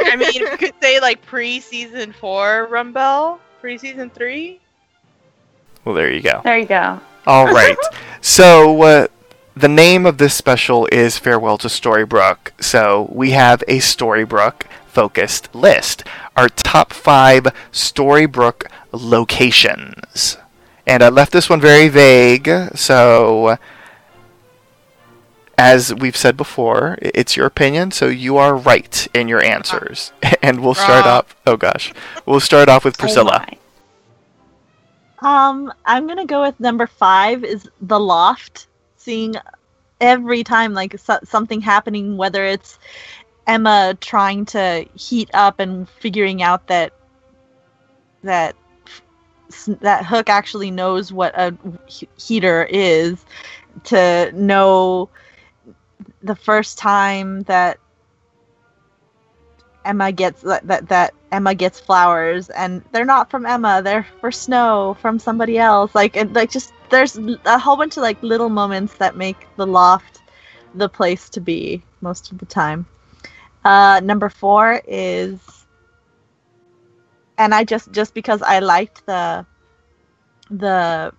I mean, you could say like pre-season four Rumbell, pre-season three. well, there you go. There you go. All right. so uh, the name of this special is Farewell to Storybrooke. So we have a Storybrooke focused list. Our top five Storybrooke locations. And I left this one very vague. So, as we've said before, it's your opinion, so you are right in your answers. And we'll start Wrong. off. Oh gosh, we'll start off with Priscilla. Oh. Um, I'm gonna go with number five is the loft. Seeing every time like so- something happening, whether it's Emma trying to heat up and figuring out that that that Hook actually knows what a heater is, to know the first time that Emma gets that, that Emma gets flowers and they're not from Emma, they're for Snow from somebody else. Like and like just there's a whole bunch of like little moments that make the loft the place to be most of the time. Uh number 4 is and I just just because I liked the the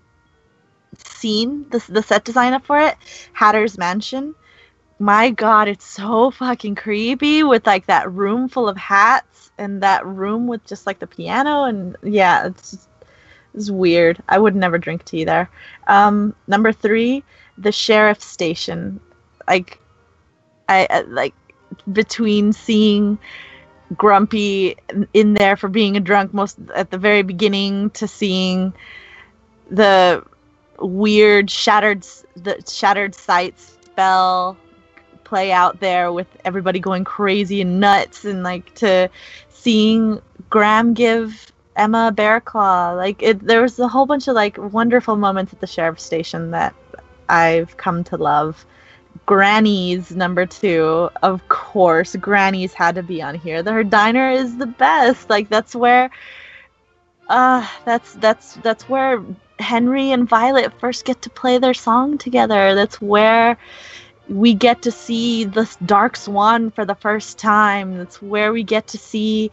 scene, the the set design up for it, Hatter's Mansion my god it's so fucking creepy with like that room full of hats and that room with just like the piano and yeah it's just, it's weird. I would never drink tea there. Um number three the sheriff's station. Like i I- like between seeing grumpy in there for being a drunk most at the very beginning to seeing the weird shattered the shattered sights spell play out there with everybody going crazy and nuts and like to seeing Graham give Emma bear claw. Like it there was a whole bunch of like wonderful moments at the sheriff's station that I've come to love. Granny's number two of course Granny's had to be on here. Her diner is the best. Like that's where uh that's that's that's where Henry and Violet first get to play their song together. That's where we get to see this dark swan for the first time. That's where we get to see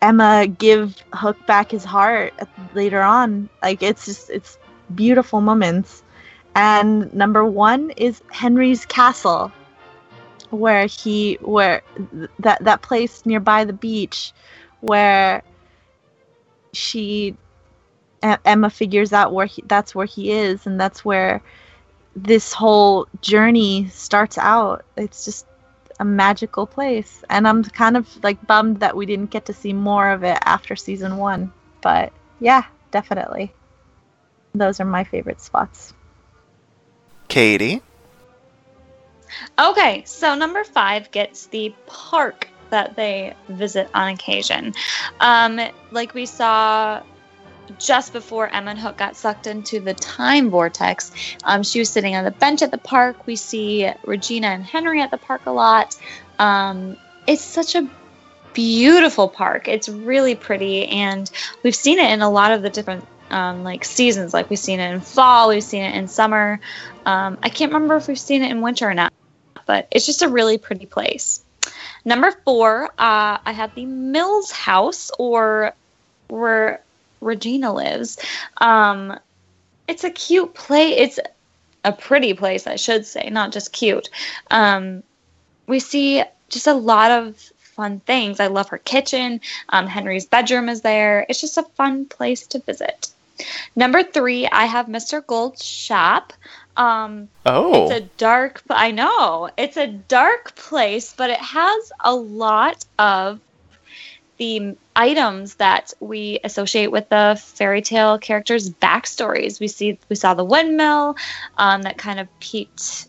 emma give hook back his heart later on. Like it's just it's beautiful moments. And number one is henry's castle where he where th- that that place nearby the beach where she emma figures out where he that's where he is and that's where this whole journey starts out. It's just a magical place. And I'm kind of like bummed that we didn't get to see more of it after season one. But yeah, definitely. Those are my favorite spots. Katie. Okay, so number five gets the park that they visit on occasion. Um, like we saw just before Emma and Hook got sucked into the time vortex, um, she was sitting on the bench at the park. We see Regina and Henry at the park a lot. Um, it's such a beautiful park. It's really pretty, and we've seen it in a lot of the different um, like seasons. Like we've seen it in fall, we've seen it in summer. Um, I can't remember if we've seen it in winter or not, but it's just a really pretty place. Number four, uh, I have the Mills House, or where Regina lives. Um, it's a cute place. It's a pretty place, I should say, not just cute. Um, we see just a lot of fun things. I love her kitchen. Um, Henry's bedroom is there. It's just a fun place to visit. Number three, I have Mr. Gold's shop. Um, Oh. it's a dark. I know it's a dark place, but it has a lot of the items that we associate with the fairy tale characters' backstories. We see we saw the windmill um, that kind of piqued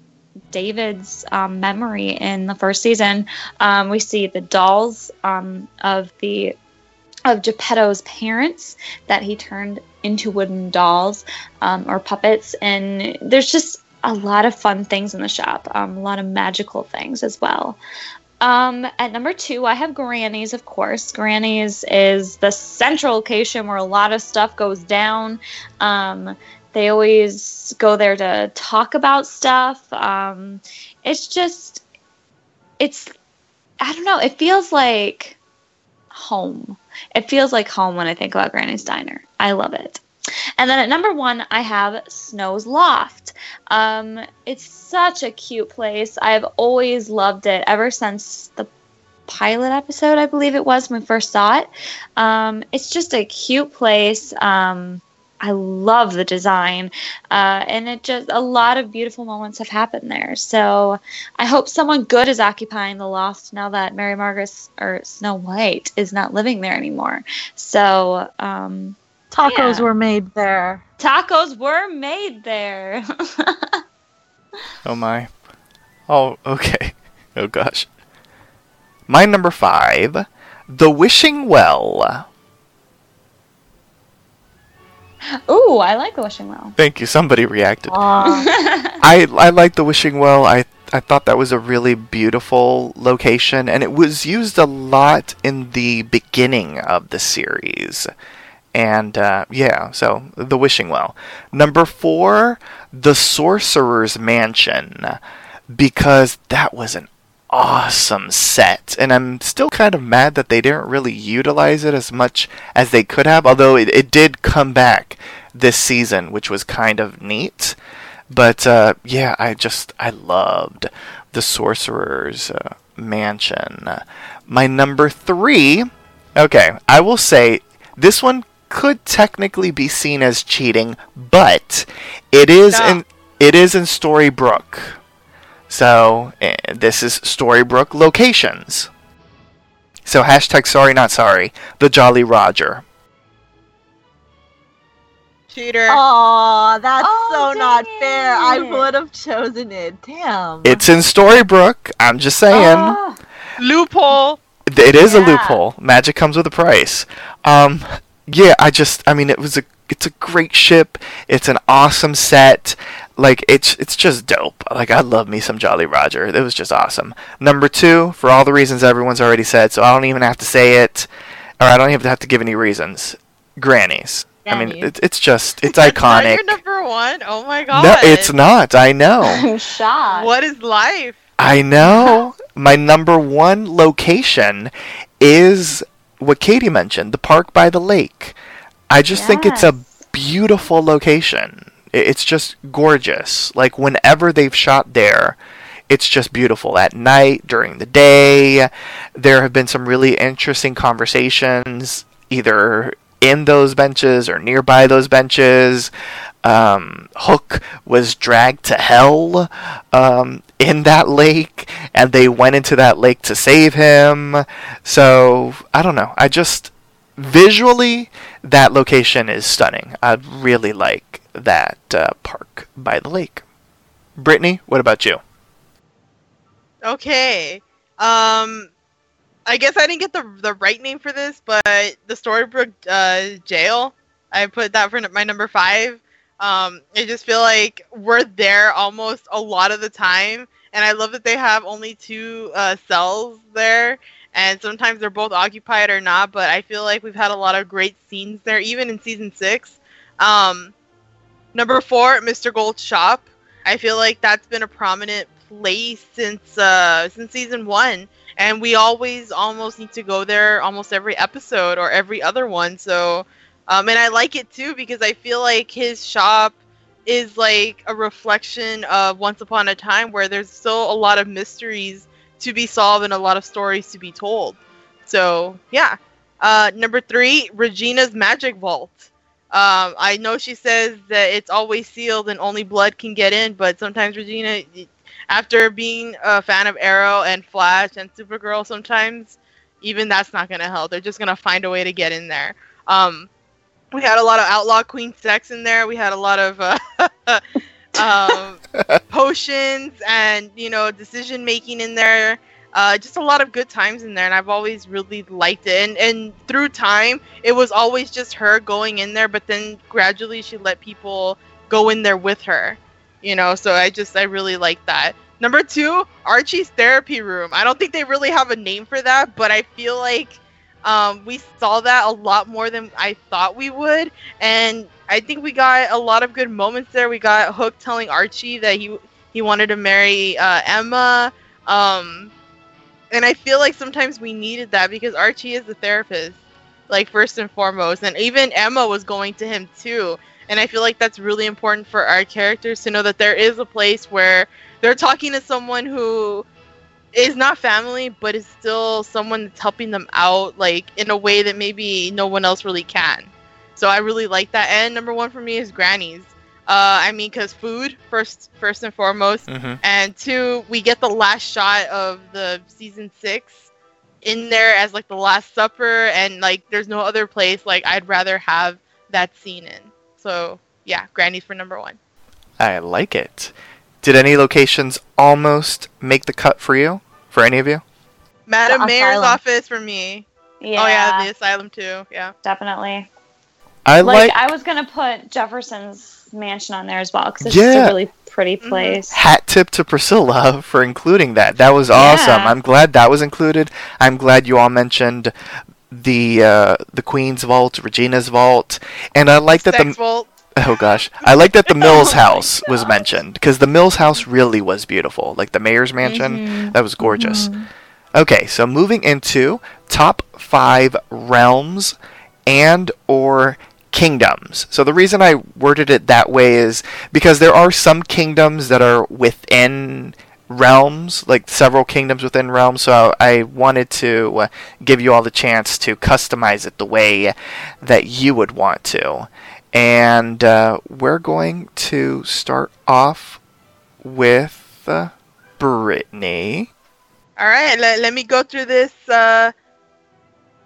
David's um, memory in the first season. Um, we see the dolls um, of the of Geppetto's parents that he turned into wooden dolls um, or puppets, and there's just a lot of fun things in the shop, um, a lot of magical things as well. Um, at number two, I have Granny's, of course. Granny's is the central location where a lot of stuff goes down. Um, they always go there to talk about stuff. Um, it's just, it's, I don't know, it feels like home. It feels like home when I think about Granny's Diner. I love it. And then at number one, I have Snow's Loft. Um, it's such a cute place. I've always loved it ever since the pilot episode, I believe it was when we first saw it. Um, it's just a cute place. Um, I love the design, uh, and it just a lot of beautiful moments have happened there. So I hope someone good is occupying the loft now that Mary Margaret or Snow White is not living there anymore. So um, Tacos Yeah. were made there. tacos were made there. Oh my. Oh, okay. Oh gosh. My number five, The Wishing Well. Ooh, I like the wishing well. Thank you. Somebody reacted. I I like the Wishing Well. I I thought that was a really beautiful location, and it was used a lot in the beginning of the series. And uh, yeah, so the Wishing Well. Number four, the Sorcerer's Mansion, because that was an awesome set, and I'm still kind of mad that they didn't really utilize it as much as they could have. Although it, it did come back this season, which was kind of neat. But uh, yeah, I just I loved the Sorcerer's uh, Mansion. My number three. Okay, I will say this one could technically be seen as cheating, but it is No. in it is in Storybrooke. So eh, this is Storybrooke locations. So hashtag sorry not sorry. The Jolly Roger. Cheater. Aw, that's Oh, so not dang fair. I would have chosen it. Damn. It's in Storybrooke. I'm just saying. Ah, Loophole. It is a loophole. Magic comes with a price. Um, yeah, I just, I mean, it was a, it's a great ship. It's an awesome set. Like it's, it's just dope. Like I love me some Jolly Roger. It was just awesome. Number two, for all the reasons everyone's already said, so I don't even have to say it, or I don't even have to give any reasons. Grannies. I mean, Grannies. it, it's just, it's That's not iconic. your number one. Oh my god. No, it's not. I know. I'm shocked. What is life? I know. My number one location is what Katie mentioned, the park by the lake. I just think it's a beautiful location. It's just gorgeous. Like whenever they've shot there, it's just beautiful at night, during the day. There have been some really interesting conversations either in those benches or nearby those benches. Um, Hook was dragged to hell um, in that lake, and they went into that lake to save him. So I don't know. I just visually that location is stunning. I really like that uh, park by the lake. Brittany, what about you? Okay. Um, I guess I didn't get the the right name for this, but the Storybrooke uh, jail. I put that for my number five. Um, I just feel like we're there almost a lot of the time, and I love that they have only two uh, cells there, and sometimes they're both occupied or not. But I feel like we've had a lot of great scenes there, even in season six. Um, number four, Mr. Gold's shop. I feel like that's been a prominent place since uh, since season one, and we always almost need to go there almost every episode or every other one. So, um, and I like it too because I feel like his shop is like a reflection of Once Upon a Time, where there's still a lot of mysteries to be solved and a lot of stories to be told. So, yeah. Uh, number three, Regina's Magic Vault. Um, I know she says that it's always sealed and only blood can get in, but sometimes Regina, after being a fan of Arrow and Flash and Supergirl, sometimes even that's not gonna help. They're just gonna find a way to get in there. Um, we had a lot of outlaw queen sex in there. We had a lot of uh, um, potions and you know decision making in there. Uh, just a lot of good times in there, and I've always really liked it. And and through time, it was always just her going in there, but then gradually she let people go in there with her. You know, so I just I really like that. Number two, Archie's therapy room. I don't think they really have a name for that, but I feel like um, we saw that a lot more than I thought we would, and I think we got a lot of good moments there. We got Hook telling Archie that he he wanted to marry uh, Emma, um, and I feel like sometimes we needed that because Archie is the therapist, like first and foremost, and even Emma was going to him too. And I feel like that's really important for our characters to know that there is a place where they're talking to someone who is not family, but is still someone that's helping them out, like in a way that maybe no one else really can. So I really like that. And number one for me is grannies. Uh, I mean, cause food first, first and foremost, mm-hmm. and two, we get the last shot of the season six in there as like the Last Supper, and like there's no other place like I'd rather have that scene in. So yeah, Granny's for number one. I like it. Did any locations almost make the cut for you? For any of you? Madam The Mayor's asylum. office for me. Yeah, Oh yeah, the asylum too. Yeah. definitely. I Like, like, I was gonna put Jefferson's mansion on there as well because it's Yeah. just a really pretty place. hat tip to Priscilla for including that. That was awesome. Yeah. I'm glad that was included. I'm glad you all mentioned the uh, the Queen's Vault, Regina's Vault, and I like that Sex the vault. Oh gosh, I like that the Mills house was mentioned because the Mills house really was beautiful. Like the mayor's mansion, that was gorgeous. Okay, so moving into top five realms and or kingdoms. So the reason I worded it that way is because there are some kingdoms that are within realms, like several kingdoms within realms. So I wanted to uh, give you all the chance to customize it the way that you would want to. And uh, we're going to start off with uh, Brittany. All right, let, let me go through this uh,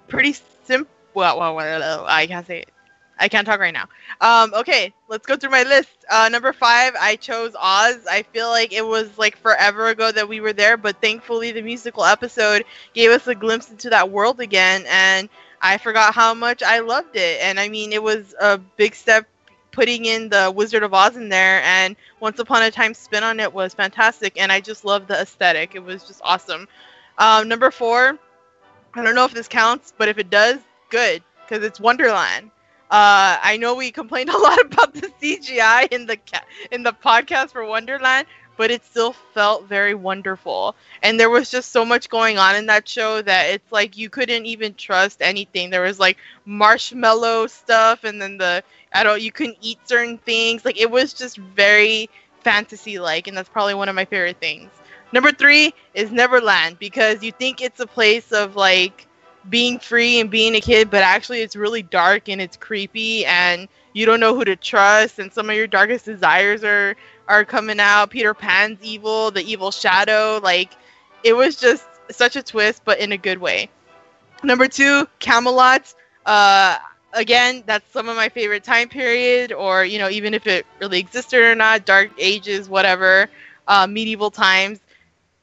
pretty simple. Well, well, well, I can't say it. I can't talk right now. Um, okay, let's go through my list. Uh, number five, I chose Oz. I feel like it was like forever ago that we were there, but thankfully the musical episode gave us a glimpse into that world again, and I forgot how much I loved it. And I mean, it was a big step putting in the Wizard of Oz in there, and Once Upon a Time spin on it was fantastic, and I just loved the aesthetic. It was just awesome. Um, number four, I don't know if this counts, but if it does, good, because it's Wonderland. Uh, I know we complained a lot about the CGI in the ca- in the podcast for Wonderland, but it still felt very wonderful. And there was just so much going on in that show that it's like you couldn't even trust anything. There was like marshmallow stuff, and then the I don't you couldn't eat certain things. Like it was just very fantasy like, and that's probably one of my favorite things. Number three is Neverland because you think it's a place of like being free and being a kid, but actually it's really dark and it's creepy and you don't know who to trust and some of your darkest desires are are coming out. Peter Pan's evil, the evil shadow, like it was just such a twist but in a good way. Number 2, Camelot. Uh again, that's some of my favorite time period or you know even if it really existed or not, dark ages, whatever, uh, medieval times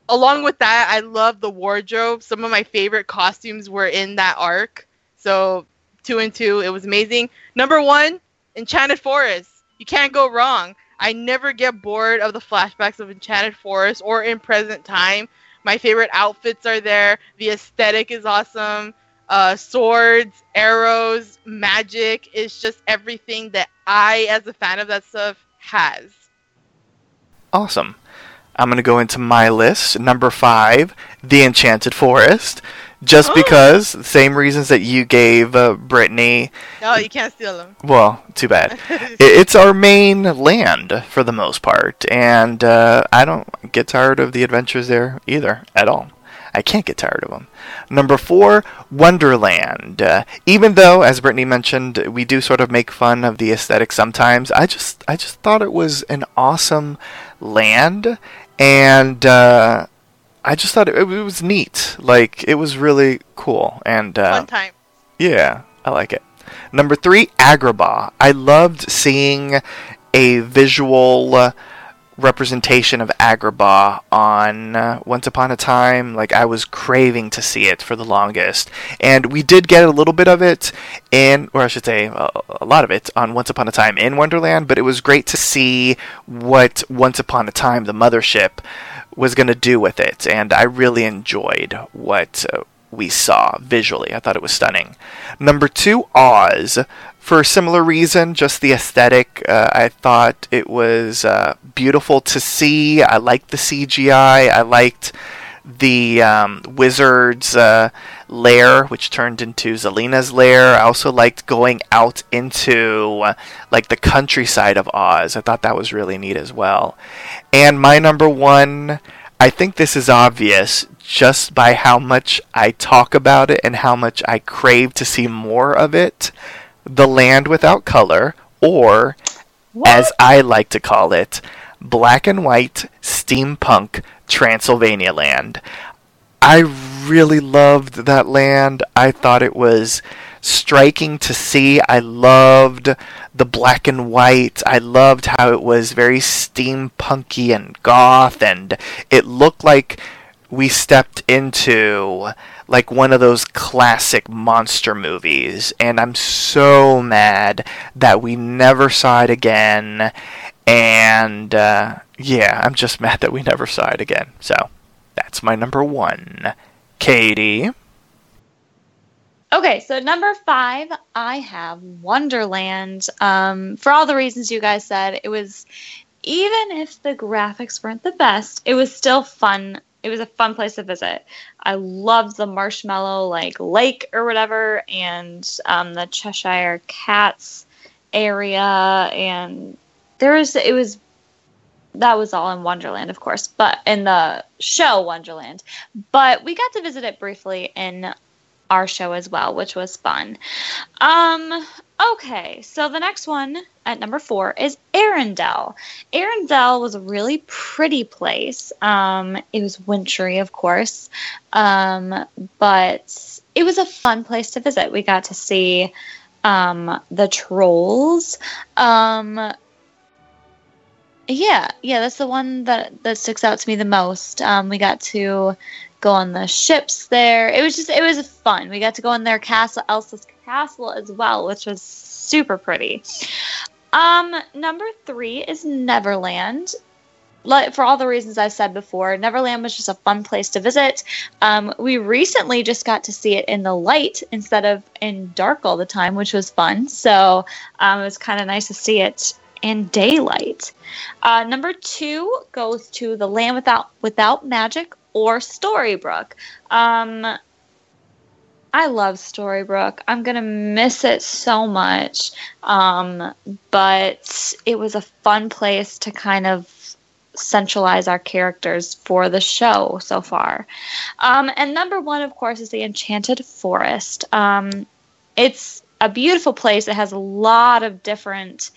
along with that, I love the wardrobe. Some of my favorite costumes were in that arc. So two and two, it was amazing. Number one, Enchanted Forest. You can't go wrong. I never get bored of the flashbacks of Enchanted Forest or in present time. My favorite outfits are there. The aesthetic is awesome. Uh, swords, arrows, magic is just everything that I, as a fan of that stuff, has. Awesome. I'm going to go into my list. Number five, The Enchanted Forest. Just because, same reasons that you gave uh, Brittany. No, you can't steal them. Well, too bad. It's our main land for the most part, and uh, I don't get tired of the adventures there either at all. I can't get tired of them. Number four, Wonderland. Uh, even though, as Brittany mentioned, we do sort of make fun of the aesthetic sometimes, I just I just thought it was an awesome land, and uh, I just thought it, it was neat. Like it was really cool and uh, Fun time. yeah, I like it. Number three, Agrabah. I loved seeing a visual representation of Agrabah on uh, Once Upon a Time. Like I was craving to see it for the longest, and we did get a little bit of it in, or I should say, a, a lot of it on Once Upon a Time in Wonderland. But it was great to see what Once Upon a Time, the mothership, was going to do with it, and I really enjoyed what. Uh, we saw visually. I thought it was stunning. Number two, Oz. For a similar reason, just the aesthetic. Uh, I thought it was uh, beautiful to see. I liked the CGI. I liked the um, wizard's uh, lair, which turned into Zelena's lair. I also liked going out into uh, like the countryside of Oz. I thought that was really neat as well. And my number one, I think this is obvious just by how much I talk about it and how much I crave to see more of it. The Land Without Color, or as I like to call it, Black and White Steampunk Transylvania Land. I really loved that land. I thought it was striking to see. I loved the black and white. I loved how it was very steampunky and goth, and it looked like we stepped into like one of those classic monster movies. And I'm so mad that we never saw it again. And uh, yeah, I'm just mad that we never saw it again. So that's my number one. Katie. Okay, so number five, I have Wonderland. Um, for all the reasons you guys said, it was even if the graphics weren't the best, it was still fun. It was a fun place to visit. I loved the marshmallow like lake or whatever, and um, the Cheshire Cats area, and there was it was that was all in Wonderland, of course, but in the show Wonderland. But we got to visit it briefly in our show as well, which was fun. Um, okay, so the next one at number four is Arendelle. Arendelle was a really pretty place. Um, it was wintry, of course, um, but it was a fun place to visit. We got to see um, the trolls. Um, yeah, yeah, that's the one that that sticks out to me the most. Um, we got to go on the ships there. It was just it was fun. We got to go in their castle, Elsa's castle as well, which was super pretty. Um, number three is Neverland. Like, for all the reasons I said before, Neverland was just a fun place to visit. Um, we recently just got to see it in the light instead of in dark all the time, which was fun. So um, it was kind of nice to see it in daylight. Uh, number two goes to The Land Without Without Magic or Storybrooke. Um, I love Storybrooke. I'm gonna miss it so much. Um, but it was a fun place to kind of centralize our characters for the show so far. Um, and number one, of course, is the Enchanted Forest. Um, it's a beautiful place. that has a lot of different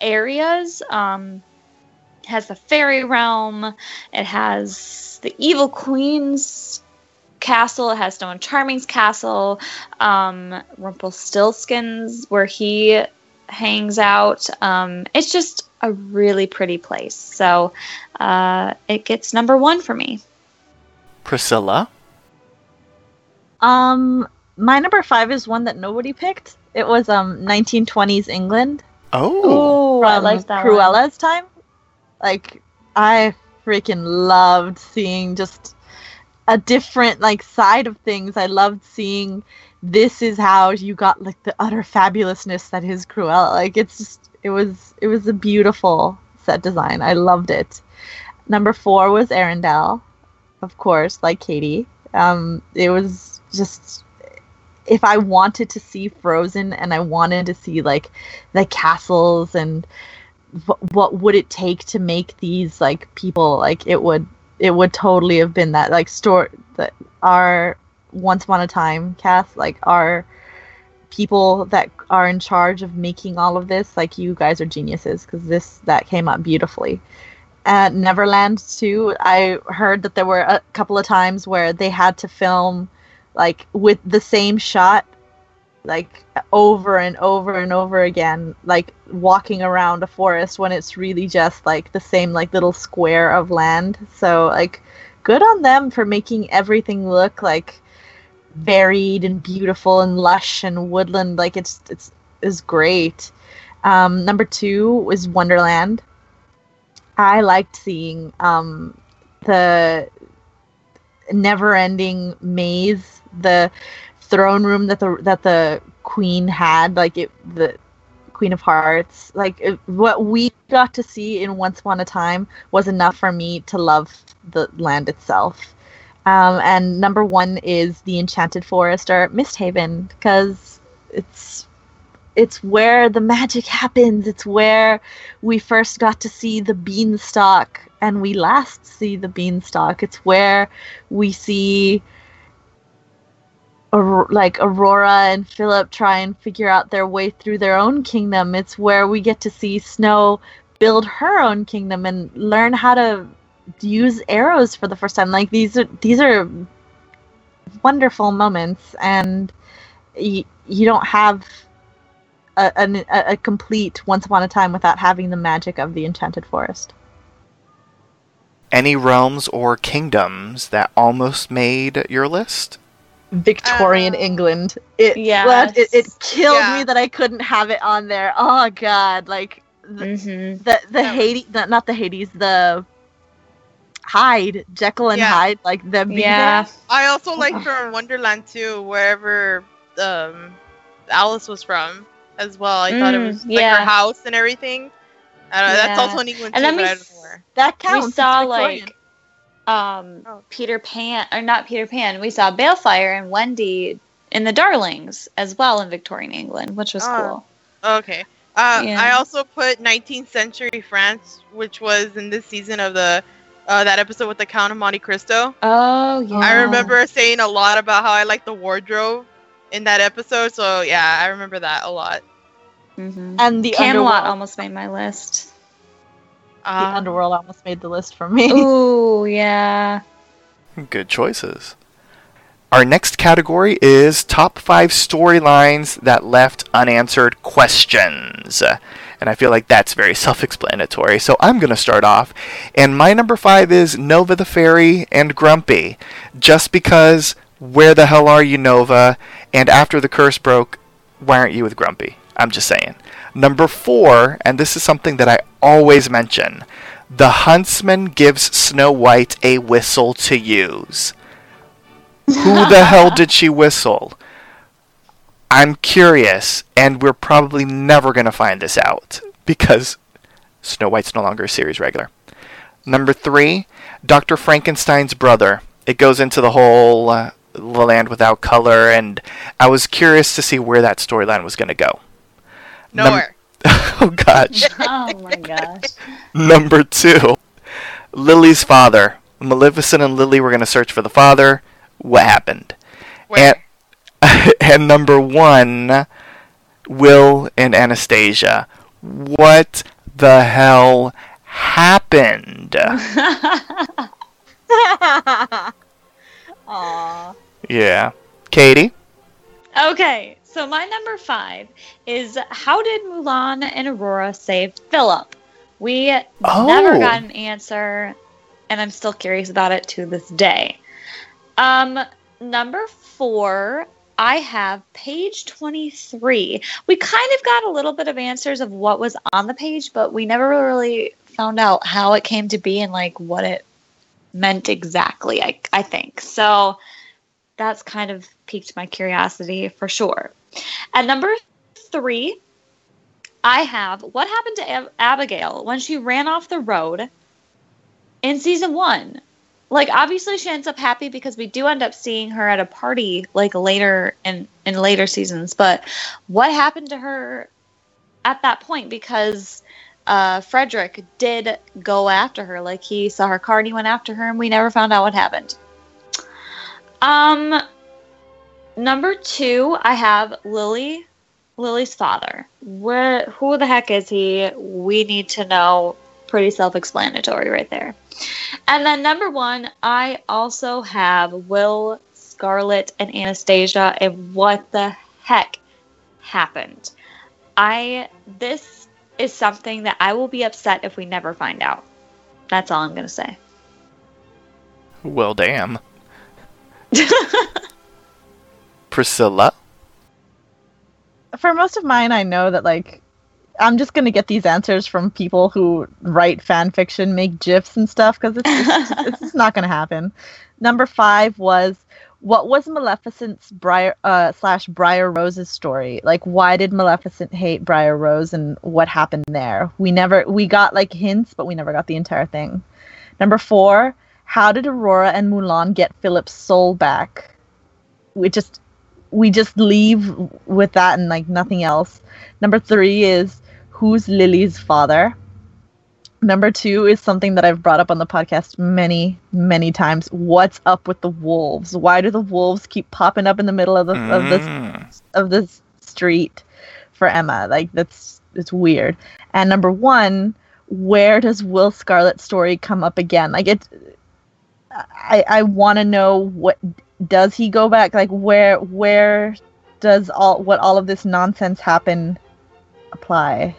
areas. Um, it has the fairy realm. It has the evil queen's castle. It has Snow and Charming's castle. Um, Rumpelstiltskin's where he hangs out. Um, it's just a really pretty place. So uh, it gets number one for me. Priscilla. Um, my number five is one that nobody picked. It was um 1920s England. Oh, Ooh, I like that one. Cruella's time. Like I freaking loved seeing just a different like side of things. I loved seeing this is how you got like the utter fabulousness that is Cruella. Like it's just it was it was a beautiful set design. I loved it. Number four was Arendelle, of course, like Katie. Um, it was just if I wanted to see Frozen and I wanted to see like the castles and wh- what would it take to make these like people like it would it would totally have been that like store that our once upon a time cast like our people that are in charge of making all of this like you guys are geniuses because this that came out beautifully at Neverland too. I heard that there were a couple of times where they had to film like with the same shot like over and over and over again like walking around a forest when it's really just like the same like little square of land. So like good on them for making everything look like varied and beautiful and lush and woodland. Like it's it's is great. Um number two is wonderland. I liked seeing um the never ending maze the throne room that the that the queen had like it the queen of hearts like it, what we got to see in once upon a time was enough for me to love the land itself. Um, and number one is the enchanted forest or misthaven because it's it's where the magic happens. It's where we first got to see the beanstalk and we last see the beanstalk. It's where we see like Aurora and Philip try and figure out their way through their own kingdom. It's where we get to see Snow build her own kingdom and learn how to use arrows for the first time. Like these are these are wonderful moments, and y- you don't have a, a, a complete Once Upon a Time without having the magic of the Enchanted Forest. Any realms or kingdoms that almost made your list? Victorian Uh, England. It, Yes. what- it it killed Yeah. me that I couldn't have it on there. Oh god, like the Mm-hmm. the, the Yeah. Hades, the, not the Hades, the Hyde, Jekyll and Yeah. Hyde, like them. being Yeah. I also like from Wonderland too, wherever um Alice was from as well. I thought it Mm, was like yeah. her house and everything. I don't know, that's also in England And too, then we, but I don't know where. That counts. we it's saw like um Oh. Peter Pan or not Peter Pan. We saw Baelfire and Wendy in the Darlings as well in Victorian England, which was Oh. cool. Okay. Uh, Yeah. I also put 19th century France, which was in this season of the uh, that episode with the Count of Monte Cristo. Oh yeah. I remember saying a lot about how I like the wardrobe in that episode. So yeah, I remember that a lot. hmm and the Camelot underworld, almost made my list. The Um, underworld almost made the list for me. Ooh yeah. Good choices. Our next category is top five storylines that left unanswered questions. And I feel like that's very self explanatory. So I'm going to start off. And my number five is Nova the Fairy and Grumpy. Just because, where the hell are you, Nova? And after the curse broke, why aren't you with Grumpy? I'm just saying. Number four, and this is something that I always mention the huntsman gives Snow White a whistle to use. Who the hell did she whistle? I'm curious, and we're probably never going to find this out because Snow White's no longer a series regular. Number three, Dr. Frankenstein's brother. It goes into the whole uh, The Land Without Color, and I was curious to see where that storyline was going to go. Nowhere. oh, gosh. Oh my gosh. Number two, Lily's father. Maleficent and Lily were going to search for the father. What happened? Where? And, and number one, Will and Anastasia. What the hell happened? Aww. yeah. Katie? Okay, so my number five is how did Mulan and Aurora save Philip? We Oh. never got an answer, and I'm still curious about it to this day. Um, number four, I have page 23. We kind of got a little bit of answers of what was on the page, but we never really found out how it came to be and like what it meant exactly, I, I think. So that's kind of piqued my curiosity for sure. At number three, I have what happened to Ab- Abigail when she ran off the road in season one. Like obviously she ends up happy because we do end up seeing her at a party like later in in later seasons. But what happened to her at that point? Because uh, Frederick did go after her. Like he saw her car and he went after her, and we never found out what happened. Um, number two, I have Lily, Lily's father. Where, who the heck is he? We need to know pretty self-explanatory right there. And then number one, I also have Will, Scarlet, and Anastasia, and what the heck happened? I this is something that I will be upset if we never find out. That's all I'm gonna say. Well, damn. Priscilla? For most of mine, I know that like I'm just gonna get these answers from people who write fan fiction, make gifs and stuff, because it's, it's, it's just not gonna happen. Number five was what was Maleficent's Briar uh, slash Briar Rose's story? Like, why did Maleficent hate Briar Rose, and what happened there? We never we got like hints, but we never got the entire thing. Number four, how did Aurora and Mulan get Philip's soul back? We just we just leave with that and like nothing else. Number three is who's Lily's father? Number two is something that I've brought up on the podcast many, many times. What's up with the wolves? Why do the wolves keep popping up in the middle of the of this mm. of this street for Emma? Like that's it's weird. And number one, where does Will Scarlet's story come up again? Like it I I want to know what does he go back like where where does all what all of this nonsense happen apply?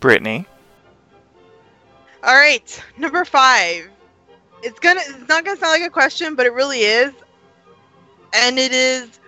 Brittany? All right, number five. It's gonna. It's not gonna sound like a question, but it really is. And it is,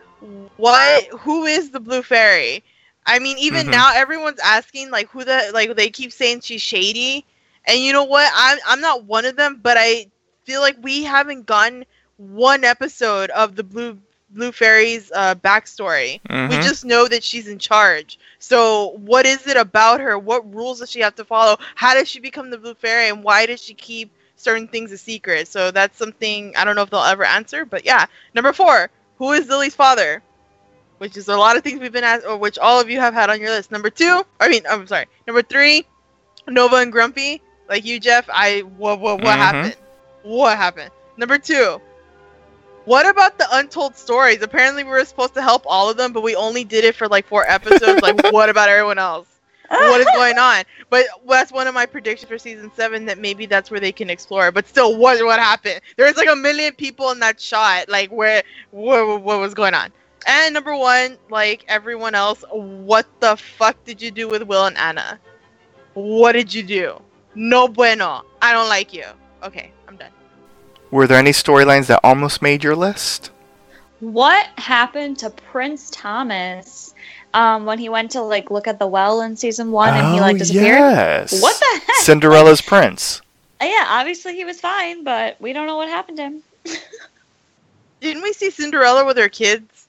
what? Who is the blue fairy? I mean, even Mhm. now, everyone's asking like who the like. They keep saying she's shady, and you know what? I'm I'm not one of them, but I feel like we haven't gotten one episode of the blue blue fairy's uh, backstory. We Mhm. just know that she's in charge. So, what is it about her? What rules does she have to follow? How does she become the blue fairy, and why does she keep certain things a secret? So that's something I don't know if they'll ever answer. But yeah, number four, who is Lily's father? Which is a lot of things we've been asked, or which all of you have had on your list. Number two, I mean, I'm sorry. Number three, Nova and Grumpy, like you, Jeff. I what what what Mhm. happened? What happened? Number two, what about the untold stories? Apparently, we were supposed to help all of them, but we only did it for like four episodes. like, what about everyone else? What is going on? But that's one of my predictions for season seven that maybe that's where they can explore. But still, what what happened? There's like a million people in that shot. Like, where what, what was going on? And number one, like everyone else, what the fuck did you do with Will and Anna? What did you do? No bueno. I don't like you. Okay, I'm done. Were there any storylines that almost made your list? What happened to Prince Thomas um, when he went to like look at the well in season one and he like Oh, disappeared? Yes. What the heck? Cinderella's prince. Uh, yeah, obviously he was fine, but we don't know what happened to him. Didn't we see Cinderella with her kids?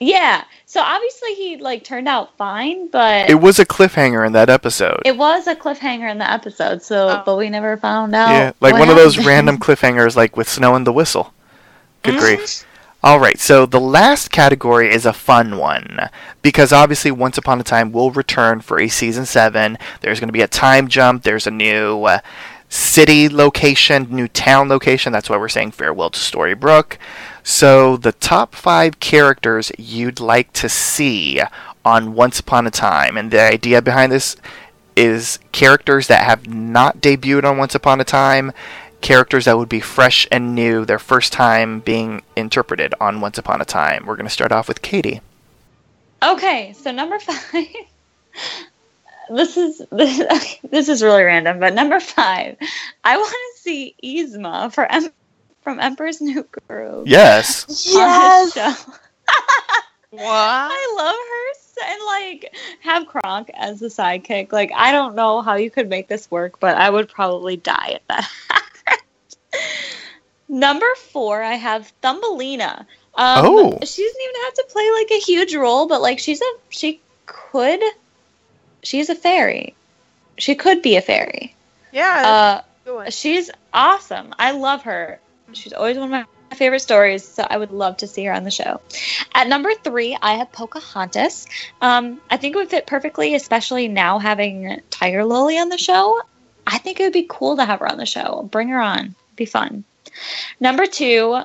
Yeah, so obviously he like turned out fine, but It was a cliffhanger in that episode. it was a cliffhanger in the episode. So, Oh. but we never found out. yeah, like what one of those random cliffhangers, like with Snow and the Whistle. Good grief. All right, so the last category is a fun one because obviously Once Upon a Time will return for a season seven. There's going to be a time jump. There's a new uh, city location, new town location. That's why we're saying farewell to Storybrooke. So the top five characters you'd like to see on Once Upon a Time, and the idea behind this is characters that have not debuted on Once Upon a Time, characters that would be fresh and new, their first time being interpreted on Once Upon a Time. We're going to start off with Katie. Okay, so number five. this is this, this is really random, but number five, I want to see Yzma for em- from Emperor's New Groove. Yes. on this. What? I love her and like have Kronk as the sidekick. Like I don't know how you could make this work, but I would probably die at that. Number four, I have Thumbelina. Um, Oh. she doesn't even have to play like a huge role, but like she's a she could, she's a fairy. She could be a fairy. Yeah. Uh, she's awesome. I love her. She's always one of my favorite stories, so I would love to see her on the show. At number three, I have Pocahontas. Um, I think it would fit perfectly, especially now having Tiger Lily on the show. I think it would be cool to have her on the show. Bring her on. Be fun. Number two,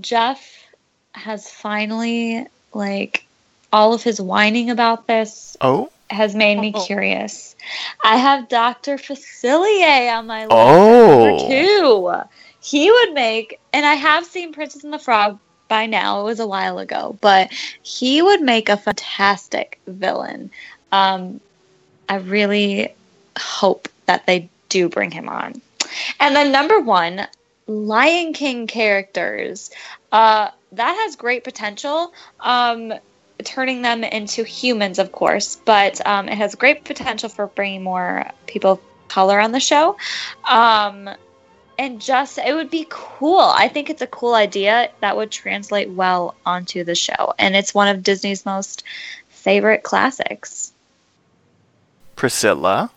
Jeff has finally like all of his whining about this Oh? has made me Oh. curious. I have Dr. Facilier on my list. Oh. Number two. He would make, and I have seen Princess and the Frog by now. It was a while ago, but he would make a fantastic villain. Um, I really hope that they do bring him on. And then number one, Lion King characters. Uh, that has great potential. Um, turning them into humans, of course, but um, it has great potential for bringing more people of color on the show. Um, and just, it would be cool. I think it's a cool idea that would translate well onto the show. And it's one of Disney's most favorite classics. Priscilla.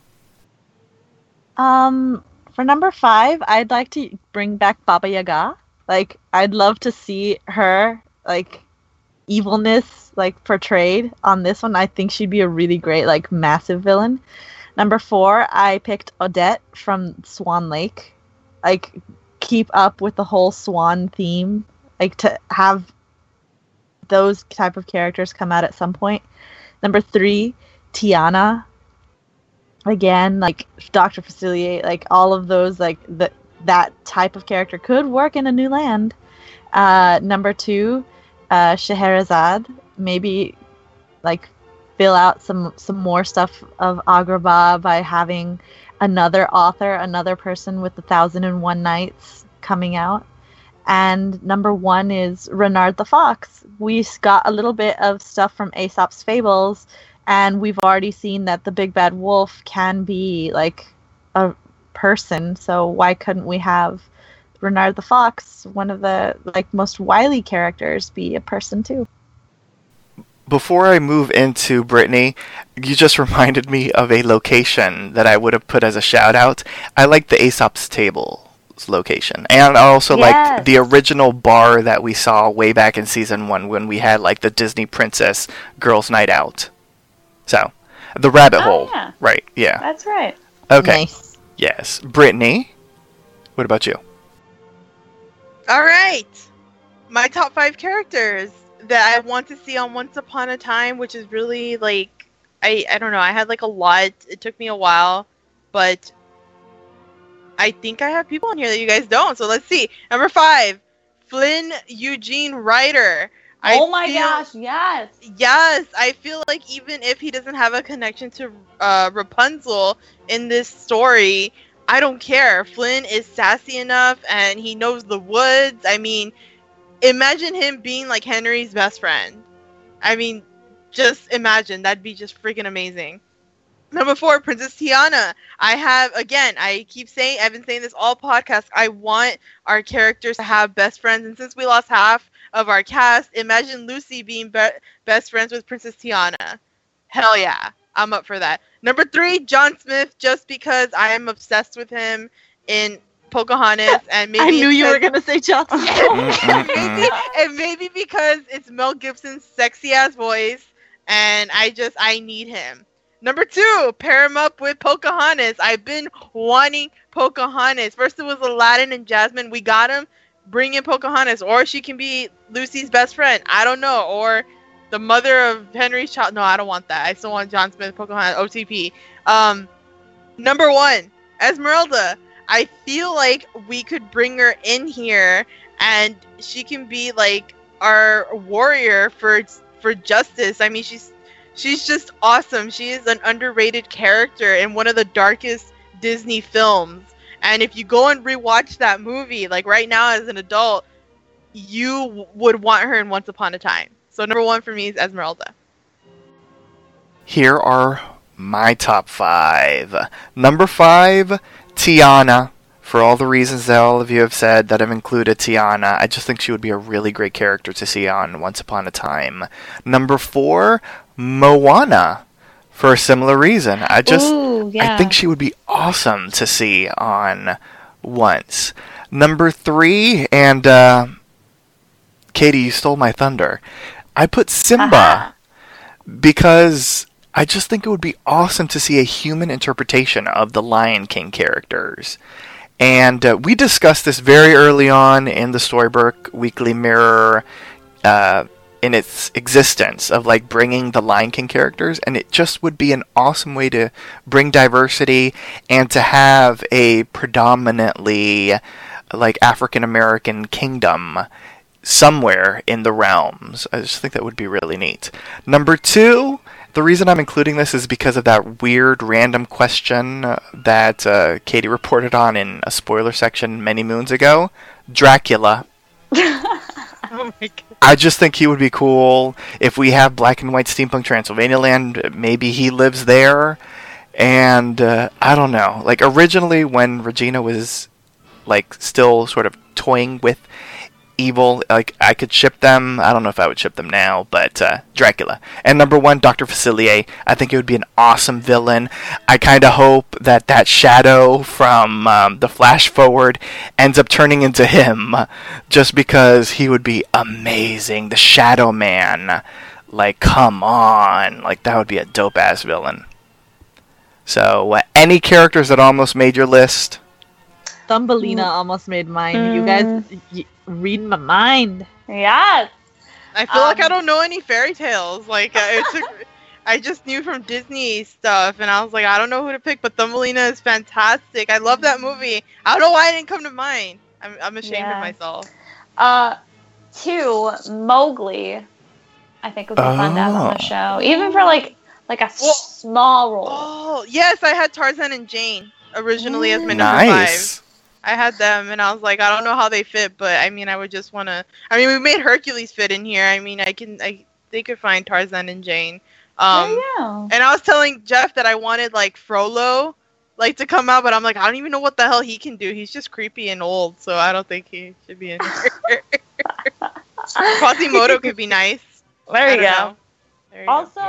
Um, for number five, I'd like to bring back Baba Yaga. Like, I'd love to see her like evilness like portrayed on this one. I think she'd be a really great like massive villain. Number four, I picked Odette from Swan Lake. Like, keep up with the whole Swan theme. Like to have those type of characters come out at some point. Number three, Tiana again like dr facilier like all of those like that that type of character could work in a new land uh number two uh scheherazade maybe like fill out some some more stuff of agrabah by having another author another person with the thousand and one nights coming out. And number one is renard the fox. We got a little bit of stuff from aesop's fables and we've already seen that the big bad wolf can be like a person. So why couldn't we have renard the fox one of the like most wily characters be a person too Before I move into Brittany, you just reminded me of a location that I would have put as a shout out. I like the Aesop's Table location. And I also like the original bar that we saw way back in season one when we had like the Disney Princess Girls Night Out. So, the rabbit Oh, hole. yeah. Right, yeah. That's right. Okay. nice Yes. Brittany, what about you? All right. My top five characters that I want to see on Once Upon a Time, which is really like I I don't know. I had like a lot. It took me a while, but I think I have people on here that you guys don't. So let's see. Number five, Flynn Eugene Ryder. I oh my feel- gosh, yes. Yes, I feel like even if he doesn't have a connection to uh, Rapunzel in this story, I don't care. Flynn is sassy enough and he knows the woods. I mean, imagine him being like Henry's best friend. I mean, just imagine. That'd be just freaking amazing. Number four, Princess Tiana. I have, again, I keep saying, I've been saying this all podcasts. I want our characters to have best friends. And since we lost half of our cast, imagine Lucy being be- best friends with Princess Tiana. Hell yeah. I'm up for that. Number three, John Smith, just because I am obsessed with him in Pocahontas. And maybe i knew you were gonna say johnson and, maybe, and maybe because it's Mel Gibson's sexy ass voice, and I just I need him. Number two, pair him up with Pocahontas. I've been wanting Pocahontas. First it was Aladdin and Jasmine. We got him. Bring in Pocahontas, or she can be Lucy's best friend. I don't know, or the mother of Henry's child. No, I don't want that. I still want John Smith, Pocahontas, OTP. Um, number one, Esmeralda. I feel like we could bring her in here and she can be like our warrior for for justice. I mean, she's she's just awesome. She is an underrated character in one of the darkest Disney films. And if you go and rewatch that movie, like right now as an adult, you would want her in Once Upon a Time. So number one for me is Esmeralda. Here are my top five. Number five, Tiana. For all the reasons that all of you have said that have included Tiana, I just think she would be a really great character to see on Once Upon a Time. Number four, Moana. For a similar reason. I just Ooh, yeah. I think she would be awesome to see on Once. Number three, and uh, Katie, you stole my thunder. I put Simba because I just think it would be awesome to see a human interpretation of the Lion King characters. And uh, we discussed this very early on in the Storybrooke Weekly Mirror uh, in its existence of like bringing the Lion King characters, and it just would be an awesome way to bring diversity and to have a predominantly like African American kingdom somewhere in the realms. I just think that would be really neat. Number two, the reason I'm including this is because of that weird random question uh, that uh, Katie reported on in a spoiler section many moons ago. Dracula. Oh my god. I just think he would be cool if we have black and white steampunk Transylvania land. Maybe he lives there, and uh, I don't know. Like originally, when Regina was like still sort of toying with evil, like I could ship them. I don't know if I would ship them now, but uh, Dracula and number one, Doctor Facilier. I think it would be an awesome villain. I kind of hope that that shadow from um, the Flash Forward ends up turning into him, just because he would be amazing. The Shadow Man, like come on, like that would be a dope ass villain. So, uh, any characters that almost made your list? Thumbelina almost made mine. You guys y- read my mind. Yes. I feel like I Um, don't know any fairy tales. Like uh, it took, I just knew from Disney stuff, and I was like, I don't know who to pick. But Thumbelina is fantastic. I love that movie. I don't know why it didn't come to mind. I'm, I'm ashamed Yeah. of myself. Uh, two Mowgli. I think would be fun to have on the Oh. show, even for like like a Well- small role. Oh yes, I had Tarzan and Jane originally as my number Nice. five. I had them, and I was like, I don't know how they fit, but I mean, I would just want to. I mean, we made Hercules fit in here. I mean, I can. I they could find Tarzan and Jane. Um, there you go. And I was telling Jeff that I wanted like Frollo, like to come out, but I'm like, I don't even know what the hell he can do. He's just creepy and old, so I don't think he should be in here. Quasimodo could be nice. There you go. There you go. Also,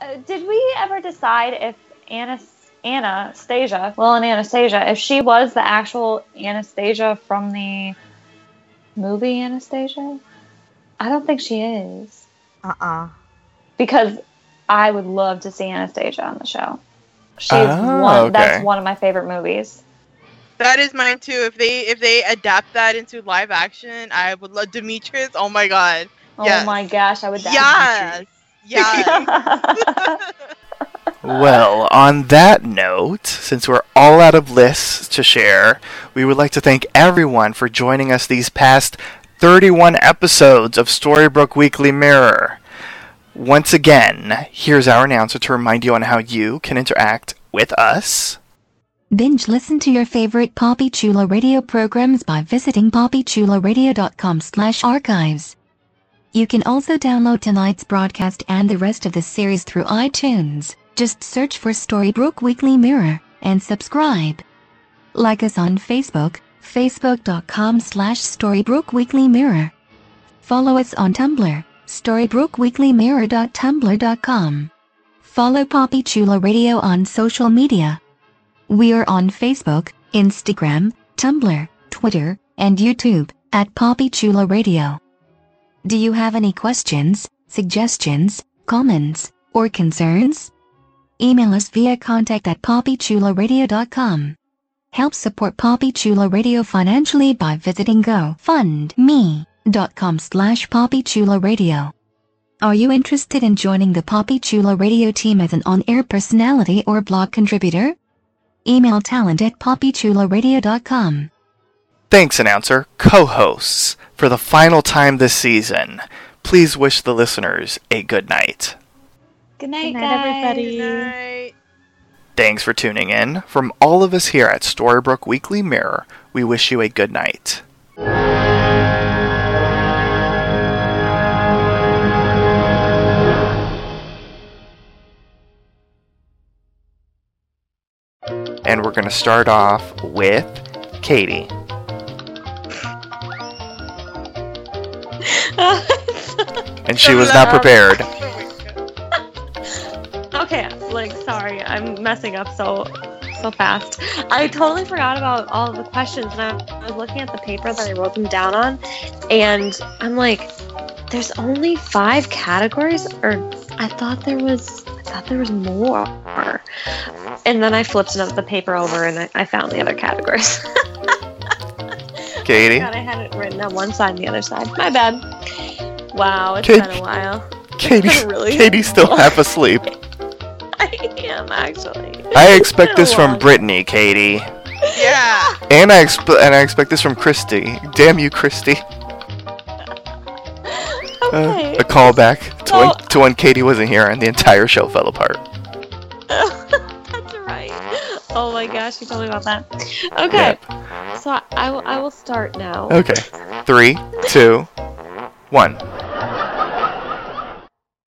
uh, did we ever decide if Anna, Anastasia, well, and Anastasia, if she was the actual Anastasia from the movie Anastasia? I don't think she is. Uh uh Because I would love to see Anastasia on the show. She's Oh, one. okay. That's one of my favorite movies. That is mine too. If they if they adapt that into live action, I would love Demetrius. Oh my god. Oh my gosh, I would. Yes. Yes. Well, on that note, since we're all out of lists to share, we would like to thank everyone for joining us these past 31 episodes of Storybrooke Weekly Mirror. Once again, here's our announcer to remind you on how you can interact with us. Binge listen to your favorite Poppy Chula radio programs by visiting poppychularadio.com slash archives. You can also download tonight's broadcast and the rest of the series through iTunes. Just search for Storybrooke Weekly Mirror and subscribe. Like us on Facebook, facebook.com slash Weekly Mirror. Follow us on Tumblr, storybrookweeklymirror.tumblr.com. Follow Poppy Chula Radio on social media. We are on Facebook, Instagram, Tumblr, Twitter, and YouTube at Poppy Chula Radio. Do you have any questions, suggestions, comments, or concerns? Email us via contact at poppychularadio.com. Help support Poppy Chula Radio financially by visiting gofundme.com slash poppychularadio. Are you interested in joining the Poppy Chula Radio team as an on-air personality or blog contributor? Email talent at poppychularadio.com. Thanks, announcer, co hosts, for the final time this season. Please wish the listeners a good night. Good night, Good night, guys. everybody. Good night. Thanks for tuning in. From all of us here at Storybrooke Weekly Mirror, we wish you a good night. And we're going to start off with Katie. And she was not prepared. okay, like sorry, I'm messing up so so fast. I totally forgot about all of the questions, and I, was looking at the paper that I wrote them down on, and I'm like, there's only five categories, or I thought there was. I thought there was more. And then I flipped another the paper over and I, I found the other categories. Katie? God, I had it written on one side and the other side. My bad. Wow, it's Kate- been a while. Katie, Really? Katie's still half asleep. I am actually. I expect this from. Brittany, Katie. Yeah. And I exp- and I expect this from Christy. Damn you, Christy. Okay. Uh, a callback to, Well- when, to when Katie wasn't here and the entire show fell apart. That's right. Oh my gosh, you told me about that. Okay. So I, I, will- I will start now. Okay. Three, two, one.